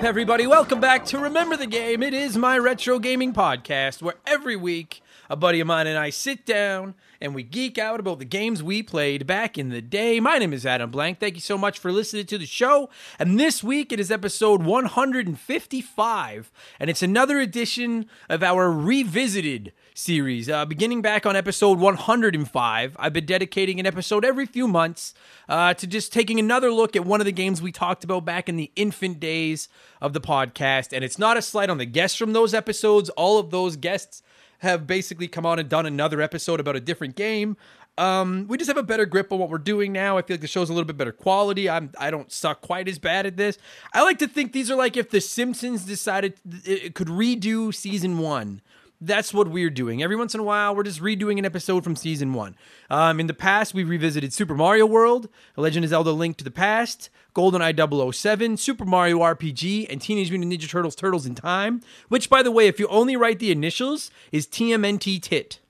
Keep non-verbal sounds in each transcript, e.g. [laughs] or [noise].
Up, everybody? Welcome back to Remember the Game. It is my retro gaming podcast where every week a buddy of mine and I sit down and we geek out about the games we played back in the day. My name is Adam Blank. Thank you so much for listening to the show. And this week it is episode 155, and it's another edition of our revisited series. Uh, beginning back on episode 105, I've been dedicating an episode every few months uh, to just taking another look at one of the games we talked about back in the infant days of the podcast. And it's not a slight on the guests from those episodes. All of those guests have basically come on and done another episode about a different game. Um, we just have a better grip on what we're doing now. I feel like the show's a little bit better quality. I'm I don't suck quite as bad at this. I like to think these are like if The Simpsons decided it could redo season one that's what we're doing. Every once in a while, we're just redoing an episode from season one. Um, in the past, we revisited Super Mario World, A Legend of Zelda Link to the Past, GoldenEye 007, Super Mario RPG, and Teenage Mutant Ninja Turtles Turtles in Time, which, by the way, if you only write the initials, is TMNT TIT.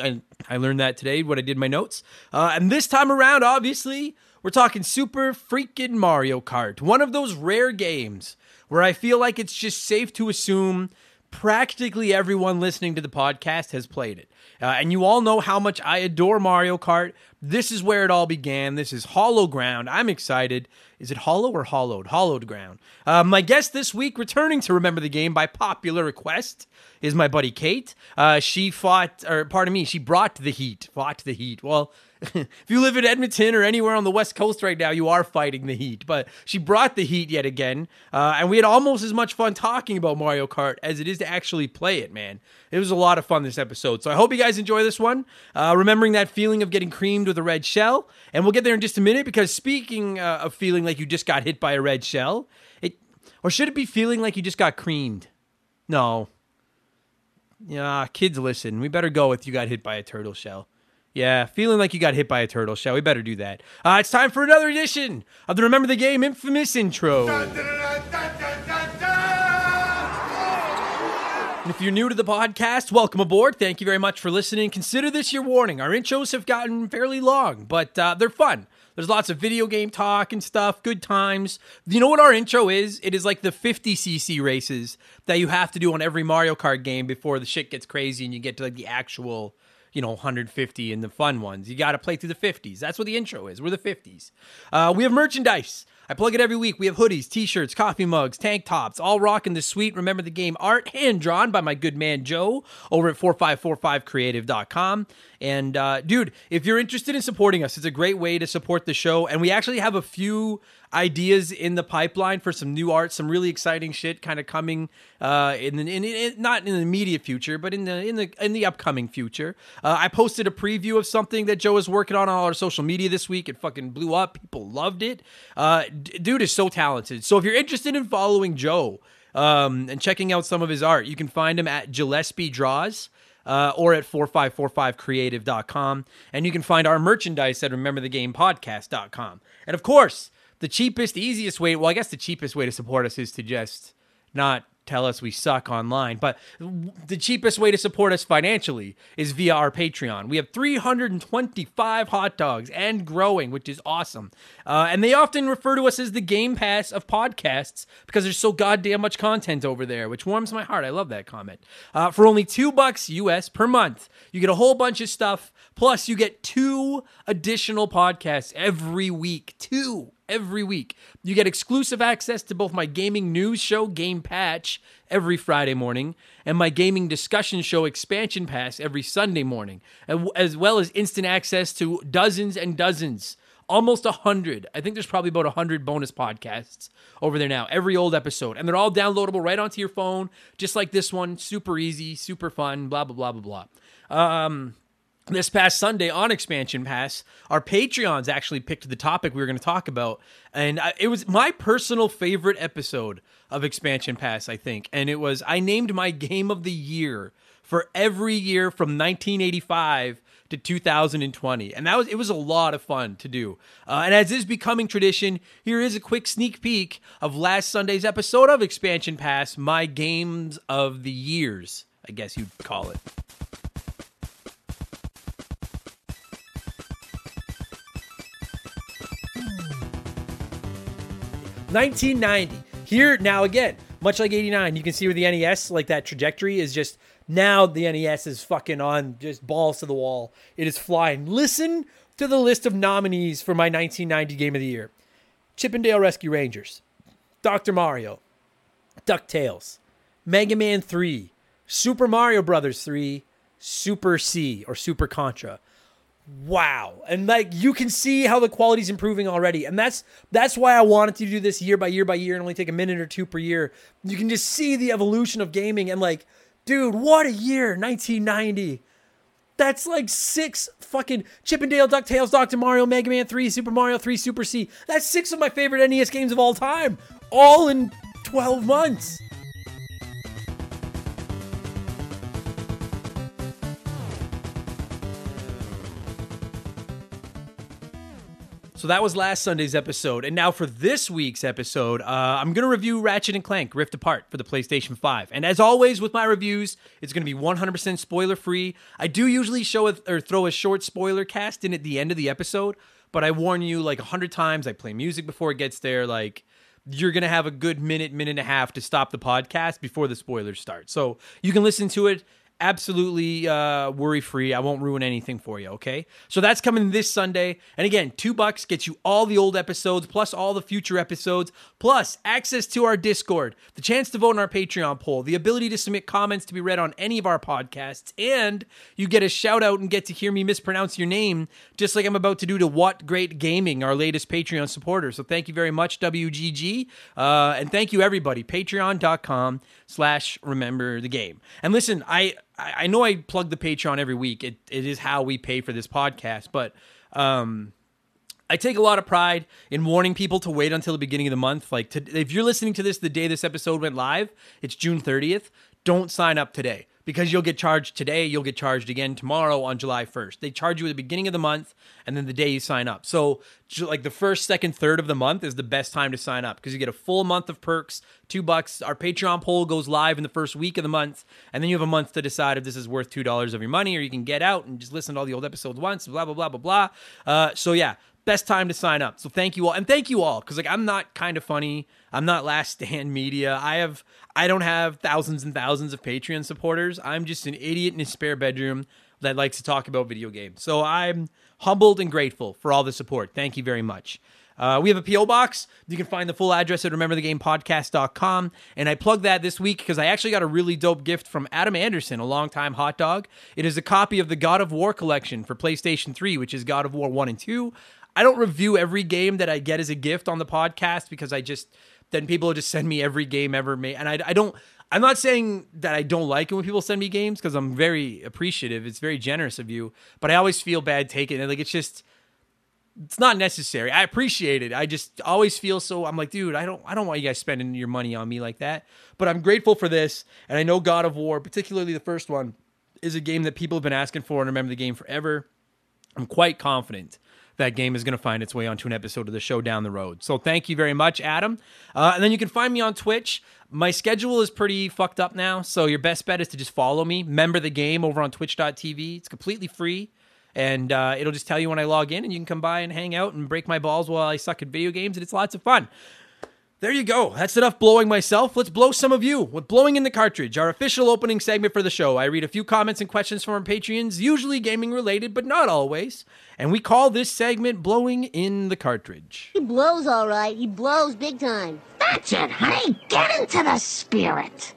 And I learned that today when I did my notes. Uh, and this time around, obviously, we're talking Super freaking Mario Kart, one of those rare games where I feel like it's just safe to assume practically everyone listening to the podcast has played it. Uh, and you all know how much I adore Mario Kart. This is where it all began. This is Hollow Ground. I'm excited. Is it hollow or hollowed? Hollowed ground. Uh, my guest this week, returning to remember the game by popular request, is my buddy Kate. Uh, she fought, or pardon me, she brought the heat. Fought the heat. Well, [laughs] if you live in Edmonton or anywhere on the West Coast right now, you are fighting the heat. But she brought the heat yet again, uh, and we had almost as much fun talking about Mario Kart as it is to actually play it. Man, it was a lot of fun this episode. So I hope you guys enjoy this one. Uh, remembering that feeling of getting creamed with a red shell, and we'll get there in just a minute. Because speaking uh, of feeling like you just got hit by a red shell, it or should it be feeling like you just got creamed? No. Yeah, kids, listen. We better go with you got hit by a turtle shell. Yeah, feeling like you got hit by a turtle shell. We better do that. Uh, it's time for another edition of the Remember the Game infamous intro. If you're new to the podcast, welcome aboard. Thank you very much for listening. Consider this your warning. Our intros have gotten fairly long, but uh, they're fun. There's lots of video game talk and stuff, good times. You know what our intro is? It is like the 50cc races that you have to do on every Mario Kart game before the shit gets crazy and you get to like the actual you know 150 and the fun ones. You got to play through the 50s. That's what the intro is. We're the 50s. Uh, we have merchandise. I plug it every week. We have hoodies, t-shirts, coffee mugs, tank tops, all rocking the sweet Remember the Game art, hand drawn by my good man Joe over at 4545creative.com. And uh, dude, if you're interested in supporting us, it's a great way to support the show. And we actually have a few ideas in the pipeline for some new art, some really exciting shit kind of coming uh, in, the, in, in, not in the immediate future, but in the in the in the upcoming future. Uh, I posted a preview of something that Joe is working on on our social media this week. It fucking blew up. People loved it. Uh, d- dude is so talented. So if you're interested in following Joe um, and checking out some of his art, you can find him at Gillespie Draws uh, or at 4545creative.com. And you can find our merchandise at rememberthegamepodcast.com. And of course, the cheapest, easiest way, well, I guess the cheapest way to support us is to just not tell us we suck online. But the cheapest way to support us financially is via our Patreon. We have 325 hot dogs and growing, which is awesome. Uh, and they often refer to us as the Game Pass of podcasts because there's so goddamn much content over there, which warms my heart. I love that comment. Uh, for only two bucks US per month, you get a whole bunch of stuff. Plus, you get two additional podcasts every week. Two every week. You get exclusive access to both my gaming news show, Game Patch, every Friday morning, and my gaming discussion show, Expansion Pass, every Sunday morning, as well as instant access to dozens and dozens. Almost a hundred. I think there's probably about a hundred bonus podcasts over there now. Every old episode, and they're all downloadable right onto your phone, just like this one. Super easy, super fun. Blah blah blah blah blah. Um, this past Sunday on Expansion Pass, our Patreons actually picked the topic we were going to talk about. And it was my personal favorite episode of Expansion Pass, I think. And it was, I named my game of the year for every year from 1985 to 2020 and that was it was a lot of fun to do uh, and as is becoming tradition here is a quick sneak peek of last sunday's episode of expansion pass my games of the years i guess you'd call it 1990 Here now again, much like 89, you can see where the NES like that trajectory is just now the NES is fucking on just balls to the wall. It is flying. Listen to the list of nominees for my 1990 game of the year. Chip 'n Dale Rescue Rangers, Dr. Mario, DuckTales, Mega Man 3, Super Mario Brothers 3, Super C or Super Contra. Wow. And like you can see how the quality's improving already. And that's that's why I wanted to do this year by year by year and only take a minute or two per year. You can just see the evolution of gaming and like dude, what a year, 1990. That's like six fucking Chip 'n Dale, DuckTales, Dr. Mario, Mega Man 3, Super Mario 3, Super C. That's six of my favorite NES games of all time, all in 12 months. So that was last Sunday's episode, and now for this week's episode, uh, I'm going to review Ratchet and Clank Rift Apart for the PlayStation 5. And as always with my reviews, it's going to be 100% spoiler free. I do usually show a, or throw a short spoiler cast in at the end of the episode, but I warn you like a hundred times. I play music before it gets there. Like you're going to have a good minute, minute and a half to stop the podcast before the spoilers start. So you can listen to it absolutely uh, worry free. I won't ruin anything for you. Okay, so that's coming this Sunday. And again, two bucks gets you all the old episodes plus all the future episodes, plus access to our Discord, the chance to vote in our Patreon poll, the ability to submit comments to be read on any of our podcasts, and you get a shout out and get to hear me mispronounce your name, just like I'm about to do to What Great Gaming, our latest Patreon supporter. So thank you very much, WGG, uh, and thank you everybody. Patreon.com slash Remember the Game. And listen, I I know I plug the Patreon every week. It it is how we pay for this podcast, but um, I take a lot of pride in warning people to wait until the beginning of the month. Like, to, if you're listening to this the day this episode went live, it's June 30th. Don't sign up today because you'll get charged today. You'll get charged again tomorrow on July 1st. They charge you at the beginning of the month and then the day you sign up. So, like the first, second, third of the month is the best time to sign up because you get a full month of perks, two bucks. Our Patreon poll goes live in the first week of the month, and then you have a month to decide if this is worth two dollars of your money, or you can get out and just listen to all the old episodes once. Blah blah blah blah blah. Uh, so yeah, best time to sign up. So thank you all, and thank you all because like I'm not kind of funny. I'm not last stand media. I have I don't have thousands and thousands of Patreon supporters. I'm just an idiot in a spare bedroom that likes to talk about video games. So I'm humbled and grateful for all the support. Thank you very much. Uh, we have a P.O. box. You can find the full address at rememberthegamepodcast.com. And I plug that this week because I actually got a really dope gift from Adam Anderson, a longtime hot dog. It is a copy of the God of War collection for PlayStation 3, which is God of War 1 and 2. I don't review every game that I get as a gift on the podcast because I just then people just send me every game ever made, and I, I don't. I'm not saying that I don't like it when people send me games because I'm very appreciative. It's very generous of you, but I always feel bad taking it. Like it's just, it's not necessary. I appreciate it. I just always feel so. I'm like, dude, I don't, I don't want you guys spending your money on me like that. But I'm grateful for this, and I know God of War, particularly the first one, is a game that people have been asking for and remember the game forever. I'm quite confident that game is going to find its way onto an episode of the show down the road. So thank you very much, Adam. Uh, and then you can find me on Twitch. My schedule is pretty fucked up now, so your best bet is to just follow me. Member the game over on twitch.tv. It's completely free. And uh, it'll just tell you when I log in, and you can come by and hang out and break my balls while I suck at video games, and it's lots of fun. There you go. That's enough blowing myself. Let's blow some of you with Blowing in the Cartridge, our official opening segment for the show. I read a few comments and questions from our Patreons, usually gaming related, but not always. And we call this segment Blowing in the Cartridge. He blows all right. He blows big time. That's it, honey. Get into the spirit.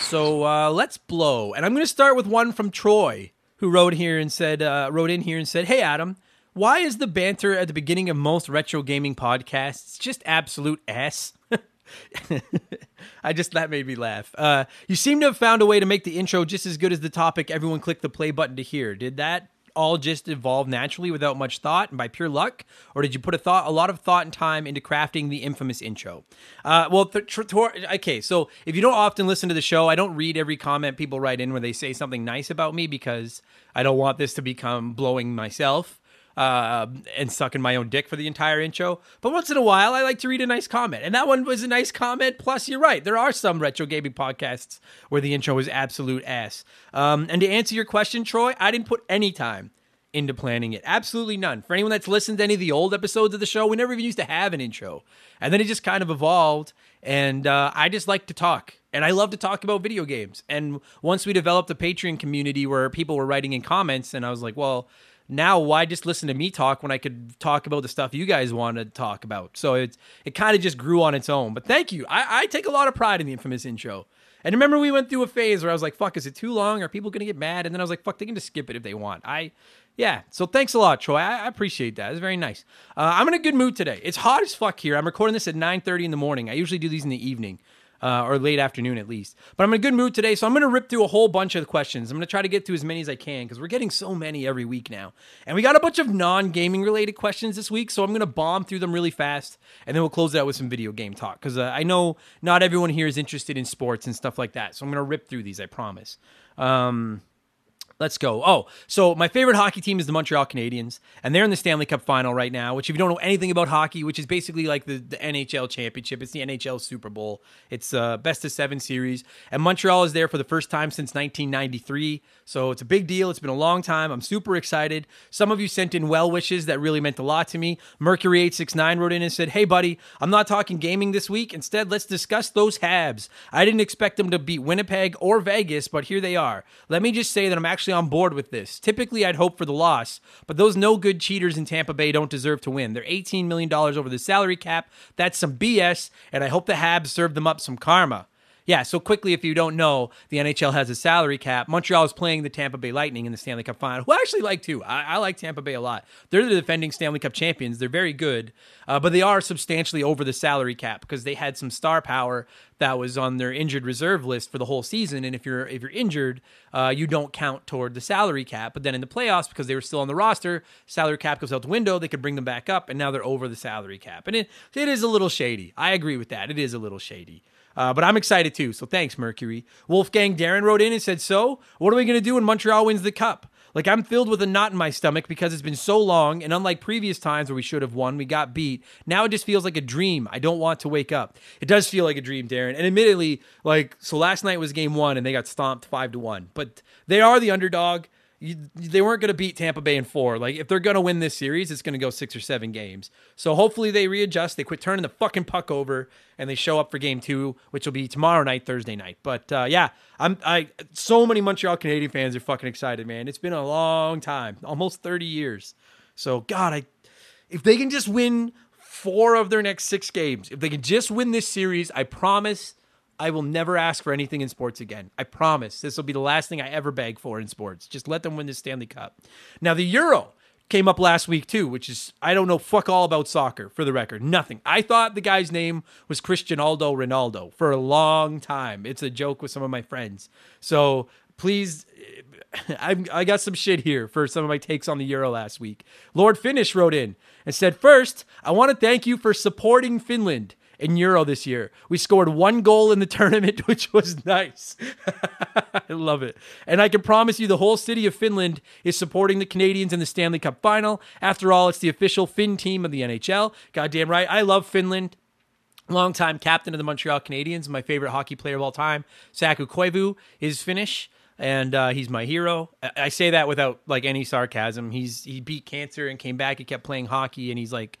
So uh, let's blow. And I'm going to start with one from Troy, who wrote here and said, uh, wrote in here and said, "Hey Adam, why is the banter at the beginning of most retro gaming podcasts just absolute ass? [laughs] I just that made me laugh. Uh, you seem to have found a way to make the intro just as good as the topic everyone clicked the play button to hear. Did that all just evolve naturally without much thought and by pure luck, or did you put a thought, a lot of thought and time into crafting the infamous intro? Uh, well, th- tr- tr- okay. So if you don't often listen to the show, I don't read every comment people write in where they say something nice about me because I don't want this to become blowing myself uh, and sucking my own dick for the entire intro. But once in a while, I like to read a nice comment. And that one was a nice comment. Plus, you're right. There are some retro gaming podcasts where the intro is absolute ass. Um, and to answer your question, Troy, I didn't put any time into planning it. Absolutely none. For anyone that's listened to any of the old episodes of the show, we never even used to have an intro. And then it just kind of evolved. And uh, I just like to talk. And I love to talk about video games. And once we developed a Patreon community where people were writing in comments, and I was like, well, now why just listen to me talk when I could talk about the stuff you guys want to talk about? So it it kind of just grew on its own. But thank you. I, I take a lot of pride in the infamous intro. And remember, we went through a phase where I was like, "Fuck, is it too long? Are people gonna get mad?" And then I was like, "Fuck, they can just skip it if they want." I, yeah. So thanks a lot, Troy. I, I appreciate that. It's very nice. Uh, I'm in a good mood today. It's hot as fuck here. I'm recording this at 9:30 in the morning. I usually do these in the evening uh, or late afternoon at least. But I'm in a good mood today, so I'm going to rip through a whole bunch of questions. I'm going to try to get through as many as I can because we're getting so many every week now. And we got a bunch of non gaming related questions this week, so I'm going to bomb through them really fast, and then we'll close it out with some video game talk because uh, I know not everyone here is interested in sports and stuff like that. So I'm going to rip through these, I promise. Um, Let's go. Oh, so my favorite hockey team is the Montreal Canadiens, and they're in the Stanley Cup final right now, which, if you don't know anything about hockey, which is basically like the, the NHL championship, it's the NHL Super Bowl. It's a uh, best of seven series, and Montreal is there for the first time since 1993. So it's a big deal. It's been a long time. I'm super excited. Some of you sent in well wishes that really meant a lot to me. Mercury869 wrote in and said, Hey, buddy, I'm not talking gaming this week. Instead, let's discuss those Habs. I didn't expect them to beat Winnipeg or Vegas, but here they are. Let me just say that I'm actually actually on board with this. Typically, I'd hope for the loss, but those no good cheaters in Tampa Bay don't deserve to win. They're $18 million over the salary cap. That's some BS, and I hope the Habs serve them up some karma. Yeah, so quickly, if you don't know, the NHL has a salary cap. Montreal is playing the Tampa Bay Lightning in the Stanley Cup final, who I actually like too. I, I like Tampa Bay a lot. They're the defending Stanley Cup champions. They're very good, uh, but they are substantially over the salary cap because they had some star power that was on their injured reserve list for the whole season. And if you're if you're injured, uh, you don't count toward the salary cap. But then in the playoffs, because they were still on the roster, salary cap goes out the window. They could bring them back up, and now they're over the salary cap. And it it is a little shady. I agree with that. It is a little shady. Uh, but I'm excited too. So thanks, Mercury. Wolfgang Darren wrote in and said, So, what are we going to do when Montreal wins the cup? Like, I'm filled with a knot in my stomach because it's been so long. And unlike previous times where we should have won, we got beat. Now it just feels like a dream. I don't want to wake up. It does feel like a dream, Darren. And admittedly, like, so last night was game one and they got stomped five to one. But they are the underdog you, they weren't going to beat Tampa Bay in four. Like, if they're going to win this series, it's going to go six or seven games. So hopefully they readjust. They quit turning the fucking puck over and they show up for game two, which will be tomorrow night, Thursday night. But uh, yeah, I'm I so many Montreal Canadian fans are fucking excited, man. It's been a long time, almost 30 years. So God, I if they can just win four of their next six games, if they can just win this series, I promise I will never ask for anything in sports again. I promise. This will be the last thing I ever beg for in sports. Just let them win the Stanley Cup. Now, the Euro came up last week too, which is I don't know fuck all about soccer for the record. Nothing. I thought the guy's name was Cristiano Ronaldo for a long time. It's a joke with some of my friends. So please [laughs] I, I got some shit here for some of my takes on the Euro last week. Lord Finnish wrote in and said, First, I want to thank you for supporting Finland in Euro this year. We scored one goal in the [laughs] tournament, which was nice. [laughs] I love it. And I can promise you the whole city of Finland is supporting the Canadians in the Stanley Cup final. After all, it's the official Finn team of the NHL. Goddamn right. I love Finland longtime captain of the Montreal Canadiens, my favorite hockey player of all time, Saku Koivu, is Finnish, and uh, he's my hero. I say that without like any sarcasm. He's he beat cancer and came back. He kept playing hockey, and he's like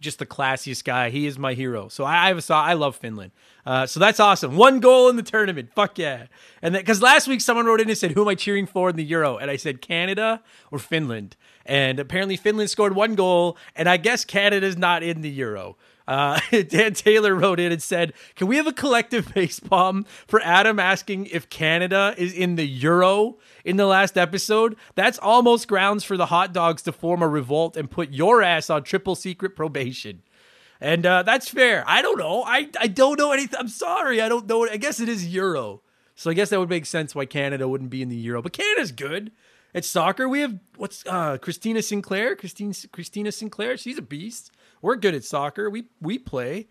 just the classiest guy. He is my hero. So I, I have. I love Finland. Uh, so that's awesome. One goal in the tournament. Fuck yeah. And because last week someone wrote in and said, "Who am I cheering for in the Euro?" And I said Canada or Finland. And apparently Finland scored one goal, and I guess Canada's not in the Euro. Uh, [laughs] Dan Taylor wrote in and said, "Can we have a collective [laughs] facepalm for Adam asking if Canada is in the Euro in the last episode? That's almost grounds for the hot dogs to form a revolt and put your ass on triple secret probation." And uh, that's fair. I don't know. I, I don't know anything. I'm sorry. I don't know. I guess it is Euro. So I guess that would make sense why Canada wouldn't be in the Euro. But Canada's good. It's soccer. We have what's uh Christina Sinclair? Christine Christina Sinclair. She's a beast. We're good at soccer. We we play.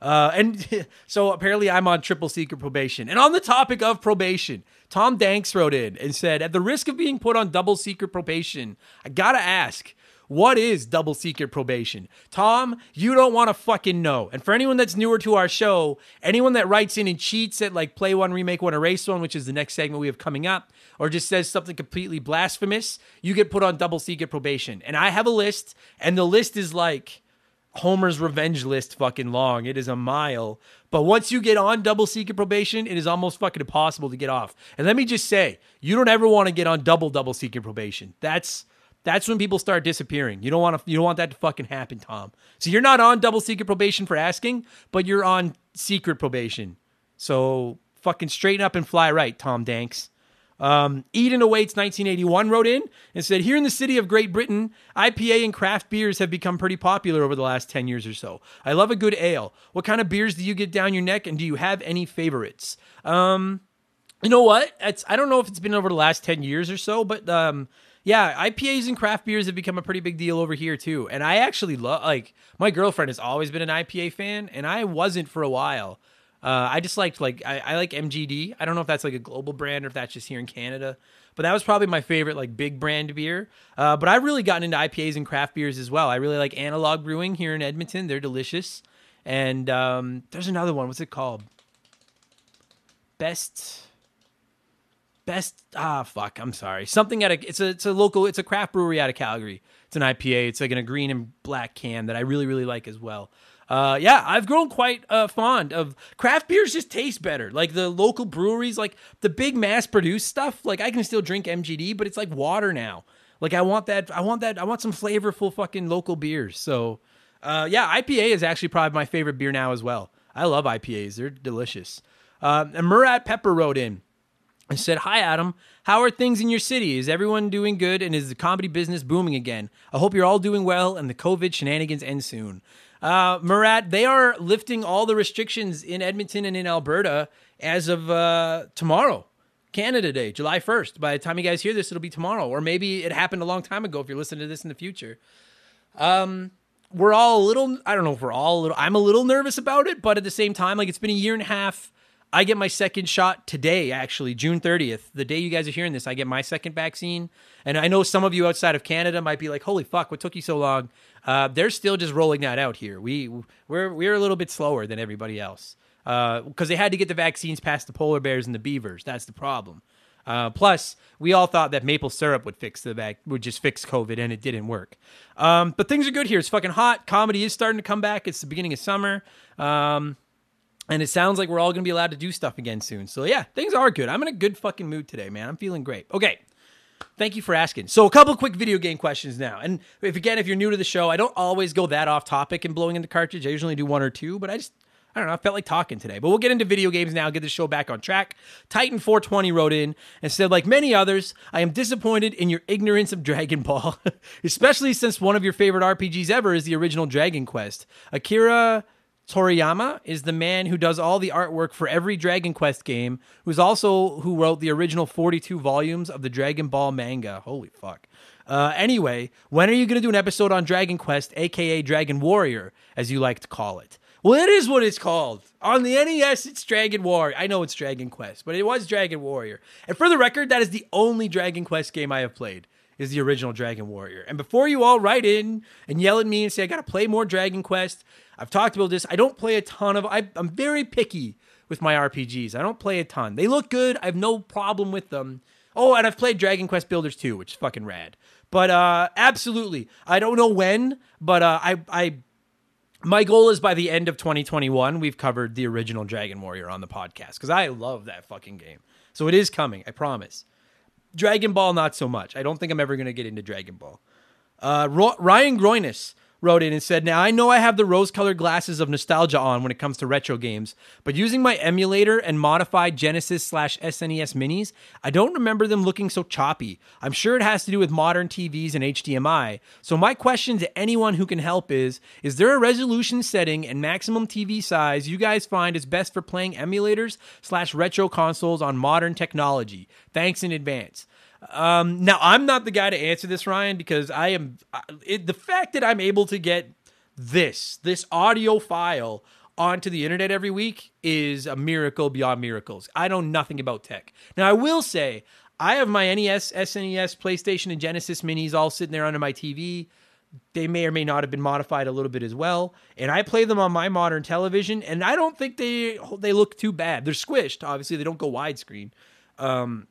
Uh, and [laughs] so apparently I'm on triple secret probation. And on the topic of probation, Tom Danks wrote in and said, at the risk of being put on double secret probation, I gotta ask, What is double secret probation? Tom, you don't want to fucking know. And for anyone that's newer to our show, anyone that writes in and cheats at like play one, remake one, erase one, which is the next segment we have coming up, or just says something completely blasphemous, you get put on double secret probation. And I have a list, and the list is like Homer's revenge list fucking long. It is a mile. But once you get on double secret probation, it is almost fucking impossible to get off. And let me just say, you don't ever want to get on double double secret probation. That's that's when people start disappearing. You don't want to you don't want that to fucking happen, Tom. So you're not on double secret probation for asking, but you're on secret probation. So fucking straighten up and fly right, Tom Danks. Um, Eden Awaits 1981 wrote in and said, Here in the city of Great Britain, IPA and craft beers have become pretty popular over the last 10 years or so. I love a good ale. What kind of beers do you get down your neck, and do you have any favorites? Um, you know what? It's, I don't know if it's been over the last 10 years or so, but um, yeah, IPAs and craft beers have become a pretty big deal over here too. And I actually love, like, my girlfriend has always been an IPA fan, and I wasn't for a while. Uh, I just liked like I, I, like MGD. I don't know if that's like a global brand or if that's just here in Canada, but that was probably my favorite like big brand beer. Uh, but I've really gotten into IPAs and craft beers as well. I really like Analog Brewing here in Edmonton. They're delicious. And um, there's another one. What's it called? Best. Best ah fuck I'm sorry something at a it's a it's a local it's a craft brewery out of Calgary it's an IPA it's like in a green and black can that I really really like as well uh, yeah, I've grown quite uh, fond of craft beers. Just taste better. Like the local breweries, like the big mass produced stuff. Like I can still drink MGD, but it's like water now. Like I want that. I want that. I want some flavorful fucking local beers. So, uh, yeah, IPA is actually probably my favorite beer now as well. I love IPAs. They're delicious. Uh, and Murat Pepper wrote in and said, Hi, Adam. How are things in your city? Is everyone doing good? And is the comedy business booming again? I hope you're all doing well and the COVID shenanigans end soon. Uh, Murat, they are lifting all the restrictions in Edmonton and in Alberta as of uh, tomorrow, Canada Day, July 1st. By the time you guys hear this, it'll be tomorrow. Or maybe it happened a long time ago if you're listening to this in the future. Um, we're all a little, I don't know if we're all a little, I'm a little nervous about it, but at the same time, like it's been a year and a half. I get my second shot today, actually, June 30th. The day you guys are hearing this, I get my second vaccine. And I know some of you outside of Canada might be like, holy fuck, what took you so long? Uh, they're still just rolling that out here. We we're we're a little bit slower than everybody else because uh, they had to get the vaccines past the polar bears and the beavers. That's the problem. Uh, plus, we all thought that maple syrup would fix the vac- would just fix COVID, and it didn't work. Um, but things are good here. It's fucking hot. Comedy is starting to come back. It's the beginning of summer, um, and it sounds like we're all going to be allowed to do stuff again soon. So yeah, things are good. I'm in a good fucking mood today, man. I'm feeling great. Okay, Thank you for asking. So, a couple quick video game questions now. And if again, if you're new to the show, I don't always go that off topic and blowing in the cartridge. I usually do one or two, but I just I don't know. I felt like talking today, but we'll get into video games now. Get the show back on track. Titan 420 wrote in and said, like many others, I am disappointed in your ignorance of Dragon Ball, [laughs] especially since one of your favorite RPGs ever is the original Dragon Quest. Akira Toriyama is the man who does all the artwork for every Dragon Quest game, who's also who wrote the original 42 volumes of the Dragon Ball manga. Holy fuck. Uh, anyway, when are you going to do an episode on Dragon Quest, aka Dragon Warrior, as you like to call it? Well, it is what it's called. On the NES, it's Dragon Warrior. I know it's Dragon Quest, but it was Dragon Warrior. And for the record, that is the only Dragon Quest game I have played is the original Dragon Warrior. And before you all write in and yell at me and say I got to play more Dragon Quest, I've talked about this. I don't play a ton of. I, I'm very picky with my RPGs. I don't play a ton. They look good. I have no problem with them. Oh, and I've played Dragon Quest Builders 2, which is fucking rad. But uh, absolutely, I don't know when, but uh, I, I, my goal is by the end of 2021, we've covered the original Dragon Warrior on the podcast because I love that fucking game. So it is coming, I promise. Dragon Ball, not so much. I don't think I'm ever going to get into Dragon Ball. Uh, Ryan Groinus wrote in and said, Now I know I have the rose colored glasses of nostalgia on when it comes to retro games, but using my emulator and modified Genesis slash SNES minis, I don't remember them looking so choppy. I'm sure it has to do with modern TVs and HDMI. So my question to anyone who can help is Is there a resolution setting and maximum TV size you guys find is best for playing emulators slash retro consoles on modern technology? Thanks in advance. Um, now, I'm not the guy to answer this, Ryan, because I am it, the fact that I'm able to get this this audio file onto the internet every week is a miracle beyond miracles. I know nothing about tech. Now, I will say I have my NES, SNES, PlayStation, and Genesis minis all sitting there under my TV. they may or may not have been modified a little bit as well. And I play them on my modern television, and I don't think they they look too bad. They're squished, obviously. They don't go widescreen. Um,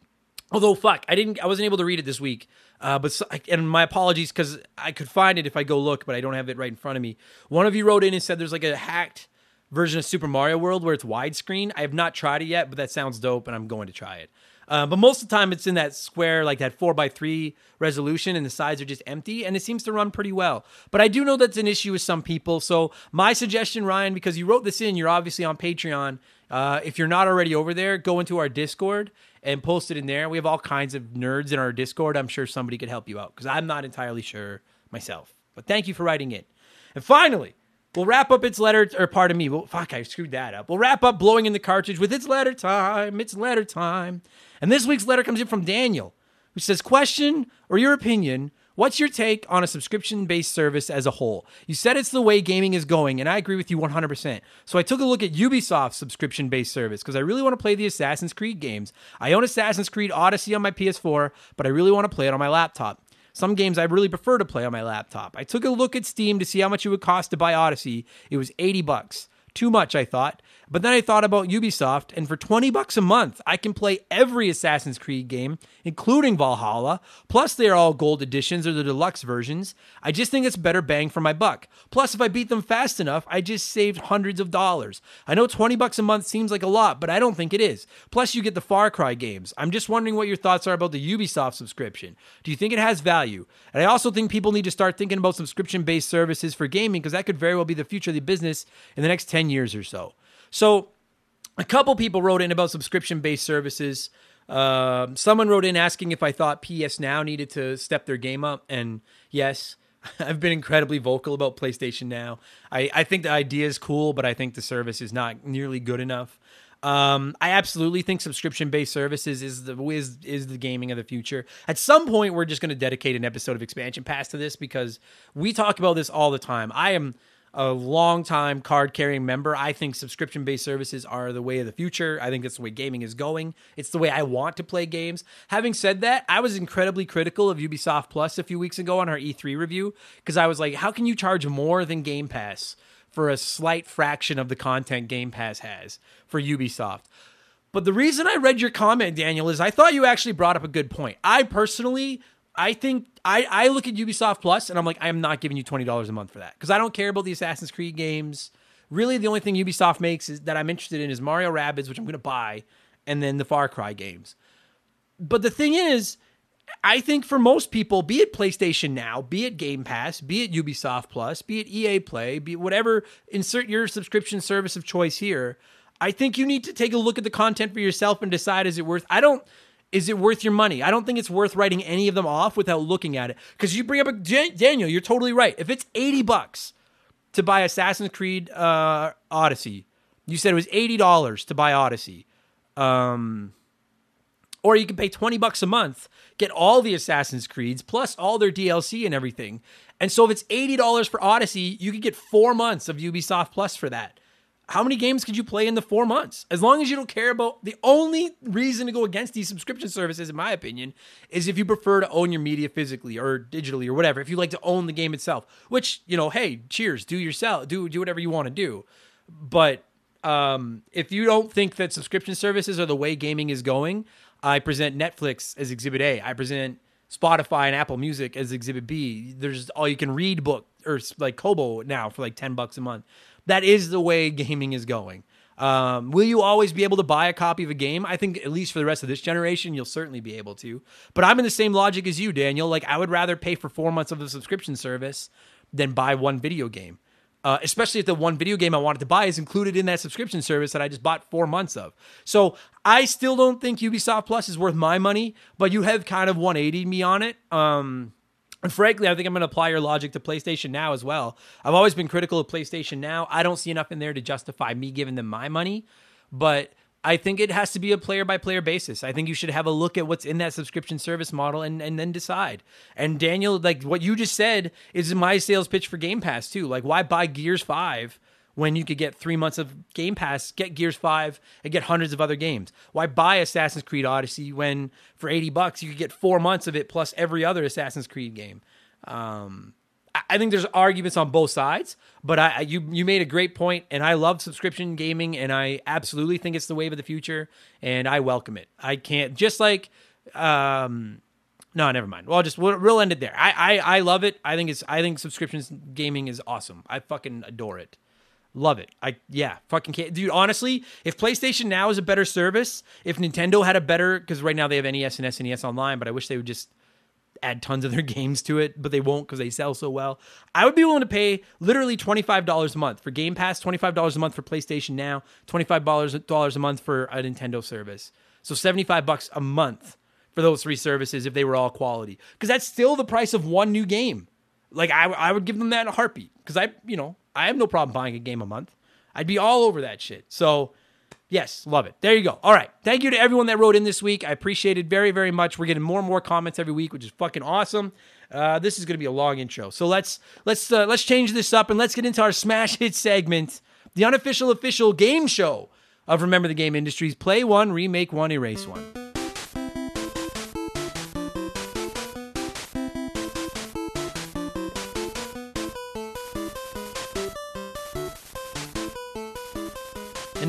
although, fuck, I didn't. I wasn't able to read it this week. Uh, but and my apologies because I could find it if I go look, but I don't have it right in front of me. One of you wrote in and said there's like a hacked version of Super Mario World where it's widescreen. I have not tried it yet, but that sounds dope, and I'm going to try it. Uh, but most of the time, it's in that square, like that four by three resolution, and the sides are just empty, and it seems to run pretty well. But I do know that's an issue with some people. So my suggestion, Ryan, because you wrote this in, you're obviously on Patreon. Uh, if you're not already over there, go into our Discord and post it in there. We have all kinds of nerds in our Discord. I'm sure somebody could help you out because I'm not entirely sure myself. But thank you for writing it. And finally, we'll wrap up its letter, or pardon me, well, fuck, I screwed that up. We'll wrap up blowing in the cartridge with its letter time. It's letter time. And this week's letter comes in from Daniel, who says, Question or your opinion What's your take on a subscription based service as a whole? You said it's the way gaming is going, and I agree with you 100%. So I took a look at Ubisoft's subscription based service because I really want to play the Assassin's Creed games. I own Assassin's Creed Odyssey on my PS4, but I really want to play it on my laptop. Some games I really prefer to play on my laptop. I took a look at Steam to see how much it would cost to buy Odyssey. It was 80 bucks. Too much, I thought. But then I thought about Ubisoft, and for 20 bucks a month, I can play every Assassin's Creed game, including Valhalla. Plus, they are all gold editions or the deluxe versions. I just think it's better bang for my buck. Plus, if I beat them fast enough, I just saved hundreds of dollars. I know 20 bucks a month seems like a lot, but I don't think it is. Plus, you get the Far Cry games. I'm just wondering what your thoughts are about the Ubisoft subscription. Do you think it has value? And I also think people need to start thinking about subscription based services for gaming because that could very well be the future of the business in the next 10 years or so. So, a couple people wrote in about subscription based services. Uh, someone wrote in asking if I thought PS Now needed to step their game up, and yes, [laughs] I've been incredibly vocal about PlayStation Now. I, I think the idea is cool, but I think the service is not nearly good enough. Um, I absolutely think subscription based services is the is, is the gaming of the future. At some point, we're just going to dedicate an episode of Expansion Pass to this because we talk about this all the time. I am a long-time card carrying member. I think subscription based services are the way of the future. I think that's the way gaming is going. It's the way I want to play games. Having said that, I was incredibly critical of Ubisoft Plus a few weeks ago on our E3 review because I was like, how can you charge more than Game Pass for a slight fraction of the content Game Pass has for Ubisoft? But the reason I read your comment, Daniel, is I thought you actually brought up a good point. I personally I think I, I look at Ubisoft Plus and I'm like, I am not giving you twenty dollars a month for that because I don't care about the Assassin's Creed games. Really, the only thing Ubisoft makes is that I'm interested in is Mario Rabbids, which I'm going to buy, and then the Far Cry games. But the thing is, I think for most people, be it PlayStation Now, be it Game Pass, be it Ubisoft Plus, be it EA Play, be whatever, insert your subscription service of choice here. I think you need to take a look at the content for yourself and decide is it worth. I don't is it worth your money? I don't think it's worth writing any of them off without looking at it. Because you bring up a Daniel, you're totally right. If it's 80 bucks to buy Assassin's Creed uh, Odyssey, you said it was $80 to buy Odyssey. Um, or you can pay 20 bucks a month, get all the Assassin's Creeds plus all their DLC and everything. And so if it's $80 for Odyssey, you could get four months of Ubisoft Plus for that how many games could you play in the four months? As long as you don't care about the only reason to go against these subscription services, in my opinion, is if you prefer to own your media physically or digitally or whatever. If you like to own the game itself, which you know, hey, cheers, do yourself, do do whatever you want to do. But um, if you don't think that subscription services are the way gaming is going, I present Netflix as Exhibit A. I present Spotify and Apple Music as Exhibit B. There's all you can read book or like Kobo now for like ten bucks a month that is the way gaming is going. Um, will you always be able to buy a copy of a game? I think at least for the rest of this generation, you'll certainly be able to. But I'm in the same logic as you, Daniel. Like I would rather pay for four months of the subscription service than buy one video game. Uh, especially if the one video game I wanted to buy is included in that subscription service that I just bought four months of. So I still don't think Ubisoft Plus is worth my money, but you have kind of 180 me on it. Um, and frankly, I think I'm going to apply your logic to PlayStation Now as well. I've always been critical of PlayStation Now. I don't see enough in there to justify me giving them my money, but I think it has to be a player by player basis. I think you should have a look at what's in that subscription service model and, and then decide. And Daniel, like what you just said is my sales pitch for Game Pass too. Like, why buy Gears 5 when you could get three months of Game Pass, get Gears 5, and get hundreds of other games? Why buy Assassin's Creed Odyssey when for 80 bucks you could get four months of it plus every other Assassin's Creed game? Um, I think there's arguments on both sides, but I, you you made a great point, and I love subscription gaming, and I absolutely think it's the wave of the future, and I welcome it. I can't just like, um, no, never mind. Well, I'll just we'll, we'll end it there. I, I I love it. I think it's I think subscriptions gaming is awesome. I fucking adore it. Love it. I yeah, fucking can't, dude. Honestly, if PlayStation Now is a better service, if Nintendo had a better, because right now they have NES and SNES online, but I wish they would just add tons of their [laughs] games to it, but they won't because they sell so well. I would be willing to pay literally twenty five dollars a month for Game Pass, twenty five dollars a month for PlayStation Now, twenty five dollars a month for a Nintendo service. So seventy five bucks a month for those three services if they were all quality, because that's still the price of one new game. Like I, I would give them that in a heartbeat because I, you know, I have no problem buying a game a month. I'd be all over that shit. So, yes, love it. There you go. All right. Thank you to everyone that wrote in this week. I appreciate it very, very much. We're getting more and more comments every week, which is fucking awesome. Uh, this is going to be a long intro, so let's let's uh, let's change this up and let's get into our smash hit segment, the unofficial official game show of Remember the Game Industries. Play one, remake one, erase one.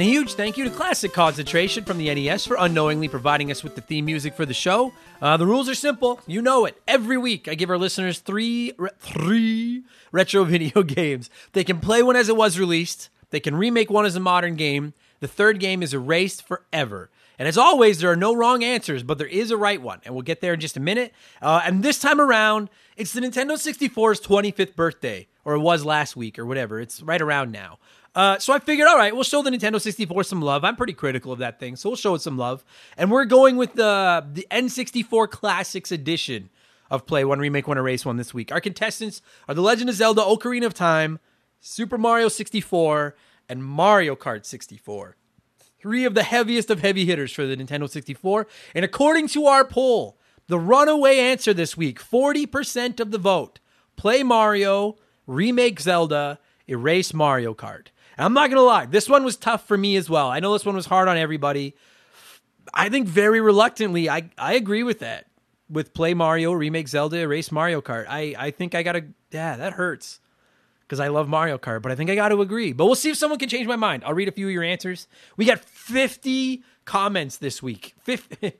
And a huge thank you to Classic Concentration from the NES for unknowingly providing us with the theme music for the show. Uh, the rules are simple. You know it. Every week, I give our listeners three, re- three [laughs] retro video [laughs] games. They can play one as it was released, they can remake one as a modern game. The third game is erased forever. And as always, there are no wrong answers, but there is a right one. And we'll get there in just a minute. Uh, and this time around, it's the Nintendo 64's 25th birthday, or it was last week, or whatever. It's right around now. Uh, so I figured, all right, we'll show the Nintendo 64 some love. I'm pretty critical of that thing, so we'll show it some love. And we're going with the the N64 Classics edition of Play One, Remake One, Erase One this week. Our contestants are The Legend of Zelda: Ocarina of Time, Super Mario 64, and Mario Kart 64. Three of the heaviest of heavy hitters for the Nintendo 64. And according to our poll, the runaway answer this week 40% of the vote play Mario, remake Zelda, erase Mario Kart. And I'm not going to lie, this one was tough for me as well. I know this one was hard on everybody. I think very reluctantly, I, I agree with that. With play Mario, remake Zelda, erase Mario Kart. I, I think I got to, yeah, that hurts because I love Mario Kart, but I think I got to agree. But we'll see if someone can change my mind. I'll read a few of your answers. We got 50 comments this week. 50.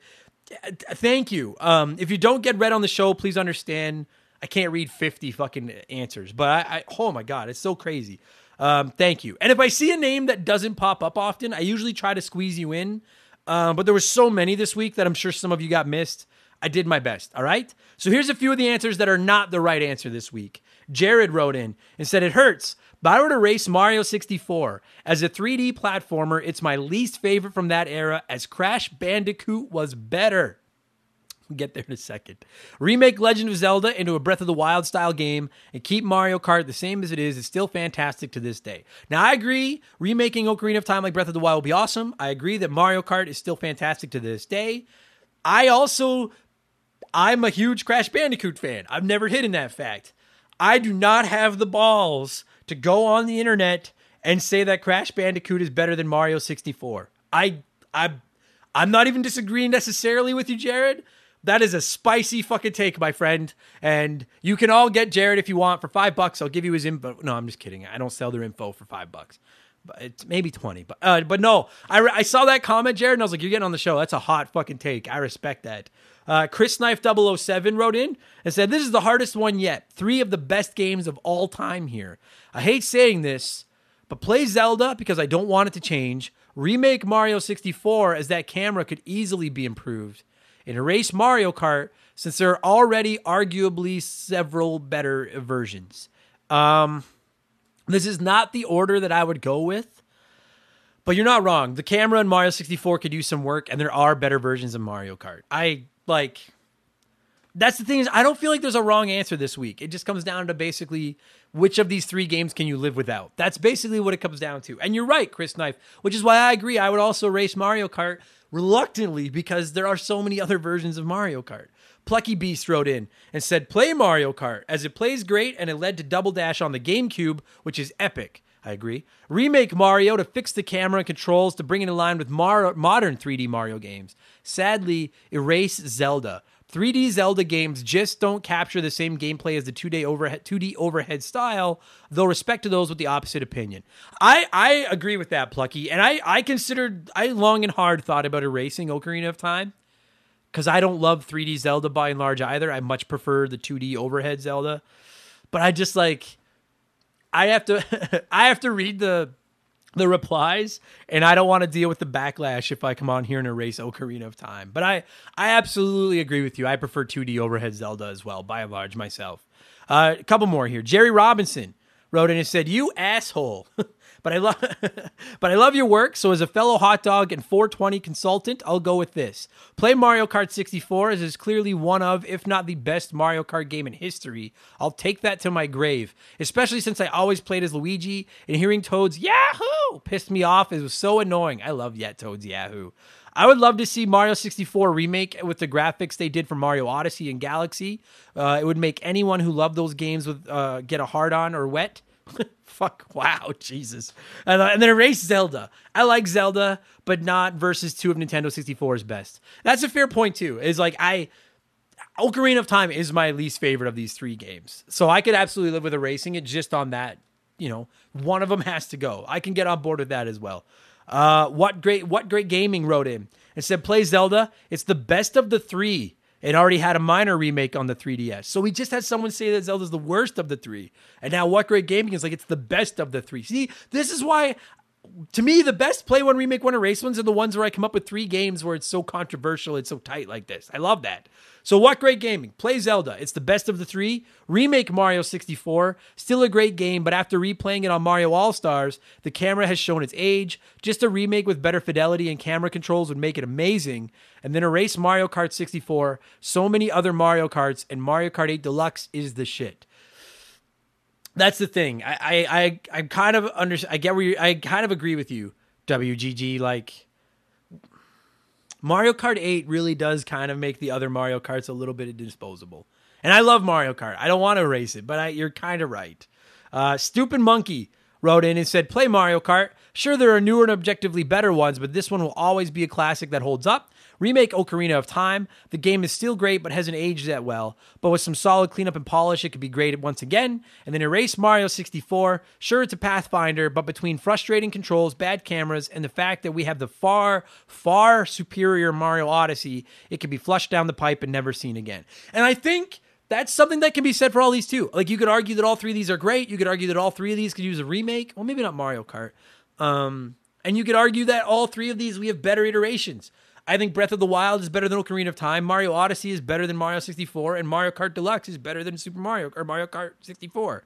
[laughs] Thank you. Um, if you don't get read on the show, please understand I can't read 50 fucking answers. But I, I oh my God, it's so crazy. Um, thank you. And if I see a name that doesn't pop up often, I usually try to squeeze you in. Um, but there were so many this week that I'm sure some of you got missed. I did my best. All right. So here's a few of the answers that are not the right answer this week. Jared wrote in and said, It hurts, but I would erase Mario 64. As a 3D platformer, it's my least favorite from that era, as Crash Bandicoot was better. [laughs] Get there in a second. Remake Legend of Zelda into a Breath of the Wild style game and keep Mario Kart the same as it is It's still fantastic to this day. Now, I agree, remaking Ocarina of Time like Breath of the Wild will be awesome. I agree that Mario Kart is still fantastic to this day. I also I'm a huge Crash Bandicoot fan. I've never hidden that fact. I do not have the balls to go on the internet and say that Crash Bandicoot is better than Mario 64. I I I'm not even disagreeing necessarily with you, Jared. That is a spicy fucking take, my friend. And you can all get Jared if you want for five bucks. I'll give you his info. No, I'm just kidding. I don't sell their info for five bucks. But it's maybe 20. But uh, but no, I, I saw that comment, Jared, and I was like, you're getting on the show. That's a hot fucking take. I respect that. Uh, Chris Knife 007 wrote in and said, This is the hardest one yet. Three of the best games of all time here. I hate saying this, but play Zelda because I don't want it to change. Remake Mario 64 as that camera could easily be improved. And erase Mario Kart since there are already arguably several better versions. Um, this is not the order that I would go with. But you're not wrong. The camera in Mario 64 could use some work, and there are better versions of Mario Kart. I like that's the thing is I don't feel like there's a wrong answer this week. It just comes down to basically which of these three games can you live without. That's basically what it comes down to. And you're right, Chris Knife, which is why I agree. I would also race Mario Kart reluctantly because there are so many other versions of Mario Kart. Plucky Beast wrote in and said, "Play Mario Kart as it plays great and it led to Double Dash on the GameCube, which is epic." I agree. Remake Mario to fix the camera and controls to bring it in line with Mar- modern 3D Mario games. Sadly, erase Zelda. 3D Zelda games just don't capture the same gameplay as the 2D overhead 2D overhead style, though respect to those with the opposite opinion. I I agree with that, Plucky, and I I considered I long and hard thought about erasing Ocarina of Time because I don't love 3D Zelda by and large either. I much prefer the 2D overhead Zelda, but I just like I have to [laughs] I have to read the the replies and I don't want to deal with the backlash if I come on here and erase Ocarina of Time. But I I absolutely agree with you. I prefer 2D overhead Zelda as well by and large myself. Uh, a couple more here. Jerry Robinson wrote in and said, "You asshole." [laughs] but I love [laughs] but I love your work. So as a fellow hot dog and 420 consultant, I'll go with this. Play Mario Kart 64 as is clearly one of, if not the best Mario Kart game in history. I'll take that to my grave, especially since I always played as Luigi and hearing Toad's Yahoo pissed me off. It was so annoying. I love Yet Toad's Yahoo. I would love to see Mario 64 remake with the graphics they did for Mario Odyssey and Galaxy. Uh, it would make anyone who loved those games with uh, get a hard on or wet. [laughs] Fuck, wow, Jesus. And, uh, and then erase Zelda. I like Zelda, but not versus two of Nintendo 64's best. That's a fair point, too. Is like, I. Ocarina of Time is my least favorite of these three games. So I could absolutely live with erasing it just on that. You know, one of them has to go. I can get on board with that as well. Uh, what great what great gaming wrote in and said play Zelda. It's the best of the three. It already had a minor remake on the 3DS. So we just had someone say that Zelda's the worst of the three. And now What Great Gaming is like it's the best of the three. See, this is why to me, the best play one, remake one, erase ones are the ones where I come up with three games where it's so controversial, it's so tight like this. I love that. So, what great gaming? Play Zelda. It's the best of the three. Remake Mario 64. Still a great game, but after replaying it on Mario All Stars, the camera has shown its age. Just a remake with better fidelity and camera controls would make it amazing. And then erase Mario Kart 64. So many other Mario Karts, and Mario Kart 8 Deluxe is the shit that's the thing. I I I, kind of under I get where you I kind of agree with you, WGG. Like Mario Kart 8 really does kind of make the other Mario Karts a little bit disposable. And I love Mario Kart. I don't want to erase it, but I, you're kind of right. Uh, Stupid Monkey wrote in and said, Play Mario Kart. Sure, there are newer and objectively better ones, but this one will always be a classic that holds up. Remake Ocarina of Time. The game is still great, but hasn't aged that well. But with some solid cleanup and polish, it could be great once again. And then erase Mario 64. Sure, it's a Pathfinder, but between frustrating controls, bad cameras, and the fact that we have the far, far superior Mario Odyssey, it could be flushed down the pipe and never seen again. And I think that's something that can be said for all these too. Like you could argue that all three of these are great. You could argue that all three of these could use a remake. Well, maybe not Mario Kart. Um, and you could argue that all three of these we have better iterations. I think Breath of the Wild is better than Ocarina of Time. Mario Odyssey is better than Mario 64, and Mario Kart Deluxe is better than Super Mario or Mario Kart 64.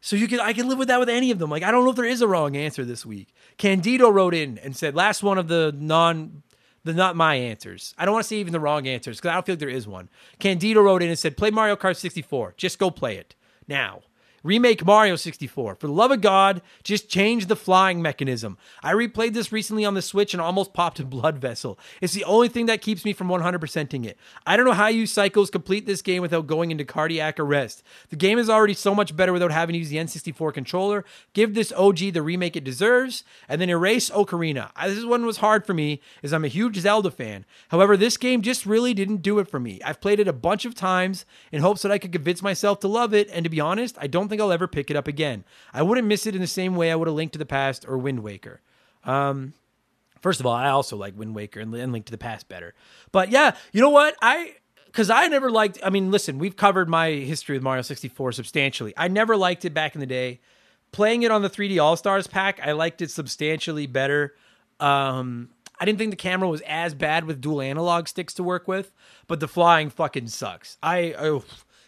So you can I can live with that with any of them. Like I don't know if there is a wrong answer this week. Candido wrote in and said last one of the non the not my answers. I don't want to say even the wrong answers because I don't feel like there is one. Candido wrote in and said play Mario Kart 64. Just go play it now. Remake Mario 64. For the love of God, just change the flying mechanism. I replayed this recently on the Switch and almost popped a blood vessel. It's the only thing that keeps me from 100%ing it. I don't know how you cycles complete this game without going into cardiac arrest. The game is already so much better without having to use the N64 controller. Give this OG the remake it deserves, and then erase Ocarina. This one was hard for me, as I'm a huge Zelda fan. However, this game just really didn't do it for me. I've played it a bunch of times in hopes that I could convince myself to love it, and to be honest, I don't think think I'll ever pick it up again. I wouldn't miss it in the same way I would have Link to the Past or Wind Waker. Um, first of all, I also like Wind Waker and, and Link to the Past better. But yeah, you know what? I because I never liked. I mean, listen, we've covered my history with Mario 64 substantially. I never liked it back in the day. Playing it on the 3D All Stars pack, I liked it substantially better. Um, I didn't think the camera was as bad with dual analog sticks to work with, but the flying fucking sucks. I oh,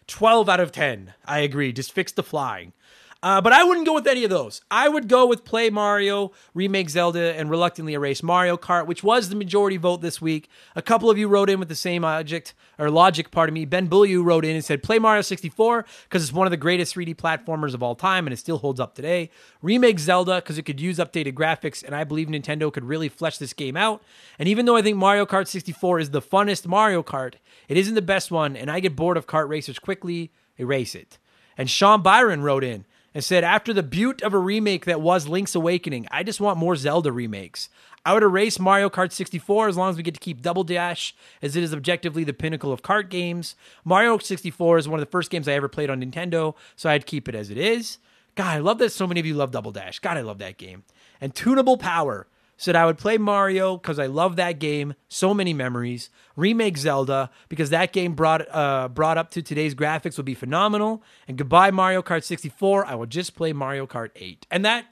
12 out of 10. I agree. Just fix the flying. Uh, but I wouldn't go with any of those. I would go with Play Mario, Remake Zelda, and reluctantly erase Mario Kart, which was the majority vote this week. A couple of you wrote in with the same object or logic. Pardon me. Ben Bulliu wrote in and said Play Mario 64 because it's one of the greatest 3D platformers of all time and it still holds up today. Remake Zelda because it could use updated graphics and I believe Nintendo could really flesh this game out. And even though I think Mario Kart 64 is the funnest Mario Kart, it isn't the best one, and I get bored of kart racers quickly. Erase it. And Sean Byron wrote in and said, After the beaut of a remake that was Link's Awakening, I just want more Zelda remakes. I would erase Mario Kart 64 as long as we get to keep Double Dash, as it is objectively the pinnacle of kart games. Mario 64 is one of the first games I ever played on Nintendo, so I'd keep it as it is. God, I love that so many of you love Double Dash. God, I love that game. And Tunable Power said I would play Mario because I love that game. So many memories. Remake Zelda because that game brought uh, brought up to today's graphics would be phenomenal. And goodbye Mario Kart 64. I will just play Mario Kart 8. And that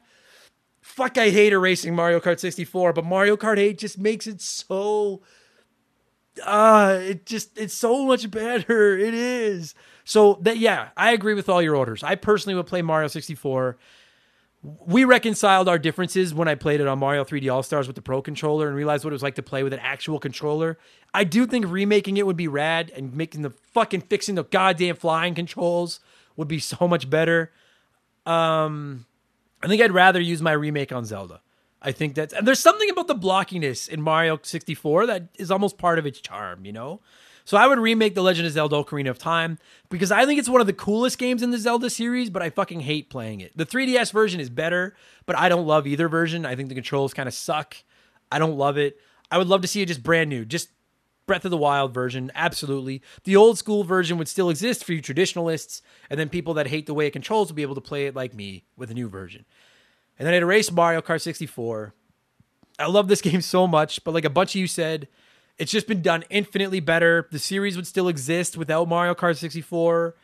fuck, I hate erasing Mario Kart 64, but Mario Kart 8 just makes it so. Uh, it just it's so much better. It is. So that yeah, I agree with all your orders. I personally would play Mario 64 we reconciled our differences when I played it on Mario 3D All Stars with the Pro controller and realized what it was like to play with an actual controller. I do think remaking it would be rad and making the fucking fixing the goddamn flying controls would be so much better. Um, I think I'd rather use my remake on Zelda. I think that's and there's something about the blockiness in Mario 64 that is almost part of its charm, you know. So I would remake The Legend of Zelda Ocarina of Time because I think it's one of the coolest games in the Zelda series, but I fucking hate playing it. The 3DS version is better, but I don't love either version. I think the controls kind of suck. I don't love it. I would love to see it just brand new, just Breath of the Wild version, absolutely. The old school version would still exist for you traditionalists, and then people that hate the way it controls would be able to play it like me with a new version. And then I'd erase Mario Kart 64. I love this [laughs] game so much, but like a bunch of you said, it's just been done infinitely better. The series would still exist without Mario Kart 64.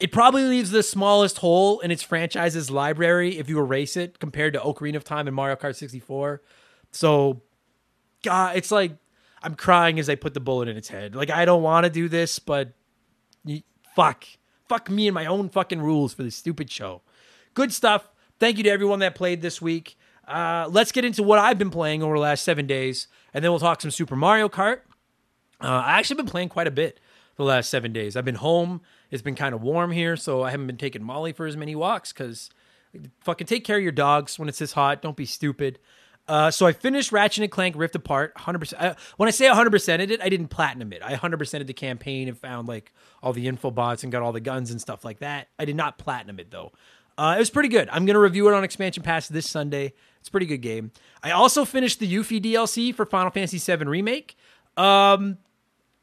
It probably leaves the smallest hole in its franchise's library if you erase it compared to Ocarina of Time and Mario Kart 64. So, God, it's like I'm crying as I put the bullet in its head. Like, I don't want to do this, but fuck. Fuck me and my own fucking rules for this stupid show. Good stuff. Thank you to everyone that played this week. Uh, let's get into what I've been playing over the last seven days and then we'll talk some Super Mario Kart. Uh, I actually been playing quite a bit the last seven days. I've been home. It's been kind of warm here, so I haven't been taking Molly for as many walks because fucking take care of your dogs when it's this hot. Don't be stupid. Uh, so I finished Ratchet and Clank Rift Apart 100%. Uh, when I say 100%ed it, I didn't platinum it. I 100%ed the campaign and found like all the info bots and got all the guns and stuff like that. I did not platinum it though. Uh, it was pretty good. I'm going to review it on Expansion Pass this Sunday. It's a pretty good game. I also finished the Yuffie DLC for Final Fantasy VII Remake. Um,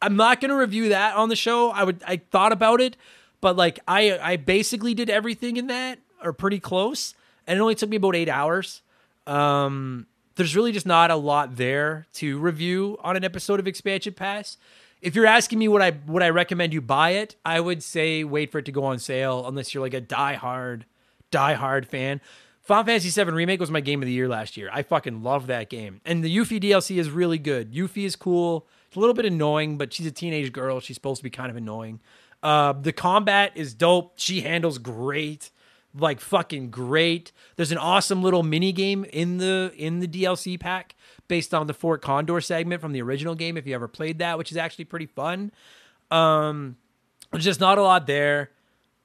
I'm not going to review that on the show. I would I thought about it, but like I I basically did everything in that or pretty close, and it only took me about eight hours. Um, there's really just not a lot there to review on an episode of Expansion Pass. If you're asking me what I would I recommend you buy it, I would say wait for it to go on sale unless you're like a die hard, die hard fan. Final Fantasy VII Remake was my game of the year last year. I fucking love that game. And the Yuffie DLC is really good. Yuffie is cool. It's a little bit annoying, but she's a teenage girl. She's supposed to be kind of annoying. Uh, the combat is dope. She handles great. Like fucking great. There's an awesome little mini game in the in the DLC pack based on the Fort Condor segment from the original game. If you ever played that, which is actually pretty fun. Um, there's just not a lot there.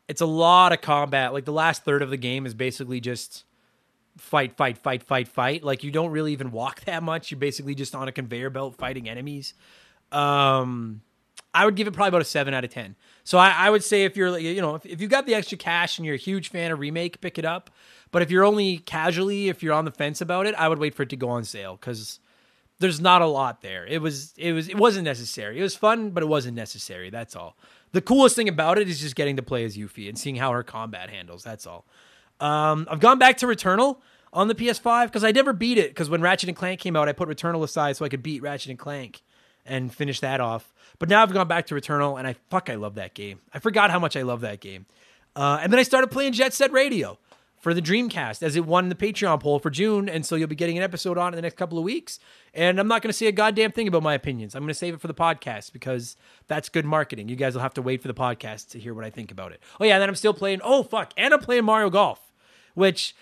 It's a lot of combat. Like the last third of the game is basically just fight, fight, fight, fight, fight. Like you don't really even walk that much. You're basically just on a conveyor belt fighting enemies. Um, I would give it probably about a seven out of ten. So I, I would say if you're, you know, if, if you've got the extra cash and you're a huge fan of remake, pick it up. But if you're only casually, if you're on the fence about it, I would wait for it to go on sale because there's not a lot there. It was, it was, it wasn't necessary. It was fun, but it wasn't necessary. That's all. The coolest thing about it is just getting to play as Yuffie and seeing how her combat handles. That's all. Um, I've gone back to Returnal on the PS5 because I never beat it because when Ratchet and Clank came out, I put Returnal aside so I could beat Ratchet and Clank and finish that off. But now I've gone back to Returnal and I fuck I love that game. I forgot how much I love that game. Uh, and then I started playing Jet Set Radio for the Dreamcast as it won the Patreon poll for June, and so you'll be getting an episode on in the next couple of weeks. And I'm not going to say a goddamn thing about my opinions. I'm going to save it for the podcast because that's good marketing. You guys will have to wait for the podcast to hear what I think about it. Oh yeah, and then I'm still playing. Oh fuck, and I'm playing Mario Golf which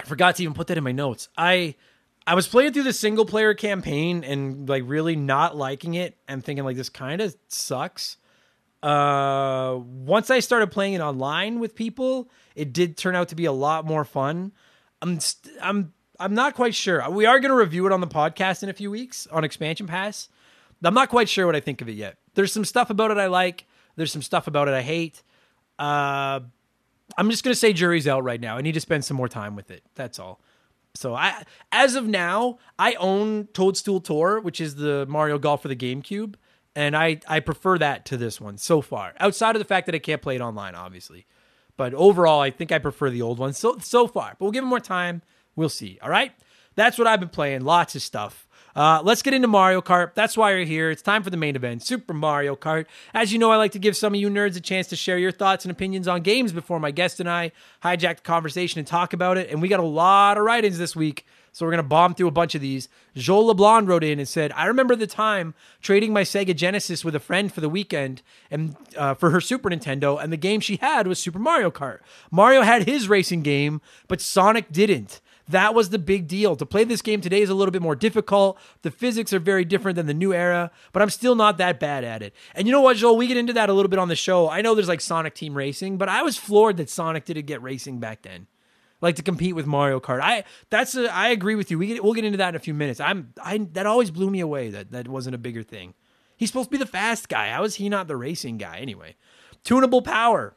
I forgot to even put that in my notes. I I was playing through the single player campaign and like really not liking it and thinking like this kind of sucks. Uh once I started playing it online with people, it did turn out to be a lot more fun. I'm st- I'm I'm not quite sure. We are going to review it on the podcast in a few weeks on Expansion Pass. I'm not quite sure what I think of it yet. There's some stuff about it I like. There's some stuff about it I hate. Uh, I'm just gonna say jury's out right now. I need to spend some more time with it. That's all. So I, as of now, I own Toadstool Tour, which is the Mario Golf for the GameCube, and I I prefer that to this one so far. Outside of the fact that I can't play it online, obviously, but overall, I think I prefer the old one so so far. But we'll give it more time. We'll see. All right, that's what I've been playing. Lots of stuff. Uh, let's get into Mario Kart. That's why you're here. It's time for the main event, Super Mario Kart. As you know, I like to give some of you nerds a chance to share your thoughts and opinions on games before my guest and I hijack the conversation and talk about it. And we got a lot of write ins this week. So we're going to bomb through a bunch of these. Joel LeBlanc wrote in and said, I remember the time trading my Sega Genesis with a friend for the weekend and uh, for her Super Nintendo, and the game she had was Super Mario Kart. Mario had his racing game, but Sonic didn't. That was the big deal. To play this game today is a little bit more difficult. The physics are very different than the new era, but I'm still not that bad at it. And you know what, Joel? We get into that a little bit on the show. I know there's like Sonic Team Racing, but I was floored that Sonic didn't get racing back then. Like to compete with Mario Kart. I that's a, I agree with you. We get, we'll get into that in a few minutes. I'm I that always blew me away that that wasn't a bigger thing. He's supposed to be the fast guy. How is he not the racing guy anyway? Tunable power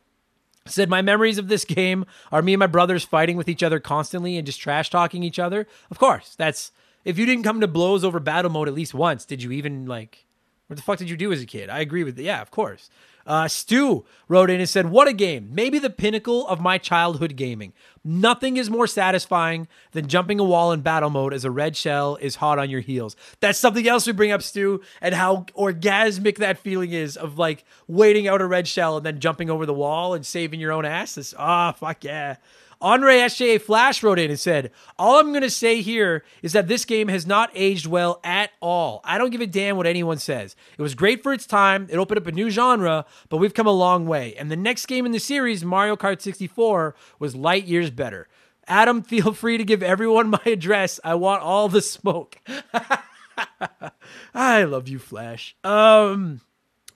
said my memories of this game are me and my brothers fighting with each other constantly and just trash talking each other. Of course, that's if you didn't come to blows over battle mode at least once, did you even like what the fuck did you do as a kid? I agree with yeah, of course. Uh, Stu wrote in and said, What a game. Maybe the pinnacle of my childhood gaming. Nothing is more satisfying than jumping a wall in battle mode as a red shell is hot on your heels. That's something else we bring up, Stu, and how orgasmic that feeling is of like waiting out a red shell and then jumping over the wall and saving your own ass. Ah, oh, fuck yeah. Andre SJA Flash wrote in and said, All I'm going to say here is that this game has not aged well at all. I don't give a damn what anyone says. It was great for its time, it opened up a new genre, but we've come a long way. And the next game in the series, Mario Kart 64, was light years better. Adam, [laughs] feel free to give everyone my address. I want all the smoke. [laughs] I love you, Flash. Um,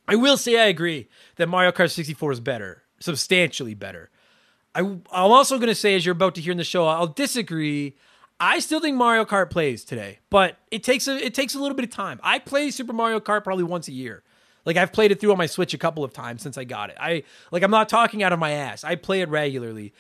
I will say I agree that Mario Kart 64 is better, substantially better. I, I'm also going to say, as you're about to hear in the show, I'll disagree. I still think Mario Kart plays today, but it takes a it takes a little bit of time. I play Super Mario Kart probably once a year. Like I've played it through on my Switch a couple of times since I got it. I like I'm not talking out of my ass. I play it regularly.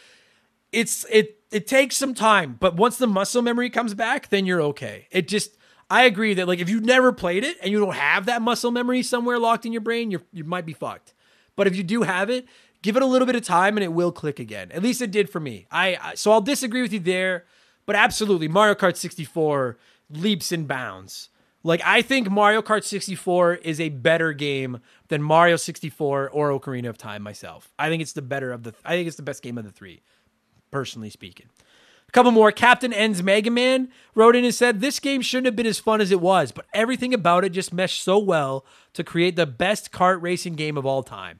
It's it it takes some time, but once the muscle memory comes back, then you're okay. It just I agree that like if you've never played it and you don't have that muscle memory somewhere locked in your brain, you you might be fucked. But if you do have it, give it a little bit of time and it will click again. At least it did for me. I so I'll disagree with you there, but absolutely Mario Kart 64 leaps and bounds. Like I think Mario Kart 64 is a better game than Mario 64 or Ocarina of Time myself. I think it's the better of the I think it's the best game of the 3 personally speaking. A couple more. Captain Ends Mega Man wrote in and said, This game shouldn't have been as fun as it was, but everything about it just meshed so well to create the best kart racing game of all time.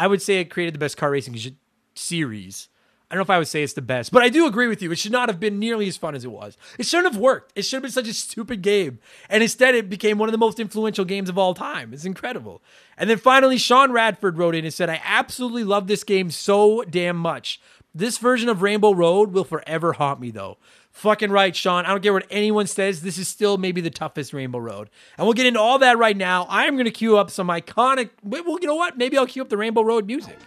I would say it created the best car racing series. I don't know if I would say it's the best, but I do agree with you. It should not have been nearly as fun as it was. It shouldn't have worked. It should have been such a stupid game. And instead, it became one of the most influential games of all time. It's incredible. And then finally, Sean Radford wrote in and said, I absolutely love this game so damn much. This version of Rainbow Road will forever haunt me, though. Fucking right, Sean. I don't care what anyone says. This is still maybe the toughest Rainbow Road. And we'll get into all that right now. I am going to cue up some iconic. Well, you know what? Maybe I'll cue up the Rainbow Road music.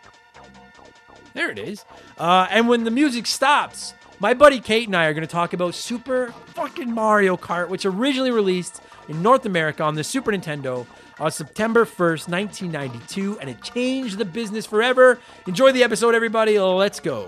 There it is. Uh, and when the music stops, my buddy Kate and I are going to talk about Super fucking Mario Kart, which originally released in North America on the Super Nintendo on September 1st, 1992, and it changed the business forever. Enjoy the episode, everybody. Let's go.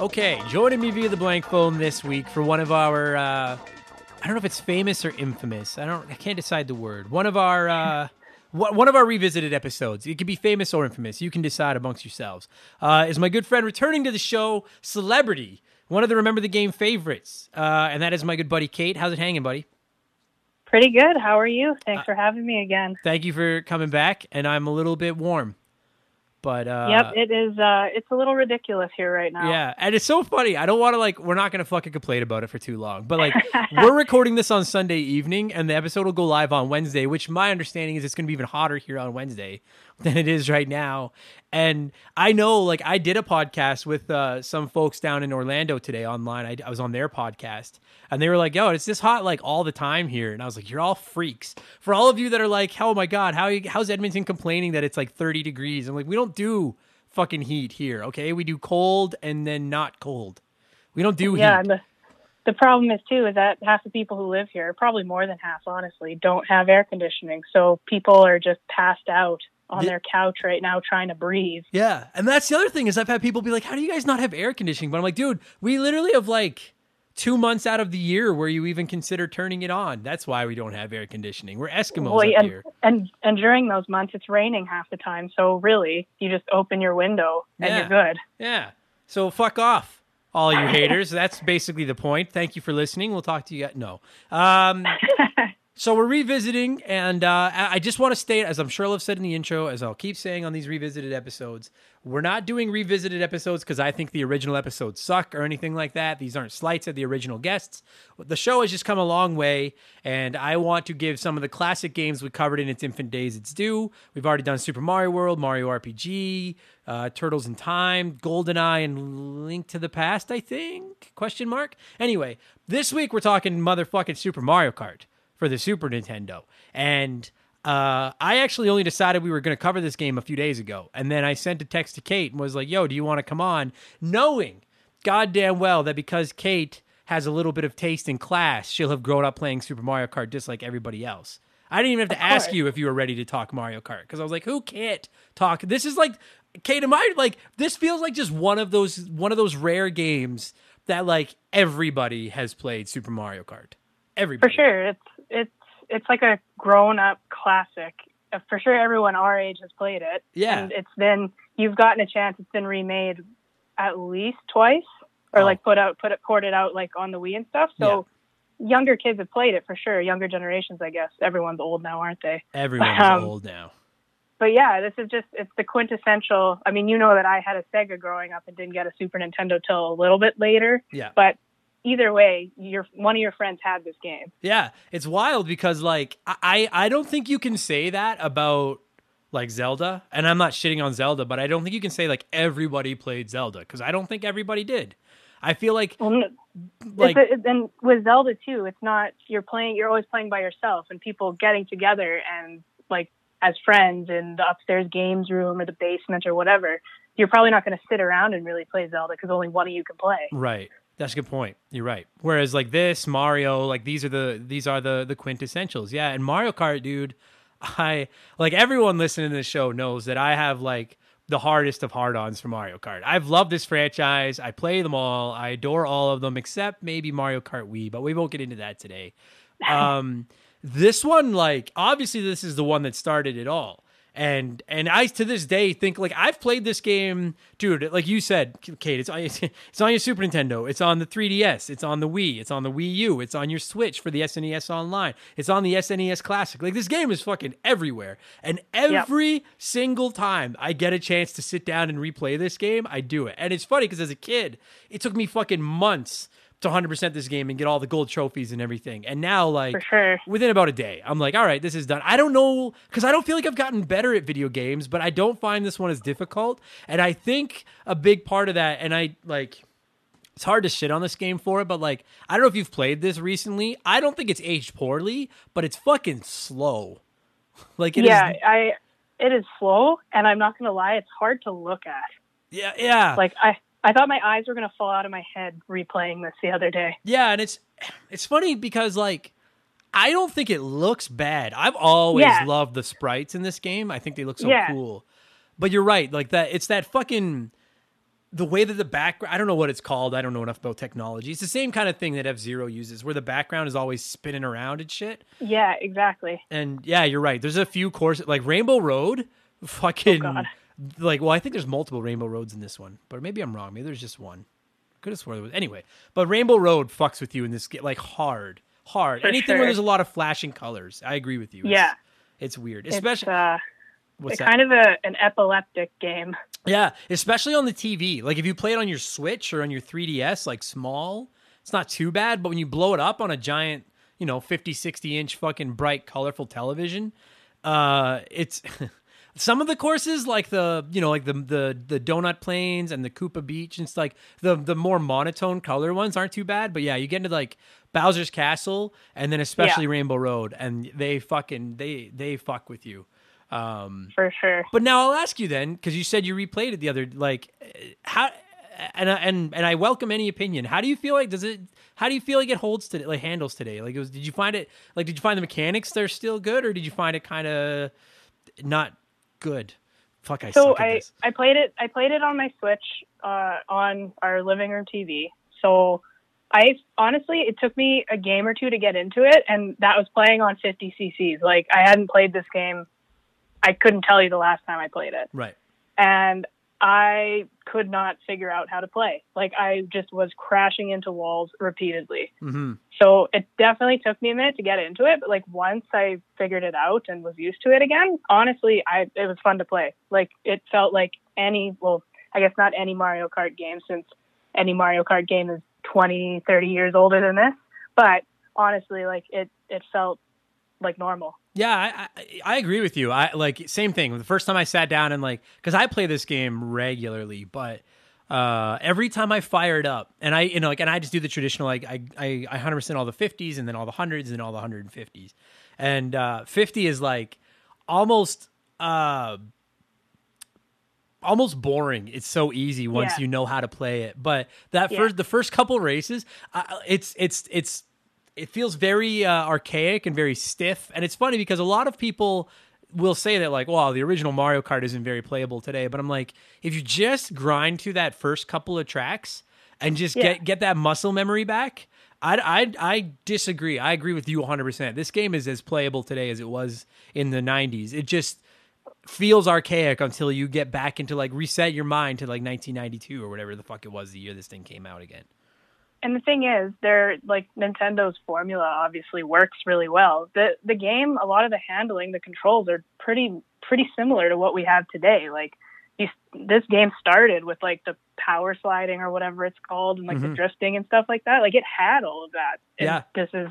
Okay, joining me via the blank phone this week for one of our uh, I don't know if it's famous or infamous. I don't I can't decide the word. One of our uh, [laughs] one of our revisited episodes. It could be famous or infamous. You can decide amongst yourselves. Uh, is my good friend returning to the show, celebrity, one of the remember the game favorites, uh, and that is my good buddy Kate. How's it hanging, buddy? Pretty good. How are you? Uh, Thanks for having me again. Thank you for coming back, and I'm a little bit warm, but uh, yep, it is. Uh, it's a little ridiculous here right now. Yeah, and it's so funny. I don't want to like. We're not gonna fucking complain about it for too long, but like, [laughs] we're recording this on Sunday evening, and the episode will go live on Wednesday. Which my understanding is it's gonna be even hotter here on Wednesday than it is right now. And I know, like, I did a podcast with uh, some folks down in Orlando today online. I, I was on their podcast, and they were like, "Yo, it's this hot like all the time here," and I was like, "You're all freaks." For all of you that are like, "Oh my god, how how's Edmonton complaining that it's like 30 degrees?" I'm like, we don't do fucking heat here, okay? We do cold and then not cold. We don't do Yeah, heat. the problem is too is that half the people who live here, probably more than half, honestly, don't have air conditioning. So people are just passed out on The- their couch right now trying to breathe. Yeah, and that's the other thing is I've had people be like, "How do you guys not have air conditioning?" But I'm like, dude, we literally have like two months out of the year where you even consider turning it on. That's why we don't have air conditioning. We're Eskimos Well, and, here. and and during those months, it's raining half the time. So really, you just open your window and Yeah. you're good. Yeah. So fuck off, all you [laughs] haters. That's basically the point. Thank you for listening. We'll talk to you. No. Um, [laughs] so we're revisiting, and uh, I just want to state, as I'm sure I've said in the intro, as I'll keep saying on these revisited episodes, we're not doing revisited episodes because I think the original episodes suck or anything like that. These aren't slights at the original guests. The show has just come a long way, and I want to give some of the classic games we covered in its infant days its due. We've already done Super Mario World, Mario RPG, uh, Turtles in Time, GoldenEye, and Link to the Past. I think question mark. Anyway, this week we're talking motherfucking Super Mario Kart for the Super Nintendo. And uh, I actually only decided we were going to cover this game a few days ago. And then I sent a text to Kate and was like, yo, do you want to come on? Knowing goddamn well that because Kate has a little bit of taste in class, she'll have grown up playing Super Mario Kart just like everybody else. I didn't even have to ask you if you were ready to talk Mario Kart because I was like, who can't talk? This is like, Kate, am I like, this feels like just one of those, one of those rare games that like everybody has played Super Mario Kart. Everybody. For sure, it's it's it's like a grown up classic. Uh, For sure, everyone our age has played it. Yeah. and it's been you've gotten a chance. It's been remade at least twice, or Oh. like put out put it ported out like on the Wii and stuff. So younger kids have played it for sure. Younger generations, I guess. Everyone's old now, aren't they? Everyone's [laughs] Um, old now. But yeah, this is just it's the quintessential. I mean, you know that I had a Sega growing up and didn't get a Super Nintendo till a little bit later. Yeah. But either way, your one of your friends had this game. Yeah, it's wild because like I I don't think you can say that about like Zelda, and I'm not shitting on Zelda, but I don't think you can say like everybody played Zelda because I don't think everybody did. I feel like Well, like a, and with Zelda too, it's not you're playing. You're always playing by yourself, and people getting together and like as friends in the upstairs games room or the basement or whatever. You're probably not going to sit around and really play Zelda because only one of you can play. right. That's a good point. You're right. Whereas like this Mario, like these are the these are the the quintessentials. Yeah, and Mario Kart, dude. [laughs] I like everyone listening to this show knows that I have like the hardest of hard-ons for Mario Kart. I've loved this franchise. I play them all. I adore all of them except maybe Mario Kart Wii, but we won't get into that today. [laughs] Um this one like obviously this is the one that started it all. And and I to this day think like I've played this game, dude. Like you said, Kate, it's on [laughs] it's on your Super Nintendo, it's on the 3DS, it's on the Wii, it's on the Wii U, it's on your Switch for the SNES Online, it's on the SNES Classic. Like this game is fucking everywhere, and every single time I get a chance to sit down and replay this game, I do it. And it's funny because as a kid, it took me fucking months to 100% this game and get all the gold trophies and everything. And now, like, sure. within about a day, I'm like, all right, this is done. I don't know, because I don't feel like I've gotten better at video games, but I don't find this one as difficult. And I think a big part of that, and I like, it's hard to shit on this game for it, but like, I don't know if you've played this recently. I don't think it's aged poorly, but it's fucking slow. [laughs] Like, it is. yeah, I. It is slow, and I'm not going to lie, it's hard to look at. yeah, yeah. Like I, I thought my eyes were going to fall out of my head replaying this the other day. Yeah, and it's it's funny because like I don't think it looks bad. I've always Yeah. loved the sprites in this game. I think they look so Yeah. cool. But you're right, like that it's that fucking the way that the background I don't know what it's called. I don't know enough about technology. It's the same kind of thing that F-Zero uses where the background is always spinning around and shit. Yeah, exactly. And yeah, you're right. There's a few courses like Rainbow Road [laughs] fucking Oh. Like well, I think there's multiple Rainbow Roads in this one, but maybe I'm wrong. Maybe there's just one. Could have swore there was anyway. But Rainbow Road fucks with you in this game like hard, hard. For Anything where there's a lot of flashing colors. I agree with you. It's- Yeah. It's weird. It's Especially uh, what's it's that? kind of a an epileptic game. Yeah, especially on the TV. Like if you play it on your Switch or on your 3DS, like small, it's not too bad. But when you blow it up on a giant, you know, 50, 60 inch fucking bright, colorful television, uh, it's [laughs] some of the courses, like the, you know, like the the the Donut Plains and the Koopa Beach and it's like the the more monotone color ones aren't too bad. But yeah, you get into like Bowser's Castle and then especially Rainbow Road, and they fucking they they fuck with you. Um, for sure. but now I'll ask you then, because you said you replayed it the other, like, how, and I- and and I welcome any opinion. How do you feel like does it? How do you feel like it holds today, like handles today? Like, it was, did you find it like did you find the mechanics they're still good, or did you find it kind of not good? Fuck, I So I this. I played it I played it on my Switch uh, on our living room TV. So I honestly it took me a game or two to get into it, and that was playing on 50 CCs. Like I hadn't played this game. I couldn't tell you the last time I played it, Right. and I could not figure out how to play. Like I just was crashing into walls repeatedly. Mm-hmm. So it definitely took me a minute to get into it, but like once I figured it out and was used to it again, honestly, I it was fun to play. Like it felt like any well, I guess not any Mario Kart game since any Mario Kart game is 20, 30 years older than this, but honestly, like it it felt like normal. Yeah, I, I I agree with you. I like same thing. The first time I sat down and like because I play this game regularly, but uh, every time I fire it up, and I you know like and I just do the traditional like I I I hundred percent all the fifties and then all the hundreds and all the hundred and fifties, and uh, fifty is like almost uh almost boring. It's so easy once Yeah. you know how to play it. But that Yeah. first the first couple races, uh, it's it's it's it feels very uh, archaic and very stiff. And it's funny because a lot of people will say that like, "Wow, the original Mario Kart isn't very playable today." But I'm like, if you just grind through that first couple of tracks and just Yeah. get get that muscle memory back. I, I, I disagree. I agree with you 100%. This game is as playable today as it was in the 90s. It just feels archaic until you get back into like reset your mind to like 1992 or whatever the fuck it was the year this thing came out again. And the thing is, they're like Nintendo's formula obviously works really well. The the game, a lot of the handling, the controls are pretty pretty similar to what we have today. Like you, this game started with like the power sliding or whatever it's called, and like Mhm. the drifting and stuff like that. Like it had all of that. And Yeah. This is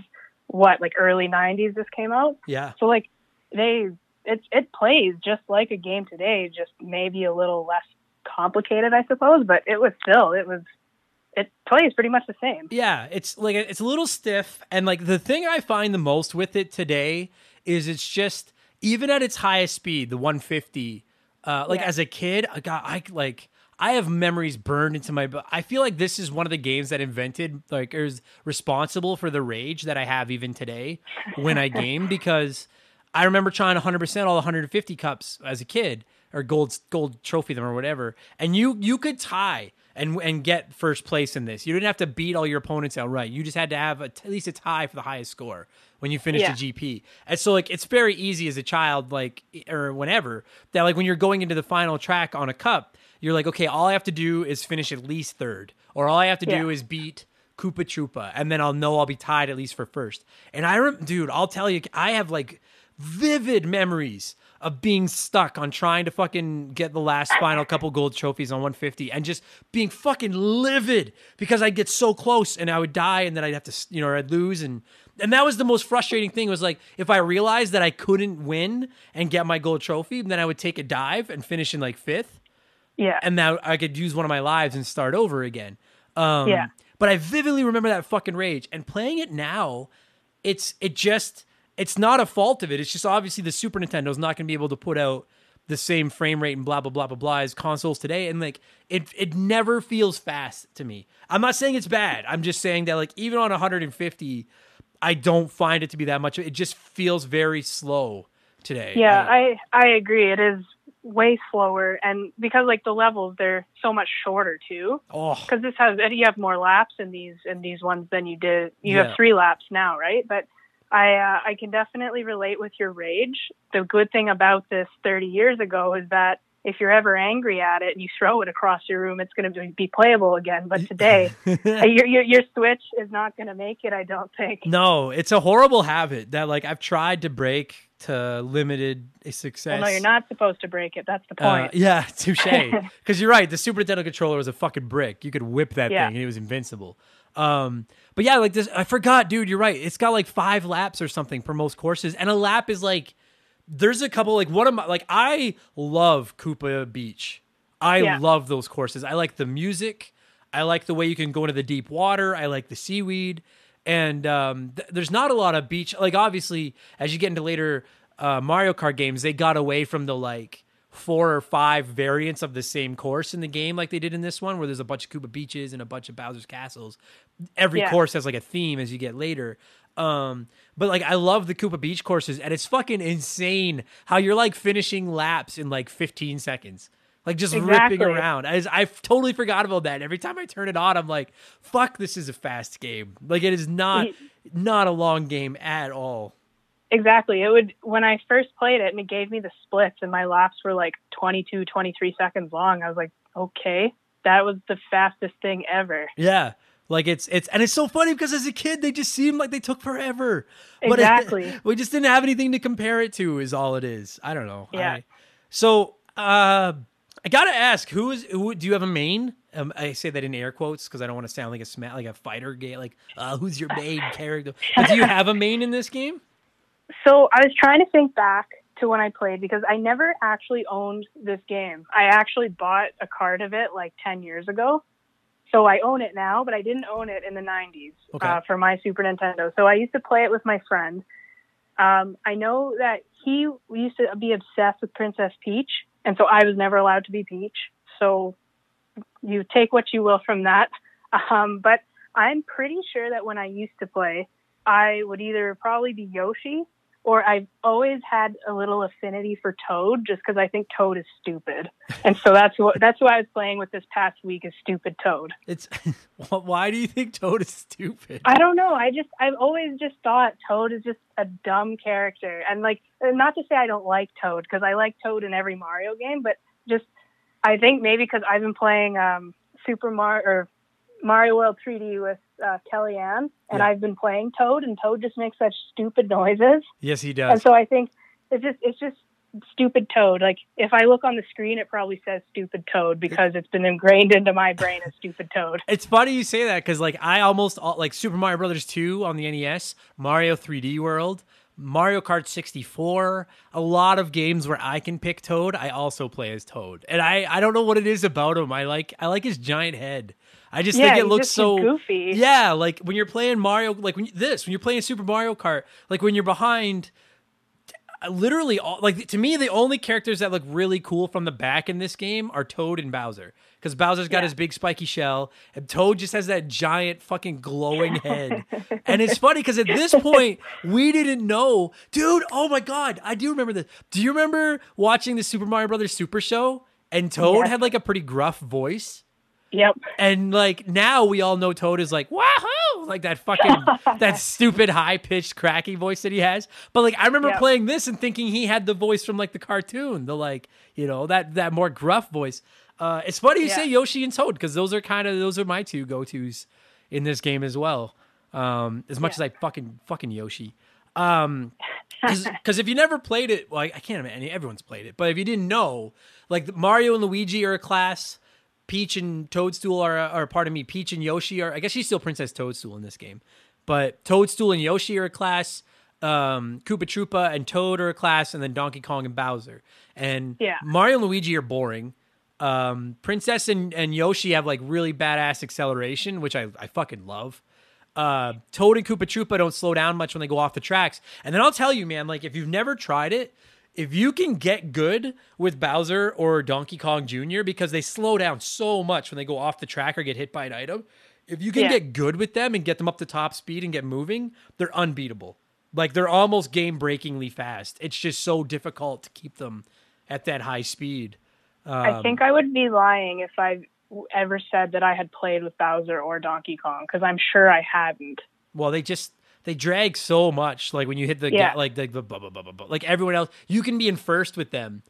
what like early '90s. This came out, Yeah. so like they it it plays just like a game today, just maybe a little less complicated, I suppose. But it was still it was it plays pretty much the same. Yeah, it's like it's a little stiff, and like the thing I find the most with it today is it's just even at its highest speed, the 150. Uh, like Yeah. as a kid, I got I like I have memories burned into my. I feel like this is one of the games that invented like is responsible for the rage that I have even today when I [laughs] game because I remember trying 100 percent all 150 cups as a kid or gold gold trophy them or whatever, and you you could tie and and get first place in this. You didn't have to beat all your opponents outright. You just had to have a, at least a tie for the highest score when you finished Yeah. a GP. And so like it's very easy as a child, like or whenever that like when you're going into the final track on a cup, you're like, okay, all I have to do is finish at least third, or all I have to do is beat Koopa Troopa, and then I'll know I'll be tied at least for first. And I, rem- dude, I'll tell you, I have like vivid memories of being stuck on trying to fucking get the last final couple gold trophies on 150 and just being fucking livid because I'd get so close and I would die and then I'd have to, you know, or I'd lose and and that was the most frustrating thing was like if I realized that I couldn't win and get my gold trophy, then I would take a dive and finish in like fifth Yeah. and now I could use one of my lives and start over again. Um, Yeah. But I vividly remember that fucking rage. And playing it now, it's it just it's not a fault of it. It's just obviously the Super Nintendo's not going to be able to put out the same frame rate and blah blah blah blah blah as consoles today. And like it it never feels fast to me. I'm not saying it's bad. I'm just saying that like even on 150, I don't find it to be that much. It just feels very slow today. Yeah, I I agree. It is way slower, and because like the levels, they're so much shorter too. oh Because this has you have more laps in these in these ones than you did. You Yeah. have three laps now, right? But I uh, I can definitely relate with your rage. The good thing about this 30 years ago is that if you're ever angry at it and you throw it across your room, it's going to be playable again. But today, [laughs] uh, your, your your Switch is not going to make it. I don't think. No, it's a horrible habit that like I've tried to break to limited success. Well, no, you're not supposed to break it. That's the Uh, point. yeah, [laughs] touche. Because you're right. The Super Nintendo controller was a fucking brick. You could whip that Yeah. thing and it was invincible. Um, but yeah, like this, I forgot, dude. You're right. It's got like five laps or something for most courses, and a lap is like there's a couple like one of my like I love Koopa Beach. I Yeah. love those courses. I like the music. I like the way you can go into the deep water. I like the seaweed. And um, th- there's not a lot of beach. Like obviously, as you get into later uh, Mario Kart games, they got away from the like four or five variants of the same course in the game, like they did in this one, where there's a bunch of Koopa beaches and a bunch of Bowser's castles. Every Yeah. course has like a theme as you get later. Um, but like I love the Koopa Beach courses, and it's fucking insane how you're like finishing laps in like 15 seconds. Like just Exactly. ripping around. I, I totally forgot about that. Every time I turn it on, I'm like, "Fuck, this is a fast game." Like it is not, not a long game at all. Exactly. It would when I first played it and it gave me the splits and my laps were like 22, 23 seconds long. I was like, okay, that was the fastest thing ever. Yeah. Like it's it's and it's so funny because as a kid they just seemed like they took forever. But it- Exactly. [laughs] we just didn't have anything to compare it to is all it is. I don't know. Yeah. I- so uh I gotta ask, who is who do you have a main? Um, I say that in air quotes because I don't want to sound like a sma- like a fighter game. Like, uh, who's your main [laughs] character? But do you have a main in this game? So I was trying to think back to when I played because I never actually owned this game. I actually bought a card of it like 10 years ago. So I own it now, but I didn't own it in the 90s Okay. uh, for my Super Nintendo. So I used to play it with my friend. Um, I know that he used to be obsessed with Princess Peach, and so I was never allowed to be Peach. So you take what you will from that. [laughs] Um, but I'm pretty sure that when I used to play, I would either probably be Yoshi or I've always had a little affinity for Toad just because I think Toad is stupid. And so that's what that's who I was playing with this past week is stupid Toad. It's [laughs] why do you think Toad is stupid? I don't know. I just I've always just thought Toad is just a dumb character. And like not to say I don't like Toad because I like Toad in every Mario game, but just I think maybe because I've been playing um, Super Mario or Mario World 3D with uh, Kellyanne, and Yeah. I've been playing Toad, and Toad just makes such stupid noises. Yes, he does. And so I think it's just it's just stupid Toad. Like if I look on the screen, it probably says stupid Toad because it's been ingrained into my brain as stupid Toad. It's funny you say that because like I almost all, like Super Mario Brothers 2 on the NES, Mario 3D World, Mario Kart 64, a lot of games where I can pick Toad, I also play as Toad. And I I don't know what it is about him. I like I like his giant head. I just Yeah, think it looks so goofy. Yeah, like when you're playing Mario like when you, this, when you're playing Super Mario Kart, like when you're behind uh, literally all like to me the only characters that look really cool from the back in this game are Toad and Bowser because Bowser's got Yeah. his big spiky shell and Toad just has that giant fucking glowing [laughs] head and it's funny because at this point we didn't know dude oh my god I do remember this do you remember watching the Super Mario Brothers Super Show and Toad Yes. had like a pretty gruff voice Yep. and like now we all know Toad is like wahoo, like that fucking [laughs] that stupid high pitched cracky voice that he has. But like I remember Yeah. playing this and thinking he had the voice from like the cartoon, the like you know that that more gruff voice. Uh, it's funny you Yeah. say Yoshi and Toad because those are kind of those are my two go tos in this game as well. Um, as much Yeah. as I fucking fucking Yoshi. Um, because [laughs] if you never played it, well, I, I can't imagine everyone's played it, but if you didn't know, like Mario and Luigi are a class, Peach and Toadstool are, are pardon me, Peach and Yoshi are. I guess she's still Princess Toadstool in this game, but Toadstool and Yoshi are a class. Um, Koopa Troopa and Toad are a class, and then Donkey Kong and Bowser. And Yeah. Mario and Luigi are boring. Um, Princess and, and Yoshi have like really badass acceleration, which I, I fucking love uh, Toad and Koopa Troopa don't slow down much when they go off the tracks. And then I'll tell you, man, like if you've never tried it, if you can get good with Bowser or Donkey Kong Jr., because they slow down so much when they go off the track or get hit by an item, if you can Yeah. get good with them and get them up to top speed and get moving, they're unbeatable. Like they're almost game breakingly fast. It's just so difficult to keep them at that high speed. I Um, think I would be lying if I ever said that I had played with Bowser or Donkey Kong because I'm sure I hadn't. Well, they just they drag so much. Like when you hit the Yeah. ga- like the, the bu- bu- bu- bu- bu- like everyone else, you can be in first with them,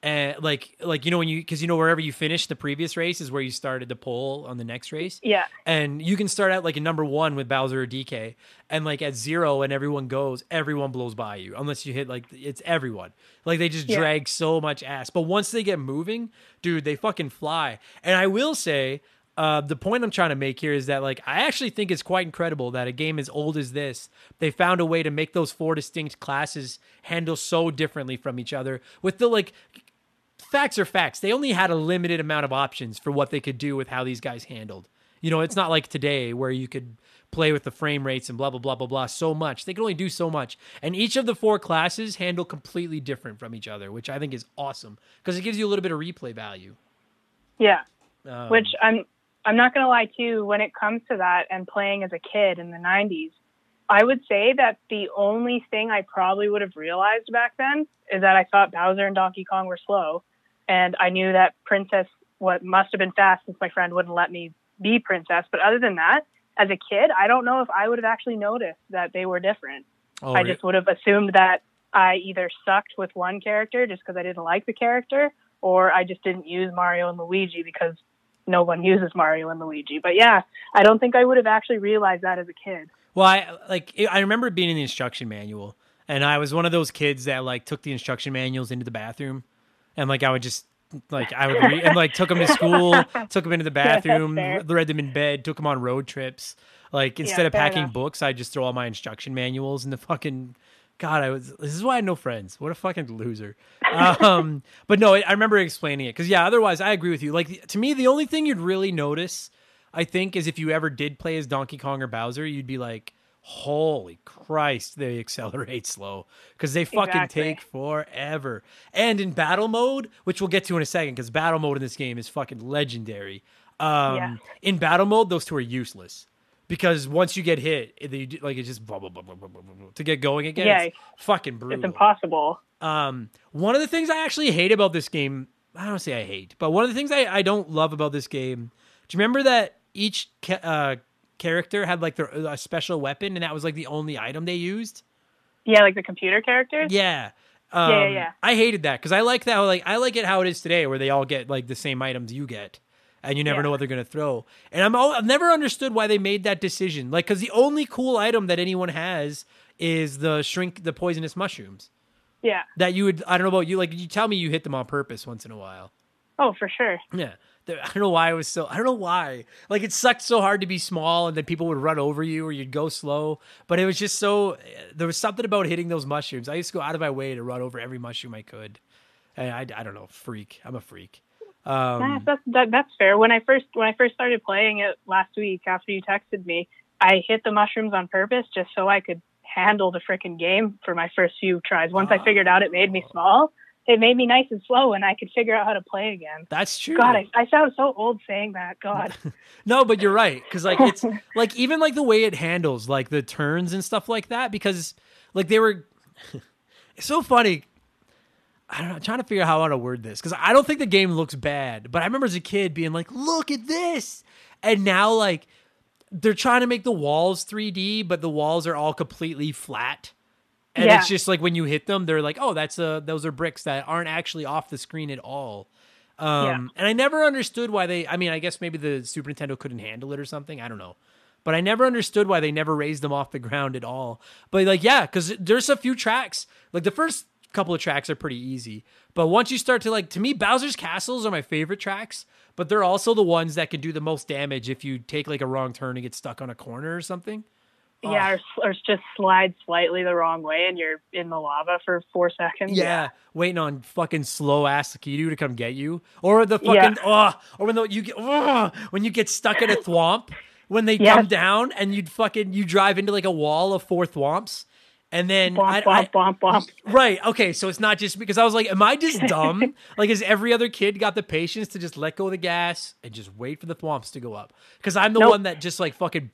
and like like you know when you because you know wherever you finish the previous race is where you started the pole on the next race. Yeah. And you can start at like a number one with Bowser or DK, and like at zero, and everyone goes, everyone blows by you unless you hit like it's everyone. Like they just Yeah. drag so much ass. But once they get moving, dude, they fucking fly. And I will say, uh, the point I'm trying to make here is that like I actually think it's quite incredible that a game as old as this, they found a way to make those four distinct classes handle so differently from each other. With the like facts are facts. They only had a limited amount of options for what they could do with how these guys handled. You know, it's not like today where you could play with the frame rates and blah blah blah blah blah so much. They could only do so much. And each of the four classes handle completely different from each other, which I think is awesome because it gives you a little bit of replay value. Yeah. Um, Which I'm I'm not gonna lie too, when it comes to that and playing as a kid in the nineties, I would say that the only thing I probably would have realized back then is that I thought Bowser and Donkey Kong were slow. And I knew that Princess what must have been fast since my friend wouldn't let me be princess. But other than that, as a kid, I don't know if I would have actually noticed that they were different. oh, I just would have assumed that I either sucked with one character just because I didn't like the character, or I just didn't use Mario and Luigi because no one uses Mario and Luigi. But yeah, I don't think I would have actually realized that as a kid. Well, I like I remember being in the instruction manual, and I was one of those kids that like took the instruction manuals into the bathroom, and like I would just like I would read and like took them to school, [laughs] took them into the bathroom, fair. read them in bed, took them on road trips. Like instead of packing enough. books, I just throw all my instruction manuals in the fucking. God, I was. This is why I had no friends. What a fucking loser. Um, [laughs] but no, I remember explaining it because yeah. Otherwise, I agree with you. Like to me, the only thing you'd really notice, I think, is if you ever did play as Donkey Kong or Bowser, you'd be like, "Holy Christ, they [laughs] accelerate slow because they fucking Exactly. take forever." And in battle mode, which we'll get to in a second, because battle mode in this game is fucking legendary. Um, Yeah. In battle mode, those two are useless because once you get hit, it, like it's just blah, blah, blah, blah, blah, blah, blah, to get going again. Yeah, it's fucking brutal. It's impossible. Um, one of the things I actually hate about this game, I don't say I hate, but one of the things I, I don't love about this game, do you remember that each ca- uh, character had like their a special weapon, and that was like the only item they used? Yeah, like the computer characters. Yeah. Um, Yeah, yeah, yeah. I hated that because I like that. Like I like it how it is today, where they all get like the same items you get, and you never Yeah. know what they're gonna throw. And I'm all, I've never understood why they made that decision. Like, because the only cool item that anyone has is the shrink, the poisonous mushrooms Yeah. that you would. I don't know about you. Like you tell me you hit them on purpose once in a while. Oh, for sure. Yeah. I don't know why I was so. I don't know why. Like it sucked so hard to be small, and then people would run over you, or you'd go slow. But it was just so. There was something about hitting those mushrooms. I used to go out of my way to run over every mushroom I could. And I, I don't know, freak. I'm a freak. Um, Nah, that's that, that's fair. When I first when I first started playing it last week after you texted me, I hit the mushrooms on purpose just so I could handle the frickin' game for my first few tries. Once I figured out it made me small, it made me nice and slow, and I could figure out how to play again. that's true. God, I, I sound so old saying that. God, [laughs] No, but you're right because like it's [laughs] like even like the way it handles like the turns and stuff like that because like they were. [laughs] it's so funny. I don't know. I'm trying to figure out how I want to word this because I don't think the game looks bad, but I remember as a kid being like, "Look at this," and now like they're trying to make the walls 3D, but the walls are all completely flat. And Yeah. it's just like when you hit them, they're like, "Oh, that's a those are bricks that aren't actually off the screen at all." Um, And I never understood why they. I mean, I guess maybe the Super Nintendo couldn't handle it or something. I don't know, but I never understood why they never raised them off the ground at all. But like, yeah, because there's a few tracks. Like the first couple of tracks are pretty easy, but once you start to like, to me, Bowser's Castles are my favorite tracks. But they're also the ones that can do the most damage if you take like a wrong turn and get stuck on a corner or something. yeah, or, or just slide slightly the wrong way, and you're in the lava for four seconds. Yeah, waiting on fucking slow ass Lakitu to come get you, or the fucking oh, or when the, you get oh, when you get stuck in a thwomp when they [laughs] Yes. come down and you'd fucking you drive into like a wall of four thwomps, and then I- bomp, I- bomp, bomp. right okay, so it's not just because I was like, am I just dumb? [laughs] like, has every other kid got the patience to just let go of the gas and just wait for the thwomps to go up? Because I'm the Nope. one that just like fucking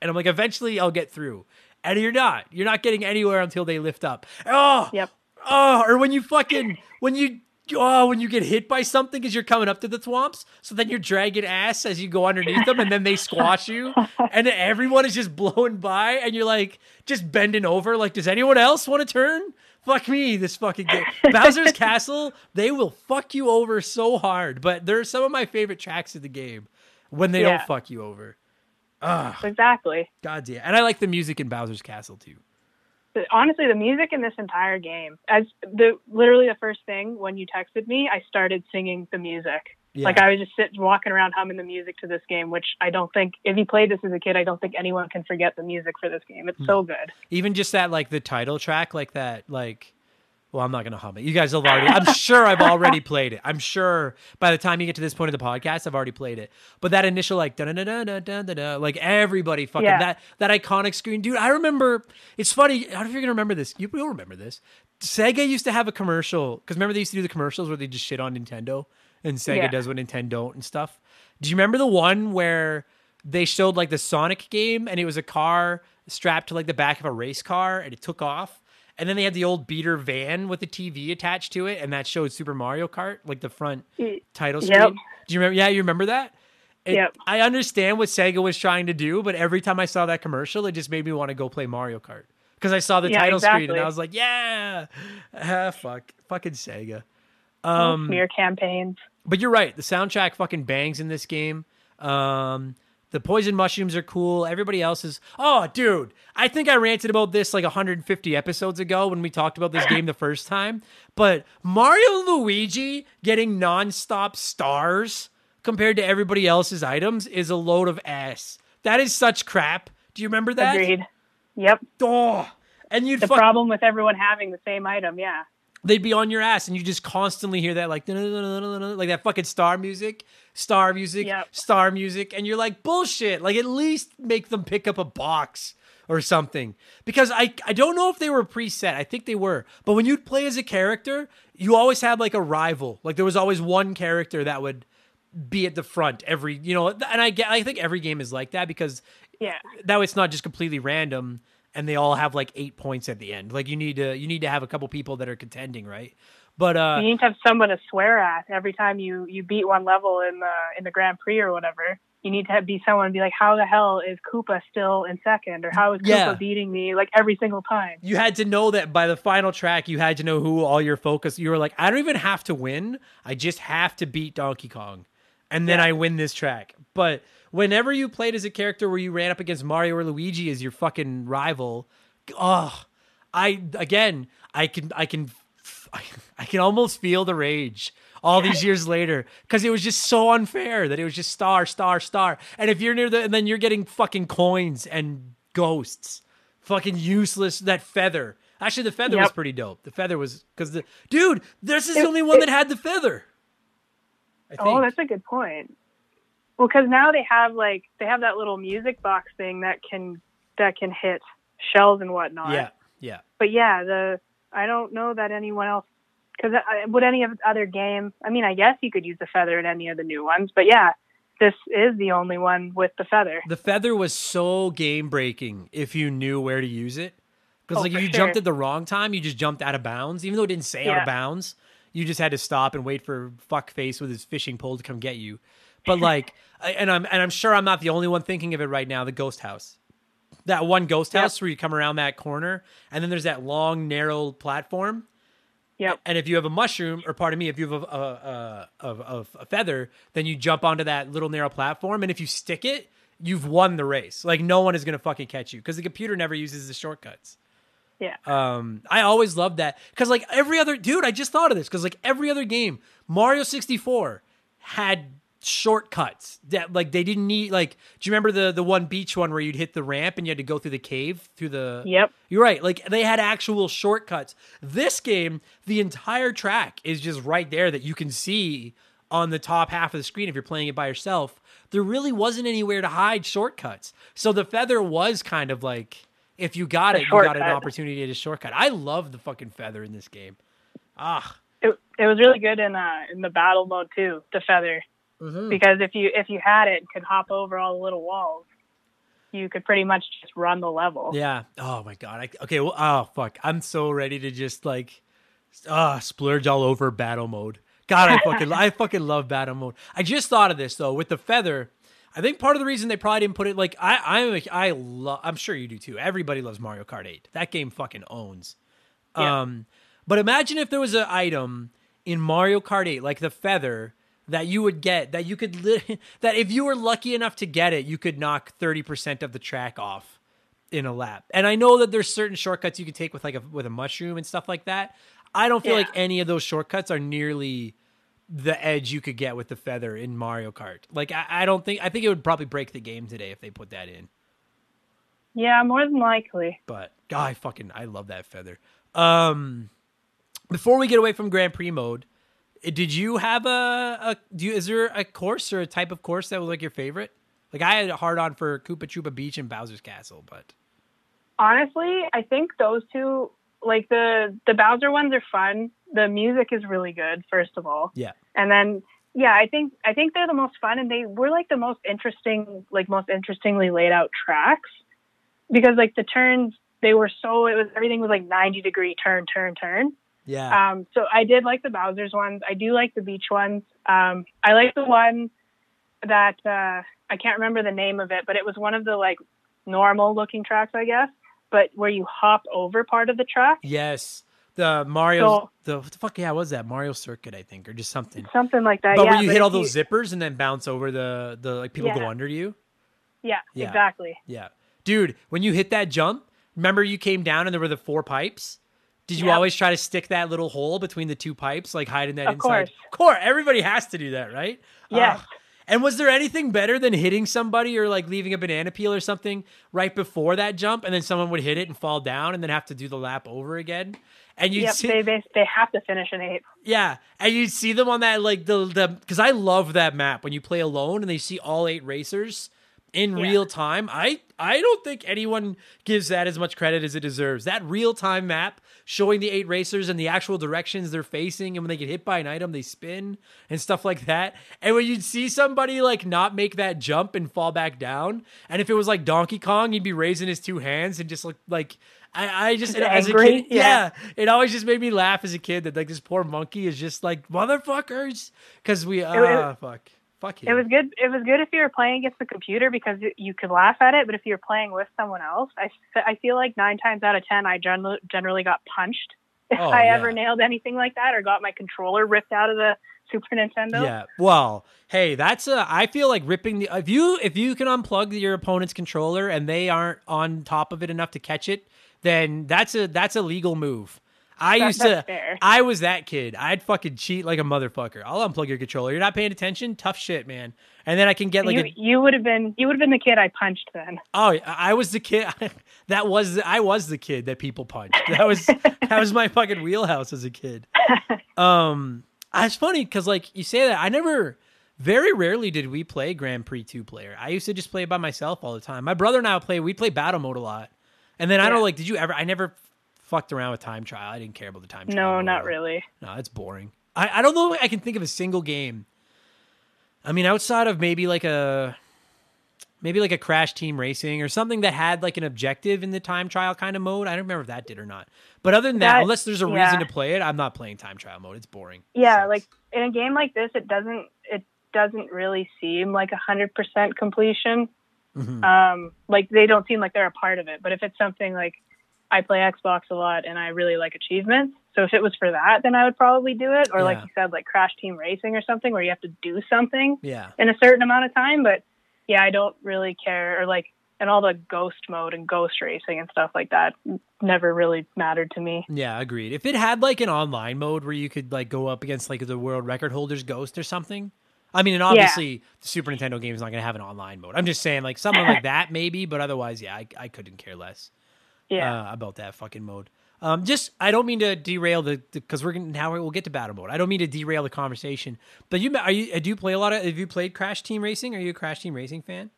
and I'm like, eventually I'll get through. And you're not. You're not getting anywhere until they lift up. Oh, Yep. oh, or when you fucking when you oh when you get hit by something as you're coming up to the thwomps, so then you're dragging ass as you go underneath them, and then they squash you, [laughs] and everyone is just blowing by, and you're like just bending over, like, does anyone else want to turn? fuck me, this fucking game. Bowser's [laughs] Castle, they will fuck you over so hard. But they're some of my favorite tracks of the game when they Yeah. don't fuck you over. Ah, Exactly. god damn. And I like the music in Bowser's Castle too. But honestly, the music in this entire game, as the literally the first thing when you texted me, I started singing the music. Yeah. Like I was just sitting walking around humming the music to this game, which I don't think if you played this as a kid, I don't think anyone can forget the music for this game. It's hmm. so good. Even just that, like the title track, like that, like. Well, I'm not gonna hum it. You guys have already. I'm sure I've already played it. I'm sure by the time you get to this point of the podcast, I've already played it. But that initial like da da da da da da da, like everybody fucking Yeah. that that iconic screen, dude. I remember. It's funny. I don't know if you're gonna remember this. You, you'll remember this. Sega used to have a commercial because remember they used to do the commercials where they just shit on Nintendo and Sega Yeah. does what Nintendo don't and stuff. Do you remember the one where they showed like the Sonic game and it was a car strapped to like the back of a race car and it took off? And then they had the old beater van with the TV attached to it, and that showed Super Mario Kart, like the front title Yep. screen. Do you remember? Yeah, you remember that? It- Yep. I understand what Sega was trying to do, but every time I saw that commercial, it just made me want to go play Mario Kart because I saw the Yeah, title screen and. I was like, yeah, ah, fuck, fucking Sega. Little Um, smear campaigns. but you're right. The soundtrack fucking bangs in this game. Um, the poison mushrooms are cool. Everybody else is. Oh, dude. I think I ranted about this like 150 episodes ago when we talked about this game the first time. But Mario Luigi getting nonstop stars compared to everybody else's items is a load of ass. That is such crap. Do you remember that? Agreed. Yep. Oh. And you'd The fuck- problem with everyone having the same item, yeah. They'd be on your ass and you just constantly hear that like like that fucking star music star music Yep. star music and you're like bullshit. Like at least make them pick up a box or something. Because i i don't know if they were preset. I think they were. But when you'd play as a character you always had like a rival. Like there was always one character that would be at the front every you know and i get i think every game is like that because Yeah. that way it's not just completely random and they all have like eight points at the end. Like you need to you need to have a couple people that are contending right? But uh You need to have someone to swear at every time you you beat one level in the in the Grand Prix or whatever. You need to have, be someone be like, how the hell is Koopa still in second, or how is Koopa Yeah. beating me like every single time? you had to know that by the final track you had to know who all your focus you were like i don't even have to win. I just have to beat donkey kong. And then i win this track. But whenever you played as a character where you ran up against mario or luigi as your fucking rival oh i again i can i can [laughs] i can almost feel the rage all these years later because it was just so unfair that it was just star star star. And if you're near the and then you're getting fucking coins and ghosts fucking useless that feather. Actually the feather was pretty dope. The feather was because the dude this is the only one it- that had the feather. I Oh, that's a good point. Well, because now they have like they have that little music box thing that can that can hit shells and whatnot. yeah yeah But yeah, the I don't know that anyone else because uh, uh, would any of the other game? I mean, I guess you could use the feather in any of the new ones, but yeah, this is the only one with the feather. the feather was so game breaking if you knew where to use it because Oh, like if you sure. jumped at the wrong time you just jumped out of bounds even though it didn't say out of bounds you just had to stop and wait for fuckface with his fishing pole to come get you but like and i'm and i'm sure i'm not the only one thinking of it right now the ghost house that one ghost Yep. house where you come around that corner and then there's that long narrow platform Yep. and if you have a mushroom, or pardon me, if you have a, a, a, a, a feather, then you jump onto that little narrow platform. And if you stick it, you've won the race. Like no one is going to fucking catch you because the computer never uses the shortcuts. Yeah. Um, I always loved that because like every other dude, I just thought of this because like every other game, Mario sixty four had shortcuts that like they didn't need. Like, do you remember the the one beach one where you'd hit the ramp and you had to go through the cave through the? Yep. You're right. Like they had actual shortcuts. This game, the entire track is just right there that you can see on the top half of the screen if you're playing it by yourself. There really wasn't anywhere to hide shortcuts. So the feather was kind of like if you got A it, you got an opportunity to shortcut. I love the fucking feather in this game. Ah, It, it was really good in uh in the battle mode too, the feather. Mm-hmm. Because if you if you had it could hop over all the little walls, you could pretty much just run the level. yeah. Oh my god. I, okay. Well. Oh fuck. I'm so ready to just like, ah, splurge all over battle mode. God, I fucking, [laughs] I fucking love battle mode. I just thought of this though with the feather. I think part of the reason they probably didn't put it like I, I'm, a, I love. I'm sure you do too. Everybody loves Mario Kart 8. That game fucking owns. Yeah. Um, but imagine if there was an item in Mario Kart 8, like the feather, that you would get that you could li- [laughs] that if you were lucky enough to get it, you could knock thirty percent of the track off in a lap. And I know that there's certain shortcuts you can take with like a with a mushroom and stuff like that. I don't feel Yeah. like any of those shortcuts are nearly the edge you could get with the feather in Mario Kart. Like I, I don't think I think it would probably break the game today if they put that in. Yeah, more than likely. But God, I fucking I love that feather. Um, before we get away from Grand Prix mode, did you have a, a do you, is there a course or a type of course that was like your favorite? Like I had a hard on for Koopa Troopa Beach and Bowser's Castle, but Honestly, I think those two, like the the Bowser ones, are fun. The music is really good, first of all, yeah, and then yeah, I think I think they're the most fun, and they were like the most interesting, like most interestingly laid out tracks, because like the turns they were so it was everything was like ninety degree turn, turn, turn. Yeah, Um, so I did like the Bowser's ones. I do like the beach ones. Um, I like the one that uh, I can't remember the name of it, but it was one of the like normal looking tracks, I guess, but where you hop over part of the track, yes. The Mario, So- the what the fuck? Yeah, what was that Mario Circuit? I think, or just something. something like that. But yeah, where you hit all those zippers and then bounce over the the like people go under you. Yeah, Yeah. exactly. Yeah. Dude, when you hit that jump, remember you came down and there were the four pipes? Did you Yep. always try to stick that little hole between the two pipes, like hiding that Of inside? course. Core. Everybody has to do that, right? Yes. Ah. and was there anything better than hitting somebody or like leaving a banana peel or something right before that jump, and then someone would hit it and fall down, and then have to do the lap over again? And you'd Yep, see, they, they they have to finish an eight. yeah, and you see them on that like the the because I love that map when you play alone and they see all eight racers in Yeah. real time. I I don't think anyone gives that as much credit as it deserves. That real time map showing the eight racers and the actual directions they're facing, and when they get hit by an item, they spin and stuff like that. And when you'd see somebody like not make that jump and fall back down, and if it was like Donkey Kong, he'd be raising his two hands and just look like. I, I just Just as a kid, yeah, Yeah. it always just made me laugh as a kid that like this poor monkey is just like motherfuckers because we ah fuck fuck. It was good. It was good if you were playing against the computer because you- you could laugh at it. But if you're playing with someone else, I, I feel like nine times out of ten, I gen- generally got punched [laughs] if Oh, I yeah. ever nailed anything like that or got my controller ripped out of the [laughs] Super Nintendo. yeah. Well, hey, that's a. I feel like ripping the if you if you can unplug your opponent's controller and they aren't on top of it enough to catch it, then that's a that's a legal move. I That- used to. fair. I was that kid. I'd fucking cheat like a motherfucker. I'll unplug your controller. You're not paying attention. Tough shit, man. And then I can get like you, a you would have been you would have been the kid I punched then. Oh, I I was the kid. [laughs] that was I was the kid that people punched. That was that was my fucking wheelhouse as a kid. [laughs] Um, it's funny because like you say that I never, very rarely did we play Grand Prix two player. I used to just play by myself all the time. My brother and I would play. We play battle mode a lot, and then I don't like. Did you ever? I never fucked around with time trial. I didn't care about the time trial. No, not really. No, it's boring. I, I don't know I can think of a single game. I mean, outside of maybe like a maybe like a crash team racing or something that had like an objective in the time trial kind of mode. I don't remember if that did or not. But other than that, That- unless there's a yeah. reason to play it, I'm not playing time trial mode. It's boring. Yeah, Sucks. like in a game like this, it doesn't it doesn't really seem like a hundred percent completion. Mhm. Um, like they don't seem like they're a part of it. But if it's something like I play Xbox a lot and I really like achievements, so if it was for that, then I would probably do it. Or like you said, like Crash Team Racing or something where you have to do something yeah. in a certain amount of time. But yeah, I don't really care. Or like and all the ghost mode and ghost racing and stuff like that never really mattered to me. Yeah, agreed. If it had like an online mode where you could like go up against like the world record holder's ghost or something. I mean, and obviously the Super Nintendo game is not going to have an online mode. I'm just saying like something like [laughs] that maybe, but otherwise, yeah, I, I couldn't care less. Yeah. uh, about that fucking mode. Um, just I don't mean to derail the because we're gonna now we'll get to battle mode. I don't mean to derail the conversation. But you are you do you play a lot of? Have you played Crash Team Racing? Are you a Crash Team Racing fan?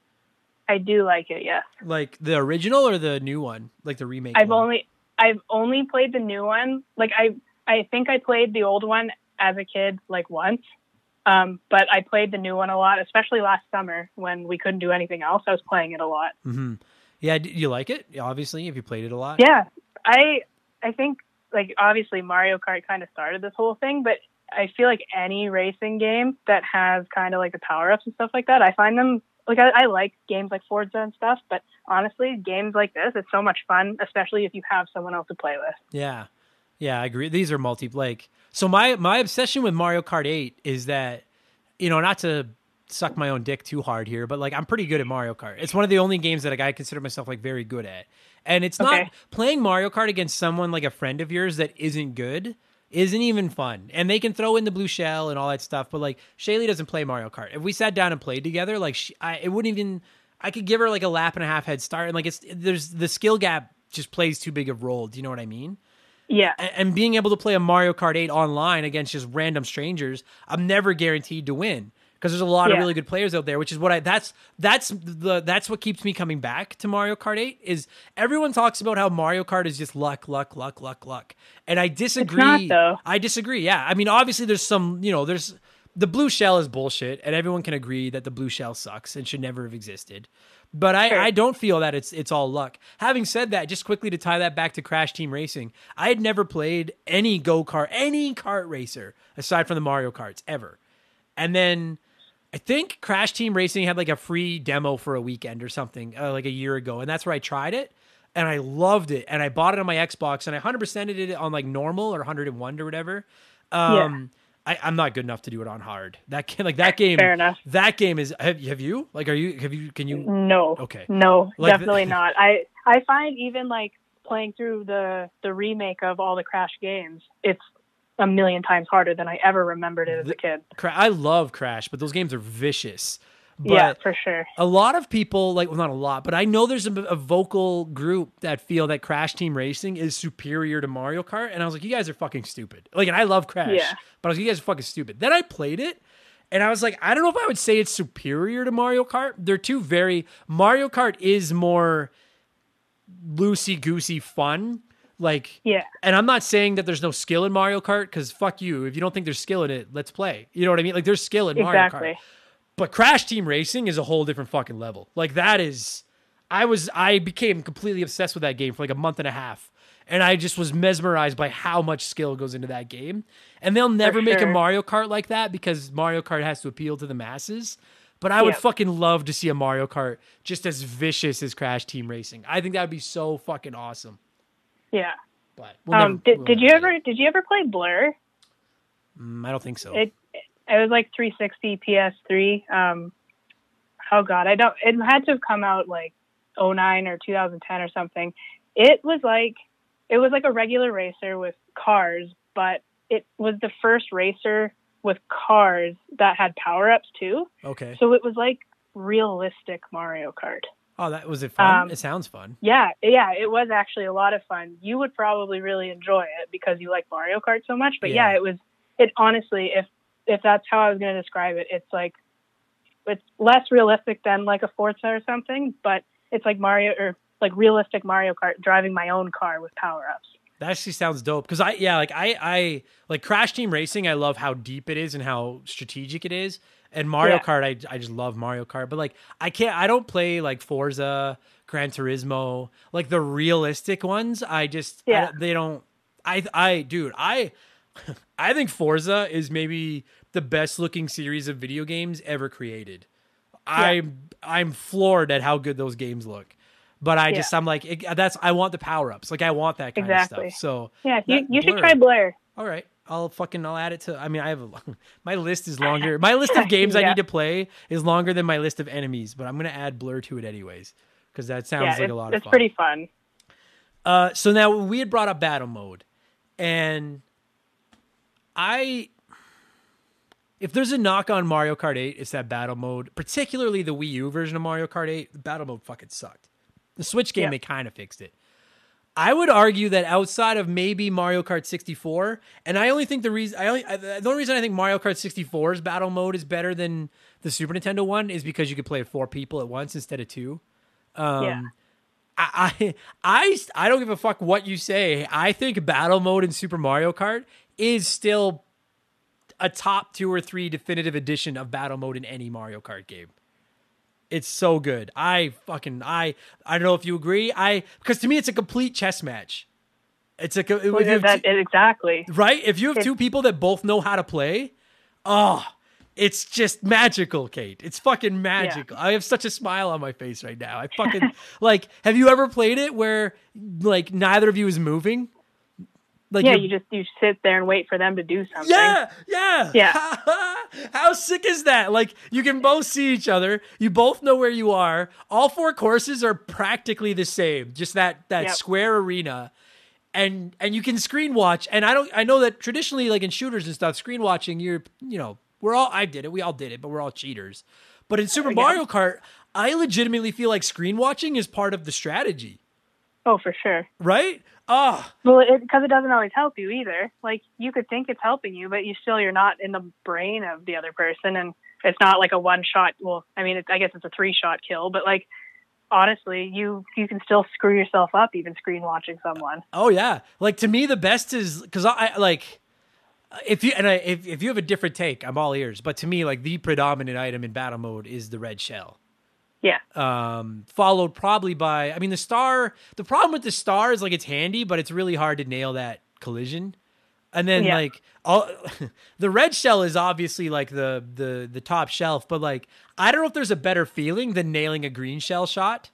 I do like it, yeah. Like the original or the new one, like the remake? I've one? only I've only played the new one. Like I I think I played the old one as a kid like once. Um, but I played the new one a lot, especially last summer when we couldn't do anything else. I was playing it a lot. hmm Yeah, do you like it? Obviously, if you played it a lot. Yeah, I I think like obviously Mario Kart kind of started this whole thing, but I feel like any racing game that has kind of like the power ups and stuff like that, I find them like I, I like games like Forza and stuff, but honestly, games like this, it's so much fun, especially if you have someone else to play with. Yeah. Yeah, I agree. These are multi like so my my obsession with Mario Kart 8 is that you know, not to suck my own dick too hard here, but like I'm pretty good at Mario Kart. It's one of the only games that like, I consider myself like very good at. And it's not Okay. playing Mario Kart against someone like a friend of yours that isn't good isn't even fun. And they can throw in the blue shell and all that stuff, but like Shaylee doesn't play Mario Kart. If we sat down and played together, like she, I, it wouldn't even. I could give her like a lap and a half head start, and like it's there's the skill gap just plays too big of a role. Do you know what I mean? Yeah. And being able to play a Mario Kart 8 online against just random strangers, I'm never guaranteed to win because there's a lot of really good players out there, which is what I that's that's the that's what keeps me coming back to Mario Kart 8 is everyone talks about how Mario Kart is just luck, luck, luck, luck, luck. And I disagree. not, though. I disagree. Yeah. I mean, obviously there's some, you know, there's the blue shell is bullshit and everyone can agree that the blue shell sucks and should never have existed. But I, Sure. I don't feel that it's it's all luck. Having said that, just quickly to tie that back to Crash Team Racing, I had never played any go kart, any kart racer aside from the Mario Karts ever. And then I think Crash Team Racing had like a free demo for a weekend or something, uh, like a year ago, and that's where I tried it, and I loved it, and I bought it on my Xbox, and I hundred percented it on like normal or hundred and one or whatever. Um, I, I'm not good enough to do it on hard. That can, like that game. Fair enough. That game is. Have, have you like? Are you? Have you? Can you? No. Okay. No, Like definitely [laughs] not. I I find even like playing through the the remake of all the Crash games, it's a million times harder than I ever remembered it as a kid. I love Crash, but those games are vicious. But yeah, for sure. a lot of people like well not a lot but i know there's a, a vocal group that feel that crash team racing is superior to mario kart and i was like you guys are fucking stupid like and i love crash Yeah. but i was like you guys are fucking stupid then i played it and i was like i don't know if i would say it's superior to mario kart they're two very mario kart is more loosey goosey fun like Yeah. and i'm not saying that there's no skill in mario kart because fuck you if you don't think there's skill in it let's play you know what i mean like there's skill in mario kart but Crash Team Racing is a whole different fucking level. Like that is I was I became completely obsessed with that game for like a month and a half. And I just was mesmerized by how much skill goes into that game. And they'll never make a. Mario Kart like that because Mario Kart has to appeal to the masses. But I would fucking love to see a Mario Kart just as vicious as Crash Team Racing. I think that would be so fucking awesome. Yeah. But we'll Um, never- did, we'll did you ever did you ever play Blur? Mm, I don't think so. It it was like 360 PS3. Um, oh god, I don't. It had to have come out like 09 or 2010 or something. It was like it was like a regular racer with cars, but it was the first racer with cars that had power ups too. okay. So it was like realistic Mario Kart. Oh, that was it fun? um, it sounds fun. Yeah, yeah, it was actually a lot of fun. You would probably really enjoy it because you like Mario Kart so much. But Yeah. yeah, it was. It honestly, if if that's how I was going to describe it, it's like it's less realistic than like a Forza or something, but it's like Mario or like realistic Mario Kart driving my own car with power ups. That actually sounds dope because I yeah like I I like Crash Team Racing. I love how deep it is and how strategic it is. And Mario Yeah. Kart, I I just love Mario Kart. But like I can't I don't play like Forza, Gran Turismo, like the realistic ones. I just Yeah. don't- they don't. I I dude I [laughs] I think Forza is maybe the best looking series of video games ever created. I'm I'm floored at how good those games look. But I just Yeah. I'm like it, that's I want the power ups. Like I want that kind Exactly. of stuff. So Yeah, you, you should Blur. try Blur. all right. I'll fucking I'll add it to I mean I have a [laughs] my list is longer. My list of games I [laughs] need to play is longer than my list of enemies, but I'm going to add Blur to it anyways cuz that sounds Yeah, like a lot of fun. it's pretty fun. Uh, so now we had brought up battle mode, and I, if there's a knock on Mario Kart 8, it's that battle mode, particularly the Wii U version of Mario Kart 8. The battle mode fucking sucked. The Switch game, Yeah. they kind of fixed it. I would argue that outside of maybe Mario Kart 64, and I only think the reason I only the only reason I think Mario Kart 64's battle mode is better than the Super Nintendo one is because you could play four people at once instead of two. Um, yeah. I, I I I don't give a fuck what you say. I think battle mode in Super Mario Kart is still a top two or three definitive edition of battle mode in any Mario Kart game. It's so good. I fucking I I don't know if you agree. I because to me it's a complete chess match. It's a co- Well, if you that, two- exactly. right. If you have two people that both know how to play, oh, it's just magical, Kate. It's fucking magical. I have such a smile on my face right now. I fucking [laughs] like. Have you ever played it where like neither of you is moving? Like yeah, you're- just you sit there and wait for them to do something. Yeah, yeah, Yeah. [laughs] How sick is that? Like you can both see each other. You both know where you are. All four courses are practically the same. Just that that Yep. square arena. And and you can screen watch. And I don't I know that traditionally like in shooters and stuff, screen watching, you're you know, we're all I did it. We all did it, but we're all cheaters. But in Super. Mario Kart, I legitimately feel like screen watching is part of the strategy. Oh, for sure. Right? Ah, Well, because it, doesn't always help you either. Like you could think it's helping you, but you still you're not in the brain of the other person, and it's not like a one shot. Well, I mean, it's, I guess it's a three shot kill, but like honestly, you you can still screw yourself up even screen watching someone. Oh yeah, like to me the best is because I, I like if you and I if if you have a different take, I'm all ears. But to me, like the predominant item in battle mode is the red shell. Yeah, Um, followed probably by I mean the star. The problem with the star is like it's handy, but it's really hard to nail that collision. And then Yeah. like all [laughs] the red shell is obviously like the the the top shelf, but like I don't know if there's a better feeling than nailing a green shell shot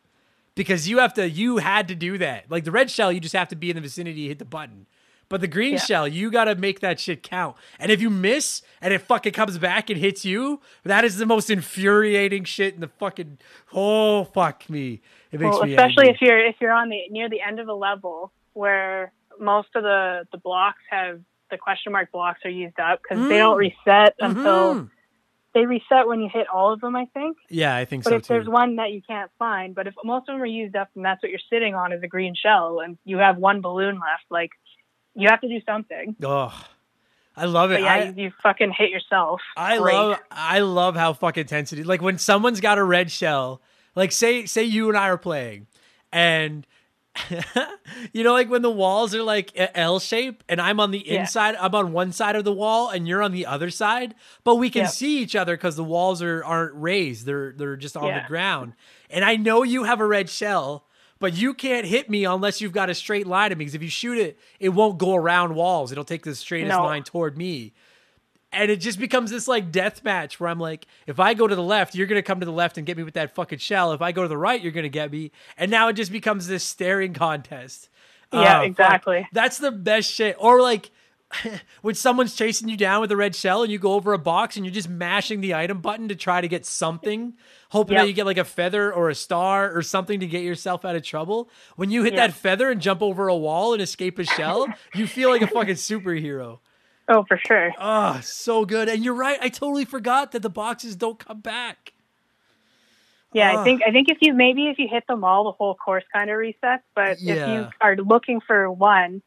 because you have to you had to do that. Like the red shell, you just have to be in the vicinity, hit the button. But the green Yeah. shell, you got to make that shit count. And if you miss and it fucking comes back and hits you, that is the most infuriating shit in the fucking oh fuck me. It makes well, me especially angry. if you're if you're on the near the end of a level where most of the the blocks have the question mark blocks are used up because they don't reset until Mhm. they reset when you hit all of them. I think. Yeah, I think But so But if there's one that you can't find, but if most of them are used up and that's what you're sitting on is a green shell and you have one balloon left, like you have to do something. Oh, I love it. But yeah, I, you, you fucking hit yourself. I Great. love I love how fucking tense it is. Like when someone's got a red shell, like say say you and I are playing, and [laughs] you know, like when the walls are like L shape, and I'm on the Yeah. inside, I'm on one side of the wall, and you're on the other side, but we can Yep. see each other because the walls are aren't raised; they're they're just on Yeah. the ground. And I know you have a red shell. But you can't hit me unless you've got a straight line to me. Because if you shoot it, it won't go around walls. It'll take the straightest No. line toward me and it just becomes this like death match where I'm like, if I go to the left, you're gonna come to the left and get me with that fucking shell. If I go to the right, you're gonna get me. And now it just becomes this staring contest. Yeah, uh, fuck. exactly. That's the best shit. Or like [laughs] when someone's chasing you down with a red shell and you go over a box and you're just mashing the item button to try to get something, hoping that you get like a feather or a star or something to get yourself out of trouble. When you hit Yeah. that feather and jump over a wall and escape a shell, [laughs] you feel like a fucking superhero. Oh, for sure. Oh, so good. And you're right. I totally forgot that the boxes don't come back. Yeah, Ugh. I ah. think I think if you maybe if you hit them all, the whole course kind of resets. But if you are looking for one,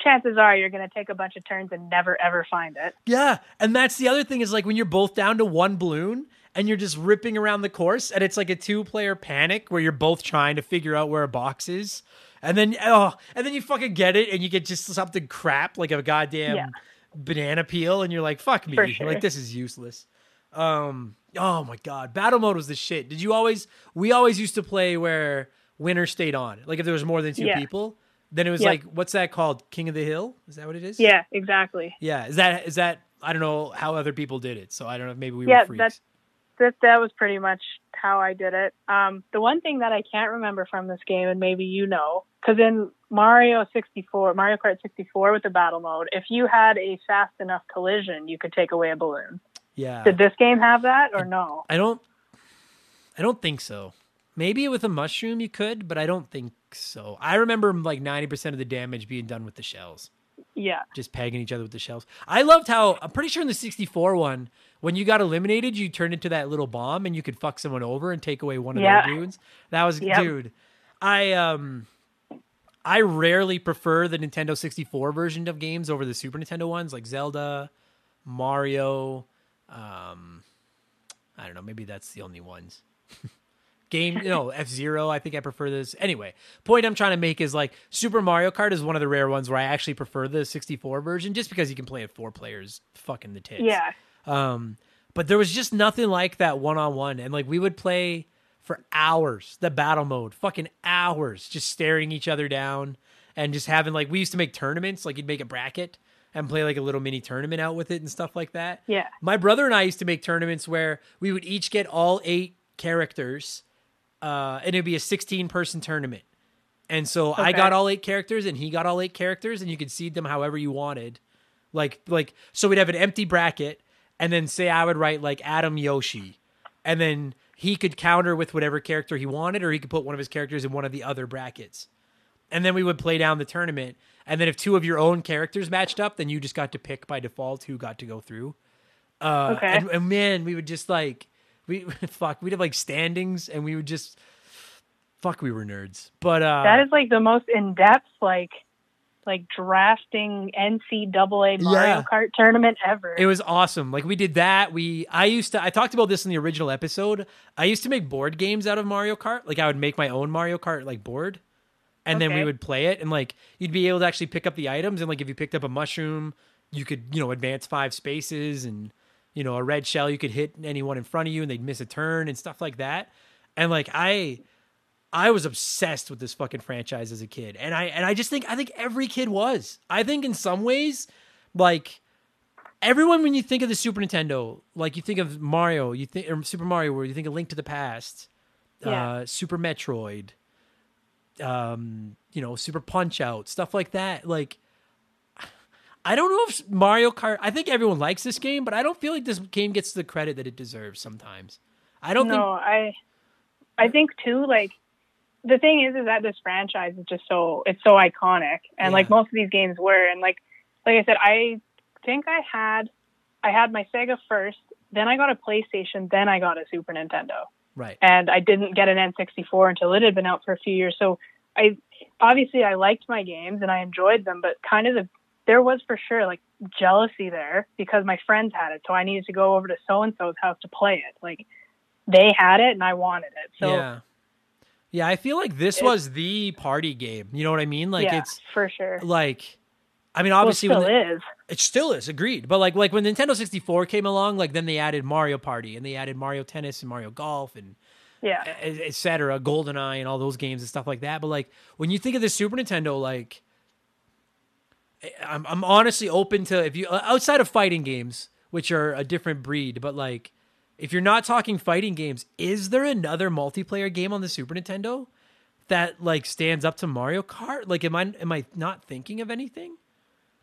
chances are you're going to take a bunch of turns and never ever find it. Yeah. And that's the other thing is like when you're both down to one balloon and you're just ripping around the course and it's like a two player panic where you're both trying to figure out where a box is. And then oh, and then you fucking get it and you get just something crap like a goddamn Yeah. banana peel and you're like, fuck me. Sure. Like this is useless. Um oh my god. Battle mode was the shit. Did you always we always used to play where winner stayed on. Like if there was more than two Yeah. people, then it was Yep. like what's that called? King of the Hill? Is that what it is? Yeah, exactly. Yeah, is that is that I don't know how other people did it, so I don't know. Maybe we Yeah, were freaks. that's- That that was pretty much how I did it. Um, the one thing that I can't remember from this game, and maybe you know, because in Mario 64, Mario Kart 64 with the battle mode, if you had a fast enough collision, you could take away a balloon. yeah, Did this game have that or no? I don't. I don't think so. Maybe with a mushroom you could, but I don't think so. I remember like ninety percent of the damage being done with the shells, Yeah. just pegging each other with the shells. I loved how I'm pretty sure in the sixty four one, when you got eliminated, you turned into that little bomb and you could fuck someone over and take away one of Yeah. their dudes. That was Yep. dude. I um. I rarely prefer the Nintendo 64 version of games over the Super Nintendo ones, like Zelda, Mario. Um, I don't know. Maybe that's the only ones. [laughs] Game, no, F-Zero. I think I prefer this. Anyway, point I'm trying to make is like Super Mario Kart is one of the rare ones where I actually prefer the 64 version, just because you can play it four players, fucking the tits. Yeah. Um, but there was just nothing like that one on one, and like we would play for hours the battle mode, fucking hours, just staring each other down and just having like we used to make tournaments, like you'd make a bracket and play like a little mini tournament out with it and stuff like that. Yeah. My brother and I used to make tournaments where we would each get all eight characters, uh, and it'd be a 16 person tournament. And so I got all eight characters and he got all eight characters and you could seed them however you wanted. Like like so we'd have an empty bracket and then say I would write like Adam Yoshi and then he could counter with whatever character he wanted or he could put one of his characters in one of the other brackets. And then we would play down the tournament and then if two of your own characters matched up then you just got to pick by default who got to go through. Uh Okay. and, and man, we would just like we [laughs] fuck, we'd have like standings and we would just fuck we were nerds. But uh that is like the most in depth like like drafting NCAA Mario Yeah. Kart tournament ever. It was awesome. Like we did that. We I used to I talked about this in the original episode. I used to make board games out of Mario Kart. Like I would make my own Mario Kart like board. And then we would play it and like you'd be able to actually pick up the items and like if you picked up a mushroom, you could, you know, advance five spaces and you know, a red shell you could hit anyone in front of you and they'd miss a turn and stuff like that. And like I I was obsessed with this fucking franchise as a kid. And I and I just think I think every kid was. I think in some ways like everyone when you think of the Super Nintendo, like you think of Mario, you think or Super Mario World, you think of Link to the Past, Yeah. uh, Super Metroid, um, you know, Super Punch Out, stuff like that. Like, I don't know if Mario Kart. I think everyone likes this game, but I don't feel like this game gets the credit that it deserves. Sometimes, I don't no, think. I I think too like the thing is is that this franchise is just so it's so iconic and like most of these games were and like like I said I think I had I had my Sega first, then I got a PlayStation, then I got a Super Nintendo. Right. and I didn't get an N64 until it had been out for a few years. So I obviously I liked my games and I enjoyed them, but kind of the there was for sure like jealousy there because my friends had it, so I needed to go over to so and so's house to play it. Like they had it and I wanted it. So yeah. Yeah, I feel like this was the party game. You know what I mean? Like yeah, it's for sure. like I mean Well, it obviously still when the- is. It still is, agreed. But like like when Nintendo 64 came along, like then they added Mario Party and they added Mario Tennis and Mario Golf and Yeah. et cetera, GoldenEye and all those games and stuff like that. But like when you think of the Super Nintendo, like I'm I'm honestly open to if you outside of fighting games, which are a different breed, but like if you're not talking fighting games, is there another multiplayer game on the Super Nintendo that like stands up to Mario Kart? Like am I am I not thinking of anything?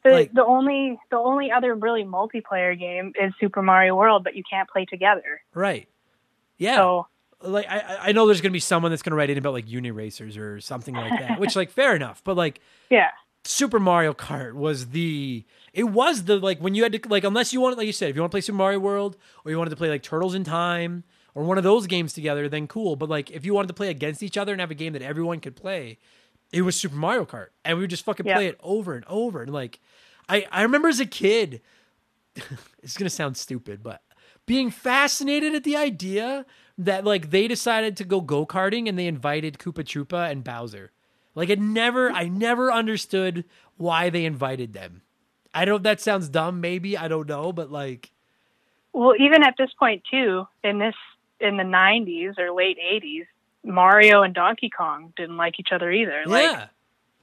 The, like- the only the only other really multiplayer game is Super Mario World, but you can't play together. Right. Yeah. So like I, I- know there's gonna be someone that's gonna write in about like Uniracers or something like that, which like fair enough. But like [laughs] yeah. Super Mario Kart was the it was the like when you had to like unless you wanted like you said if you want to play Super Mario World or you wanted to play like Turtles in Time or one of those games together then cool but like if you wanted to play against each other and have a game that everyone could play it was Super Mario Kart and we would just fucking Yeah. play it over and over and like I I remember as a kid [laughs] it's gonna sound stupid but being fascinated at the idea that like they decided to go go karting and they invited Koopa Troopa and Bowser. Like it never, I never understood why they invited them. I don't. That sounds dumb. Maybe I don't know, but like, Well, even at this point too, in this in the '90s or late '80s, Mario and Donkey Kong didn't like each other either. Like yeah,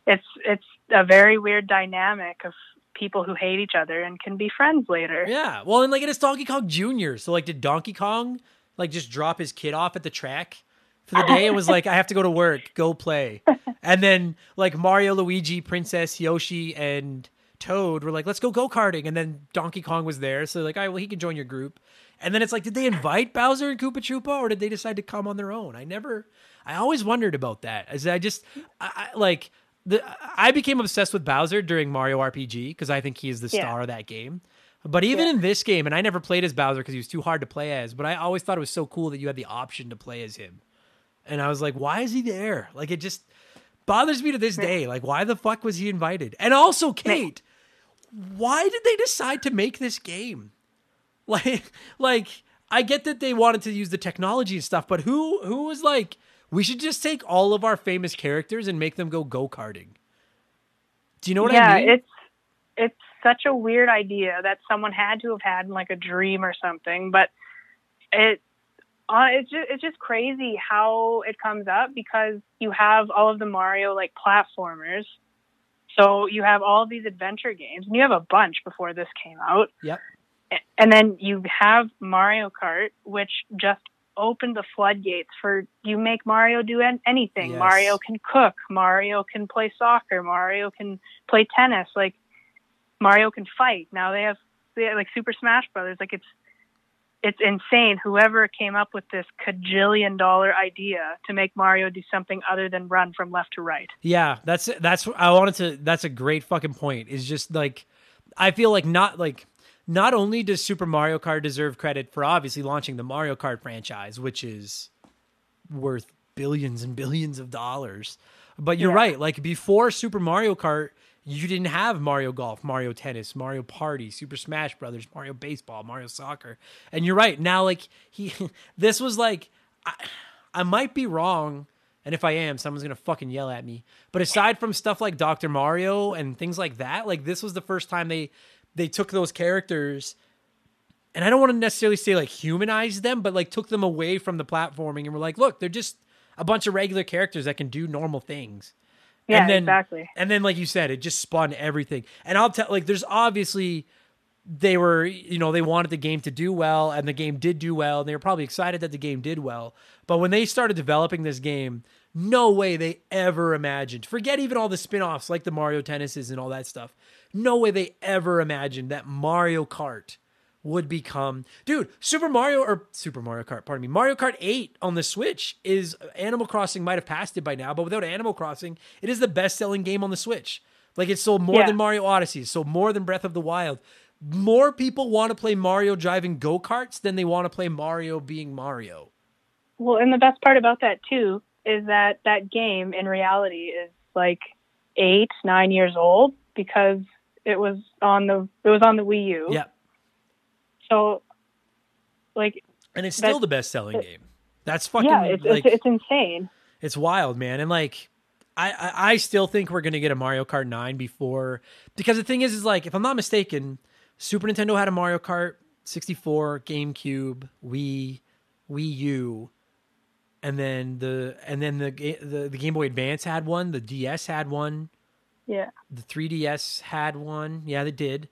it's it's a very weird dynamic of people who hate each other and can be friends later. yeah. Well, and like it is Donkey Kong Junior. So like, did Donkey Kong like just drop his kid off at the track for the day and was like, I have to go to work, go play, and then like Mario, Luigi, Princess, Yoshi, and Toad were like, let's go go karting, and then Donkey Kong was there, so like, all right, well, he can join your group. And then it's like, did they invite Bowser and Koopa Troopa, or did they decide to come on their own? I never, I always wondered about that. As I just, I, I like, the I became obsessed with Bowser during Mario RPG because I think he is the Yeah. star of that game. But even Yeah. in this game, and I never played as Bowser because he was too hard to play as, but I always thought it was so cool that you had the option to play as him. And I was like, why is he there? Like, it just bothers me to this day. Like, why the fuck was he invited? And also, Kate, why did they decide to make this game? [laughs] Like, like I get that they wanted to use the technology and stuff, but who who was like, we should just take all of our famous characters and make them go go karting? Do you know what yeah, I mean? Yeah, it's it's such a weird idea that someone had to have had in like a dream or something, but it uh, it's just it's just crazy how it comes up because you have all of the Mario like platformers. So you have all of these adventure games, and you have a bunch before this came out. Yep. And then you have Mario Kart, which just opened the floodgates for you make Mario do an- anything. Yes. Mario can cook, Mario can play soccer, Mario can play tennis, like Mario can fight. Now they have, they have like Super Smash Brothers. Like it's it's insane. Whoever came up with this cajillion dollar idea to make Mario do something other than run from left to right. Yeah, that's that's I wanted to that's a great fucking point. Is just like I feel like not like not only does Super Mario Kart deserve credit for obviously launching the Mario Kart franchise, which is worth billions and billions of dollars. But you're Yeah. right, like before Super Mario Kart, you didn't have Mario Golf, Mario Tennis, Mario Party, Super Smash Brothers, Mario Baseball, Mario Soccer. And you're right. Now like he [laughs] this was like I, I might be wrong, and if I am, someone's gonna fucking yell at me. But aside from stuff like Dr. Mario and things like that, like this was the first time they they took those characters and I don't want to necessarily say like humanize them, but like took them away from the platforming and were like, look, they're just a bunch of regular characters that can do normal things. Yeah, and then, exactly. And then, like you said, it just spun everything. And I'll tell, like, there's obviously they were, you know, they wanted the game to do well, and the game did do well, and they were probably excited that the game did well. But when they started developing this game, no way they ever imagined. Forget even all the spin-offs like the Mario Tennises and all that stuff. No way they ever imagined that Mario Kart would become dude super mario or super mario kart pardon me mario kart 8 on the switch is animal crossing might have passed it by now but without animal crossing it is the best selling game on the switch like it sold more Yeah. than mario odyssey sold more than breath of the wild more people want to play mario driving go-karts than they want to play mario being mario Well, and the best part about that too is that that game in reality is like eight, nine years old because it was on the it was on the Wii U. yeah So, like, and it's still the best selling game that's fucking yeah, it's, like it's it's insane. It's wild, man. And like I, I I still think we're gonna get a Mario Kart 9 before because the thing is is like if I'm not mistaken, Super Nintendo had a Mario Kart 64, GameCube, Wii, Wii U, and then the and then the the, the Game Boy Advance had one, the DS had one, Yeah, the 3DS had one. Yeah, they did.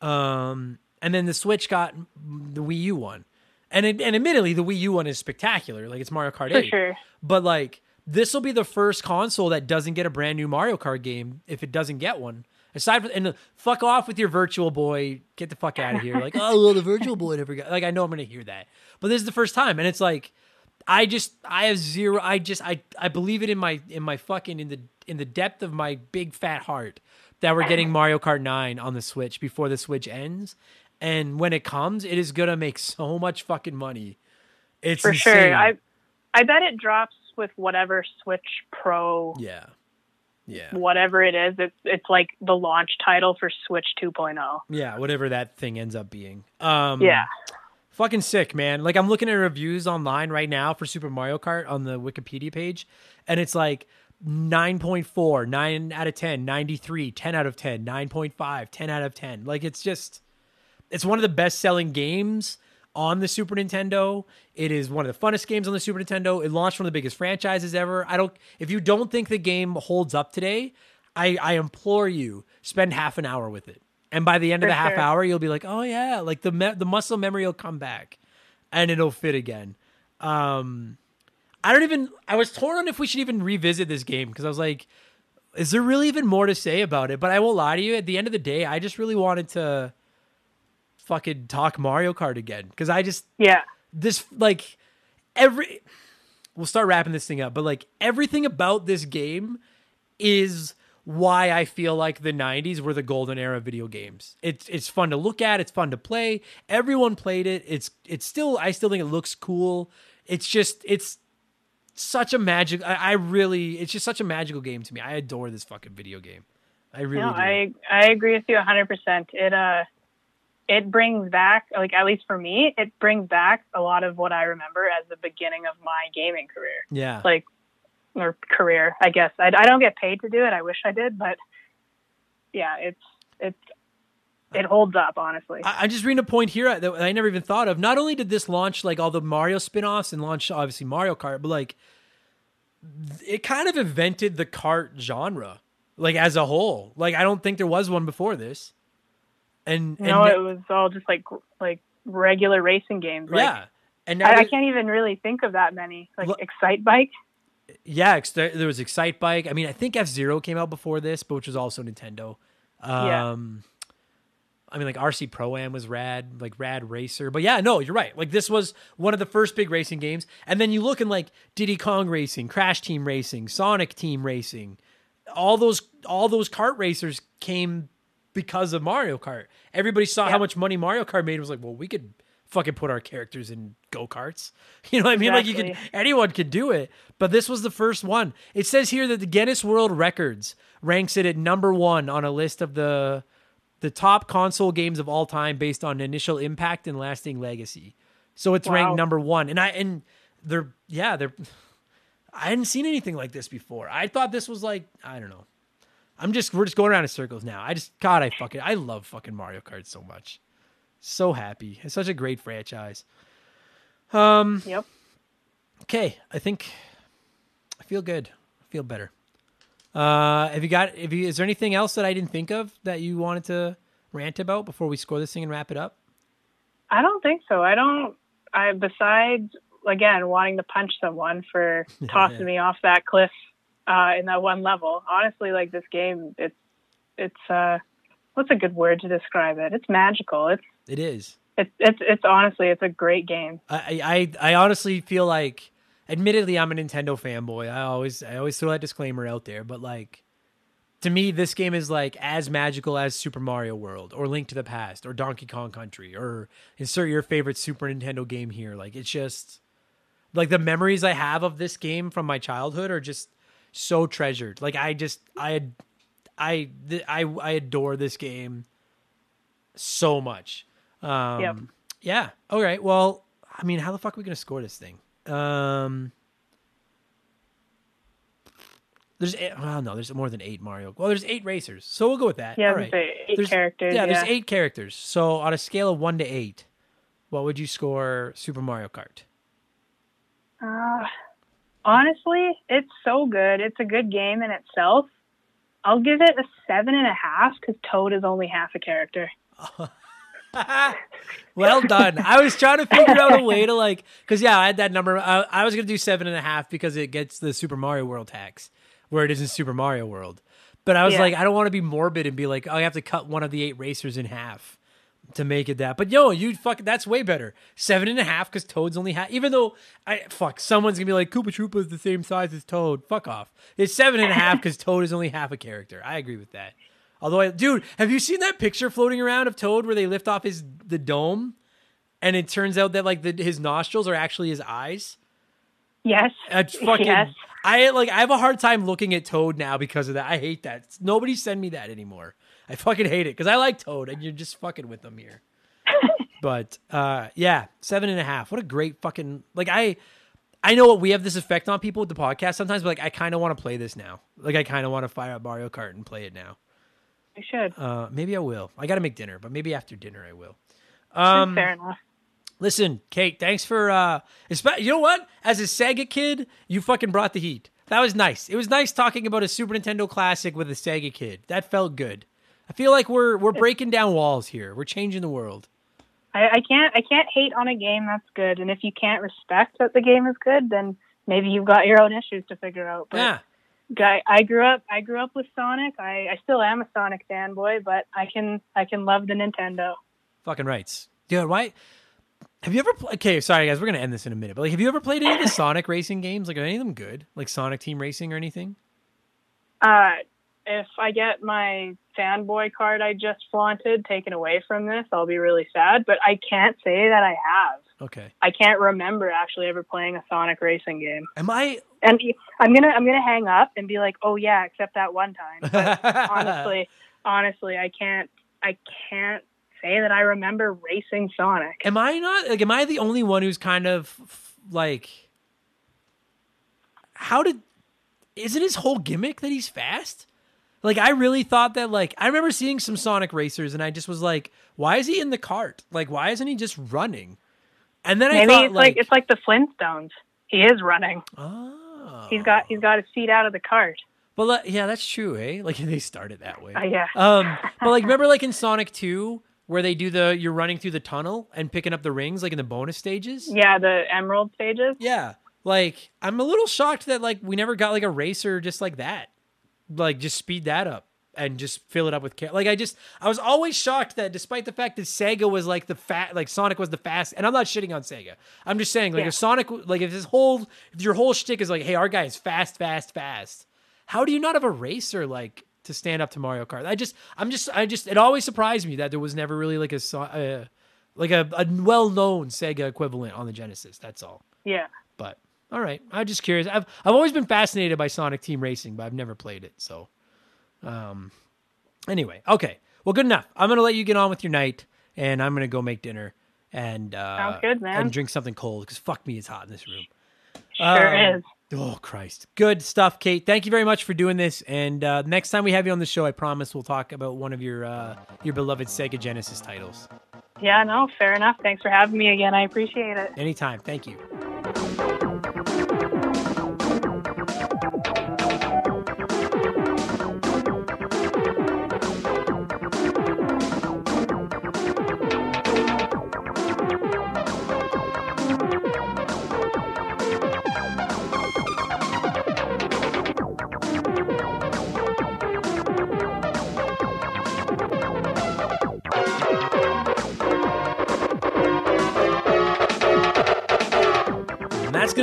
Um, and then the Switch got the Wii U one. And it, and admittedly, the Wii U one is spectacular. Like it's Mario Kart for 8. sure. But like this will be the first console that doesn't get a brand new Mario Kart game if it doesn't get one. Aside from and fuck off with your Virtual Boy, get the fuck out of here. Like oh well, the Virtual Boy never got. Like I know I'm gonna hear that, but this is the first time, and it's like I just I have zero. I just I I believe it in my in my fucking in the in the depth of my big fat heart that we're getting [laughs] Mario Kart 9 on the Switch before the Switch ends. And when it comes, it is gonna make [laughs] so much fucking money. It's For insane. sure. I I bet it drops with whatever Switch Pro, yeah, yeah. whatever it is. It's it's like the launch title for Switch oh. 2.0. Yeah, whatever that thing ends up being. Um, Yeah. fucking sick, man. Like I'm looking at reviews online right now for Super Mario Kart on the Wikipedia page, and it's like 9.4, 9 out of 10, 93, 10 out of 10, 9.5, 10 out of 10. Like it's just, it's one of the best selling games on the Super Nintendo. It is one of the funnest games on the Super Nintendo. It launched one of the biggest franchises ever. I don't, if you don't think the game holds up today, I, I implore you, spend half an hour with it. And by the end of the half hour, you'll be like, oh yeah, like the me- the muscle memory will come back, and it'll fit again. Um, I don't even. I was torn on if we should even revisit this game because I was like, is there really even more to say about it? But I won't lie to you. At the end of the day, I just really wanted to fucking talk Mario Kart again because I just Yeah. this like every we'll start wrapping this thing up but like everything about this game is why I feel like the 90s were the golden era of video games. It's it's fun to look at, it's fun to play. Everyone played it. It's it's still I still think it looks cool. It's just it's such a magic I, I really it's just such a magical game to me. I adore this fucking video game. I really no. I I agree with you 100%. It uh it brings back like at least for me, it brings back a lot of what I remember as the beginning of my gaming career. yeah. Like or career, I guess. I, I don't get paid to do it. I wish I did, but yeah, it's it's it holds up honestly. I, I'm just reading a point here that I never even thought of. Not only did this launch like all the Mario spin-offs and launch obviously Mario Kart, but like it kind of invented the kart genre, like as a whole. Like I don't think there was one before this. And, and no, it was all just like like regular racing games. Like, yeah, And I, I can't even really think of that many. Like Look- Excite Bike. yeah, there there was Excite Bike. I mean, I think F-Zero came out before this, but which was also Nintendo. Yeah. Um, I mean, like RC Pro Am was rad, like Rad Racer. But yeah, no, you're right. Like this was one of the first big racing games. And then you look in like Diddy Kong Racing, Crash Team Racing, Sonic Team Racing. All those all those kart racers came because of Mario Kart. Everybody saw how much money Mario Kart made and was like, well, we could fucking put our characters in go-karts. [laughs] You know what I mean? Like you could anyone could do it. But this was the first one. It says here that the Guinness World Records ranks it at number one on a list of the the top console games of all time based on initial impact and lasting legacy. So it's ranked number one. And I and they're yeah, they're [laughs] I hadn't seen anything like this before. I thought this was like, I don't know. I'm just we're just going around in circles now. I just God, I fucking I love fucking Mario Kart so much. So happy. It's such a great franchise. Um Yep. Okay, I think I feel good. I feel better. Uh, have you got? Have you? Is there anything else that I didn't think of that you wanted to rant about before we score this thing and wrap it up? I don't think so. I don't. I besides again wanting to punch someone for [laughs] tossing me off that cliff uh, in that one level. Honestly, like this game, it's it's uh, what's a good word to describe it? It's magical. It's It is. it's it's it's honestly it's a great game. I, I I honestly feel like, admittedly, I'm a Nintendo fanboy. I always I always throw that disclaimer out there, but like, to me, this game is like as magical as Super Mario World or Link to the Past or Donkey Kong Country or insert your favorite Super Nintendo game here. Like, it's just like the memories I have of this game from my childhood are just so treasured. Like, I just I I I I adore this game so much. Um, Yep. Yeah. All right. Well, I mean, how the fuck are we gonna score this thing? Um, there's eight, well, no, there's more than eight Mario. Well, there's eight racers, so we'll go with that. Yeah, All there's eight There's- characters. Yeah, Yeah, there's eight characters. So on a scale of one to eight, what would you score Super Mario Kart? Uh, honestly, it's so good. It's a good game in itself. I'll give it a seven and a half because Toad is only half a character. [laughs] well done. I was trying to figure out a way to like, because yeah, I had that number. I, I was gonna do seven and a half because it gets the Super Mario World tax, where it is in Super Mario World. But I was Yeah. like, I don't want to be morbid and be like, oh, I have to cut one of the eight racers in half to make it that. But yo, you fuck, that's way better. Seven and a half because Toad's only half. Even though I fuck, someone's gonna be like, Koopa Troopa is the same size as Toad. Fuck off. It's seven and a half because Toad is only half a character. I agree with that. Although, I, dude, have you seen that picture floating around of Toad where they lift off his the dome, and it turns out that like the, his nostrils are actually his eyes? Yes. That's [laughs] fucking. Yes. I like. I have a hard time looking at Toad now because of that. I hate that. Nobody send me that anymore. [laughs] I fucking hate it because I like Toad, and you're just fucking with them here. [laughs] but uh, yeah, seven and a half. What a great fucking like. I I know what we have this effect on people with the podcast sometimes, but like I kind of want to play this now. Like I kind of want to fire up Mario Kart and play it now. You should. Uh, maybe I will. I got to make dinner, but maybe after dinner I will. Um, Fair enough. Listen, Kate, thanks for uh you know what? As a Sega kid, you fucking brought the heat. That was nice. It was nice talking about a Super Nintendo classic with a Sega kid. That felt good. I feel like we're we're breaking down walls here. We're changing the world. I, I can't. I can't hate on a game that's good, and if you can't respect that the game is good, then maybe you've got your own issues to figure out. But Yeah. guy, I grew up. I grew up with Sonic. I, I still am a Sonic fanboy, but I can. I can love the Nintendo. Fucking rights. Dude, why have you ever pl- Okay, sorry guys, we're going to end this in a minute. But like have you ever played any of the [laughs] Sonic racing games? Like are any of them good? Like Sonic Team Racing or anything? Uh, if I get my fanboy card I just flaunted taken away from this, I'll be really sad. But I can't say that I have. Okay. I can't remember actually ever playing a Sonic racing game. Am I And I'm gonna I'm gonna hang up and be like, oh yeah, except that one time. [laughs] But honestly, honestly, I can't I can't say that I remember racing Sonic. am I not like am I the only one who's kind of like how did isn't his whole gimmick that he's fast? Like I really thought that like I remember seeing some Sonic racers and I just was like, why is he in the cart? Like why isn't he just running? And then I thought it's like, it's like the Flintstones. He is running. oh. He's got he's got his feet out of the cart. But like, yeah, that's true, eh? Like [laughs] they started that way. Uh, yeah. Um, but like, remember, like in Sonic Two, where they do the you're running through the tunnel and picking up the rings like in the bonus stages. Yeah, the emerald stages. Yeah. Like I'm a little shocked that like we never got like a racer just like that. Like just speed that up and just fill it up with ca- like I just I was always shocked that despite the fact that Sega was like the fat like Sonic was the fast and I'm not shitting on Sega. I'm just saying like Yeah. if Sonic like if this whole if your whole shtick is like hey our guy is fast fast fast. How do you not have a racer like to stand up to Mario Kart? I just I'm just I just it always surprised me that there was never really like a uh, like a, a well-known Sega equivalent on the Genesis. That's all. Yeah. But all right, I'm just curious. I've I've always been fascinated by Sonic Team Racing, but I've never played it. So, um, anyway, okay. Well, good enough. I'm gonna let you get on with your night, and I'm gonna go make dinner and uh, Sounds good, man. and drink something cold because fuck me, it's hot in this room. Sure Um, is. Oh Christ, good stuff, Kate. Thank you very much for doing this. And uh, next time we have you on the show, I promise we'll talk about one of your uh, your beloved Sega Genesis titles. Yeah, no, fair enough. Thanks for having me again. I appreciate it. Anytime. Thank you.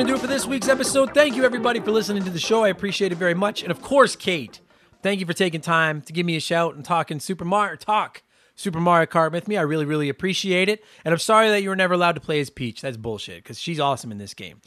Going to do it for this week's episode. Thank you, everybody, for listening to the show. I appreciate it very much. And of course, Kate, thank you for taking time to give me a shout and talking Super Mario talk Super Mario Kart with me. I really, really appreciate it. And I'm sorry that you were never allowed to play as Peach. That's bullshit because she's awesome in this game.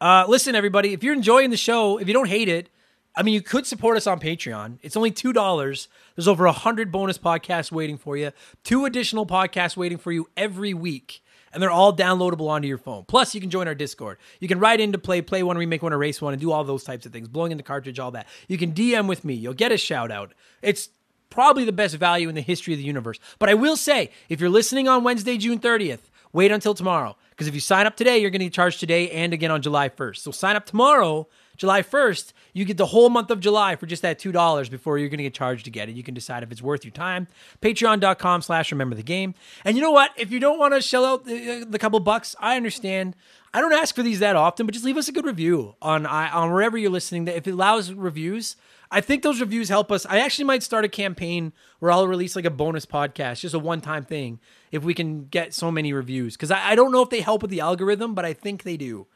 Uh, listen, everybody, if you're enjoying the show, if you don't hate it, I mean, you could support us on Patreon. It's only two dollars. There's over a hundred bonus podcasts waiting for you. Two additional podcasts waiting for you every week, and they're all downloadable onto your phone. Plus, you can join our Discord. You can write in to play, play one, remake one, erase one, and do all those types of things. Blowing in the cartridge, all that. You can DM with me. You'll get a shout out. It's probably the best value in the history of the universe. But I will say, if you're listening on Wednesday, June 30th, wait until tomorrow. Because if you sign up today, you're going to get charged today and again on July 1st. So sign up tomorrow, July 1st. You get the whole month of July for just that $2 before you're going to get charged to get it. You can decide if it's worth your time. Patreon.com slash remember the game. And you know what? If you don't want to shell out the, uh, the couple bucks, I understand. I don't ask for these that often, but just leave us a good review on, on wherever you're listening. That If it allows reviews, I think those reviews help us. I actually might start a campaign where I'll release like a bonus podcast, just a one time thing, if we can get so many reviews. Because I, I don't know if they help with the algorithm, but I think they do.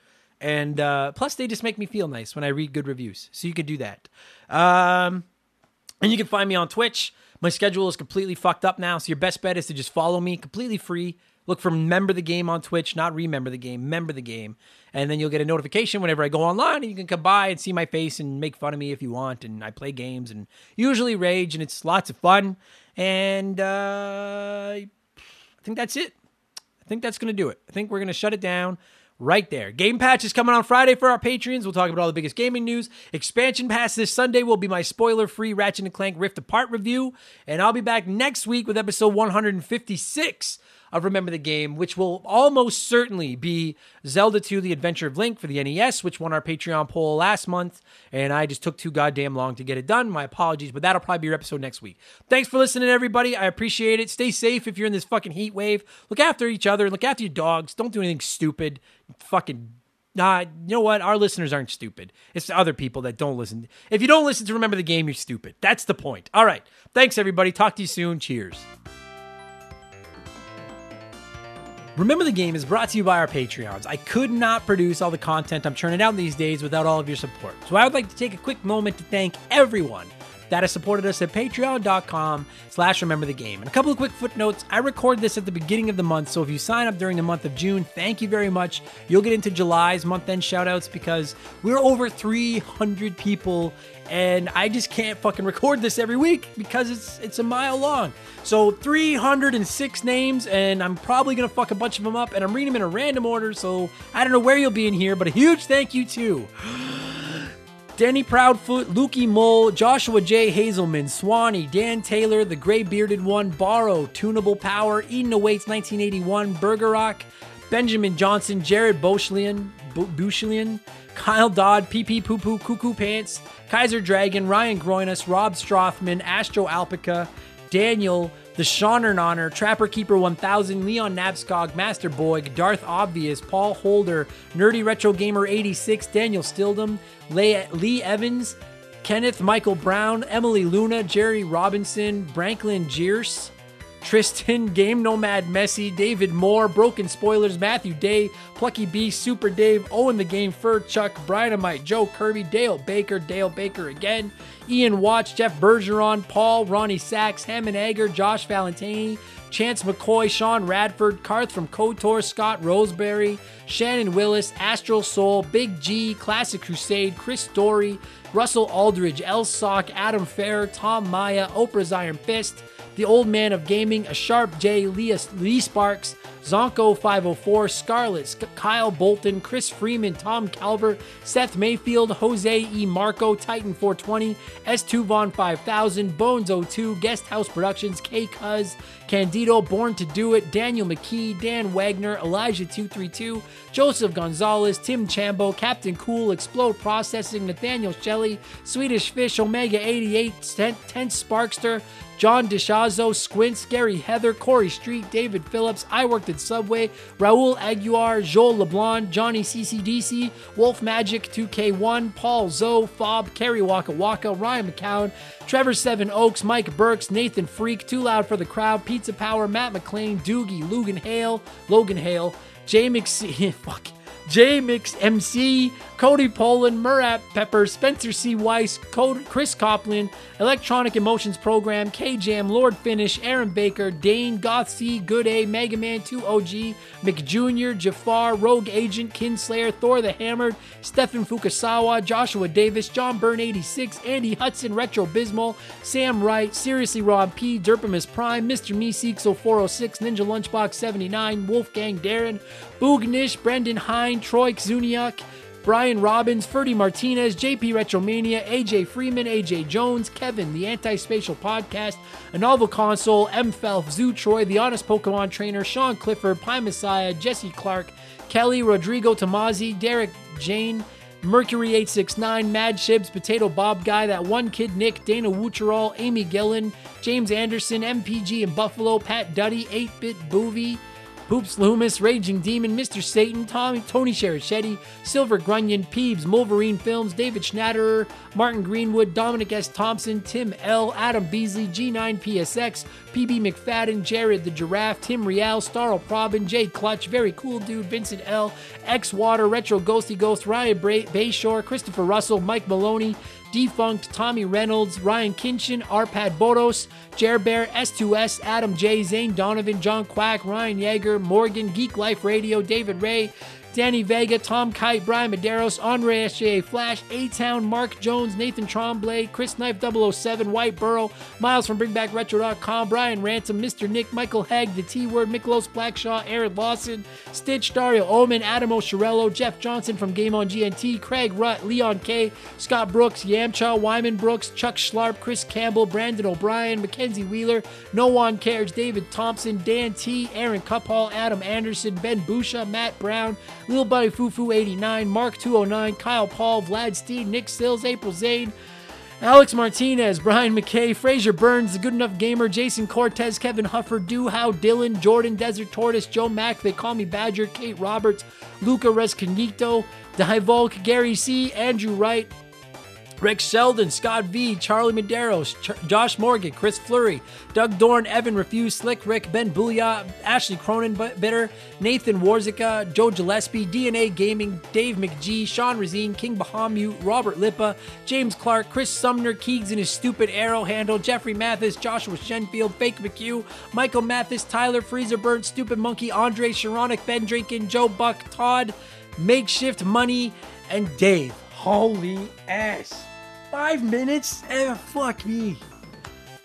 And uh, plus, they just make me feel nice when I read good reviews. So you could do that. Um, and you can find me on Twitch. My schedule is completely fucked up now, so your best bet is to just follow me completely free. Look for Member the Game on Twitch, not Remember the Game, Member the Game. And then you'll get a notification whenever I go online, and you can come by and see my face and make fun of me if you want. And I play games and usually rage, and it's lots of fun. And uh, I think that's it. I think that's going to do it. I think we're going to shut it down right there. Game Patch is coming on Friday for our Patreons. We'll talk about all the biggest gaming news. Expansion Pass this Sunday will be my spoiler free Ratchet and Clank Rift Apart review. And I'll be back next week with episode 156 of Remember the Game, which will almost certainly be Zelda 2 The Adventure of Link for the NES, which won our Patreon poll last month. And I just took too goddamn long to get it done. My apologies, but that'll probably be your episode next week. Thanks for listening, everybody. I appreciate it. Stay safe if you're in this fucking heat wave. Look after each other. Look after your dogs. Don't do anything stupid. Fucking Nah, you know what? Our listeners aren't stupid. It's the other people that don't listen. If you don't listen to Remember the Game, you're stupid. That's the point. All right. Thanks, everybody. Talk to you soon. Cheers. Remember the Game is brought to you by our Patreons. I could not produce all the content I'm churning out these days without all of your support. So I would like to take a quick moment to thank everyone that has supported us at patreon.com slash remember the game. And a couple of quick footnotes. I record this at the beginning of the month, so if you sign up during the month of June, thank you very much. You'll get into July's month-end shoutouts because we're over 300 people and I just can't fucking record this every week because it's it's a mile long. So 306 names, and I'm probably gonna fuck a bunch of them up, and I'm reading them in a random order. So I don't know where you'll be in here, but a huge thank you to [gasps] Danny Proudfoot, Lukey Mole, Joshua J. Hazelman, Swanee, Dan Taylor, The Gray Bearded One, Borrow, Tunable Power, Eden Awaits 1981, Burger Rock, Benjamin Johnson, Jared Boschlian, Bo- Bushlian, Kyle Dodd, PP Poo Poo, Cuckoo Pants, Kaiser Dragon, Ryan Groinus, Rob Strothman, Astro Alpaca, Daniel, The Shauner Honor, Trapper Keeper 1000, Leon Nabskog, Master Boy, Darth Obvious, Paul Holder, Nerdy Retro Gamer 86, Daniel Stildum, Lee Evans, Kenneth Michael Brown, Emily Luna, Jerry Robinson, Branklin Jeers, Tristan, Game Nomad Messi, David Moore, Broken Spoilers, Matthew Day, Plucky B, Super Dave, Owen the Game Fur, Chuck, Brianamite, Joe Kirby, Dale Baker, Dale Baker again, Ian Watch, Jeff Bergeron, Paul, Ronnie Sachs, Hammond Egger, Josh Valentini, Chance McCoy, Sean Radford, Carth from KOTOR, Scott Roseberry, Shannon Willis, Astral Soul, Big G, Classic Crusade, Chris Story, Russell Aldridge, El Sock, Adam Fair, Tom Maya, Oprah's Iron Fist, The Old Man of Gaming, A Sharp J, Lee, Lee Sparks, Zonko 504, Scarlett, Kyle Bolton, Chris Freeman, Tom Calvert, Seth Mayfield, Jose E. Marco, Titan 420, S2 Von 5000, Bones 02, Guest House Productions, K Cuz, Candido, Born to Do It, Daniel McKee, Dan Wagner, Elijah 232, Joseph Gonzalez, Tim Chambo, Captain Cool, Explode Processing, Nathaniel Shelley, Swedish Fish, Omega 88, Tense Sparkster, John DeShazo, Squints, Gary Heather, Corey Street, David Phillips, I Worked at Subway, Raul Aguiar, Joel LeBlanc, Johnny CCDC, Wolf Magic 2K1, Paul Zoe, Fob, Kerry Waka Waka, Ryan McCown, Trevor Seven Oaks, Mike Burks, Nathan Freak, Too Loud for the Crowd, Pizza Power, Matt McLean, Doogie, Logan Hale, Logan Hale, Jay McSee, [laughs] fuck. J Mix MC, Cody Poland, Murat Pepper, Spencer C. Weiss, Code, Chris Copland, Electronic Emotions Program, K Jam, Lord Finish, Aaron Baker, Dane, Goth C, Good A, Mega Man 2 OG, McJunior, Jafar, Rogue Agent, Kinslayer, Thor the Hammered, Stefan Fukasawa, Joshua Davis, John Byrne 86, Andy Hudson, Retro Bismal, Sam Wright, Seriously Rob P, Derpimus Prime, Mr. Meeseeks 406, Ninja Lunchbox 79, Wolfgang Darren, Boognish, Brendan Hine, Troy Zuniak, Brian Robbins, Ferdy Martinez, JP Retromania, AJ Freeman, AJ Jones, Kevin, the Anti Spatial Podcast, a novel console, M. Felf, Zoo Troy, the Honest Pokemon Trainer, Sean Clifford, Pie Messiah, Jesse Clark, Kelly, Rodrigo Tomazzi, Derek Jane, Mercury 869, Mad Shibs, Potato Bob Guy, That One Kid Nick, Dana Wucherall, Amy Gillen, James Anderson, MPG in Buffalo, Pat Duddy, 8 Bit Boovie, Hoops Loomis, Raging Demon, Mr. Satan, Tommy, Tony Sherichetti, Silver Grunion, Peebs, Wolverine Films, David Schnatterer, Martin Greenwood, Dominic S. Thompson, Tim L., Adam Beasley, G9PSX, PB McFadden, Jared the Giraffe, Tim Rial, Starl Probin, Jay Clutch, Very Cool Dude, Vincent L., X Water, Retro Ghosty Ghost, Ryan Bray- Bayshore, Christopher Russell, Mike Maloney, Defunct, Tommy Reynolds, Ryan Kinchin, Arpad Boros, Jer Bear, S2S, Adam J, Zane Donovan, John Quack, Ryan Yeager, Morgan, Geek Life Radio, David Ray, Danny Vega, Tom Kite, Brian Medeiros, Andre SJA Flash, A Town, Mark Jones, Nathan Tremblay, Chris Knife 007, White Burrow, Miles from BringBackRetro.com, Brian Ransom, Mr. Nick, Michael Hegg, The T Word, Miklos Blackshaw, Aaron Lawson, Stitch, Dario Omen, Adam Oshirello, Jeff Johnson from Game on GNT, Craig Rutt, Leon K, Scott Brooks, Yamcha, Wyman Brooks, Chuck Schlarp, Chris Campbell, Brandon O'Brien, Mackenzie Wheeler, No One Cares, David Thompson, Dan T, Aaron Cuphall, Adam Anderson, Ben Busha, Matt Brown, Lil Buddy Fufu 89, Mark 209, Kyle Paul, Vlad Steed, Nick Sills, April Zade, Alex Martinez, Brian McKay, Fraser Burns, The Good Enough Gamer, Jason Cortez, Kevin Huffer, How Dylan, Jordan Desert Tortoise, Joe Mack, They Call Me Badger, Kate Roberts, Luca Rescanito, Divolk, Gary C., Andrew Wright, Rick Sheldon, Scott V, Charlie Medeiros, Ch- Josh Morgan, Chris Fleury, Doug Dorn, Evan Refuse, Slick Rick, Ben Booyah, Ashley Cronin Bitter, Nathan Warzika, Joe Gillespie, DNA Gaming, Dave McGee, Sean Razine, King Bahamu, Robert Lippa, James Clark, Chris Sumner, Keegs and his stupid arrow handle, Jeffrey Mathis, Joshua Shenfield, Fake McHugh, Michael Mathis, Tyler Freezer Burnt, Stupid Monkey, Andre Sharonic, Ben Drinkin, Joe Buck, Todd, Makeshift Money, and Dave. Holy ass. Five minutes? Eh, fuck me.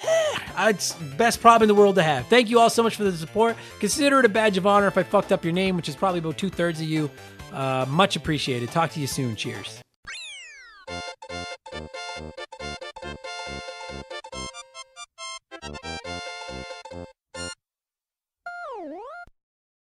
[sighs] It's best problem in the world to have. Thank you all so much for the support. Consider it a badge of honor if I fucked up your name, which is probably about two thirds of you. Uh, much appreciated. Talk to you soon. Cheers.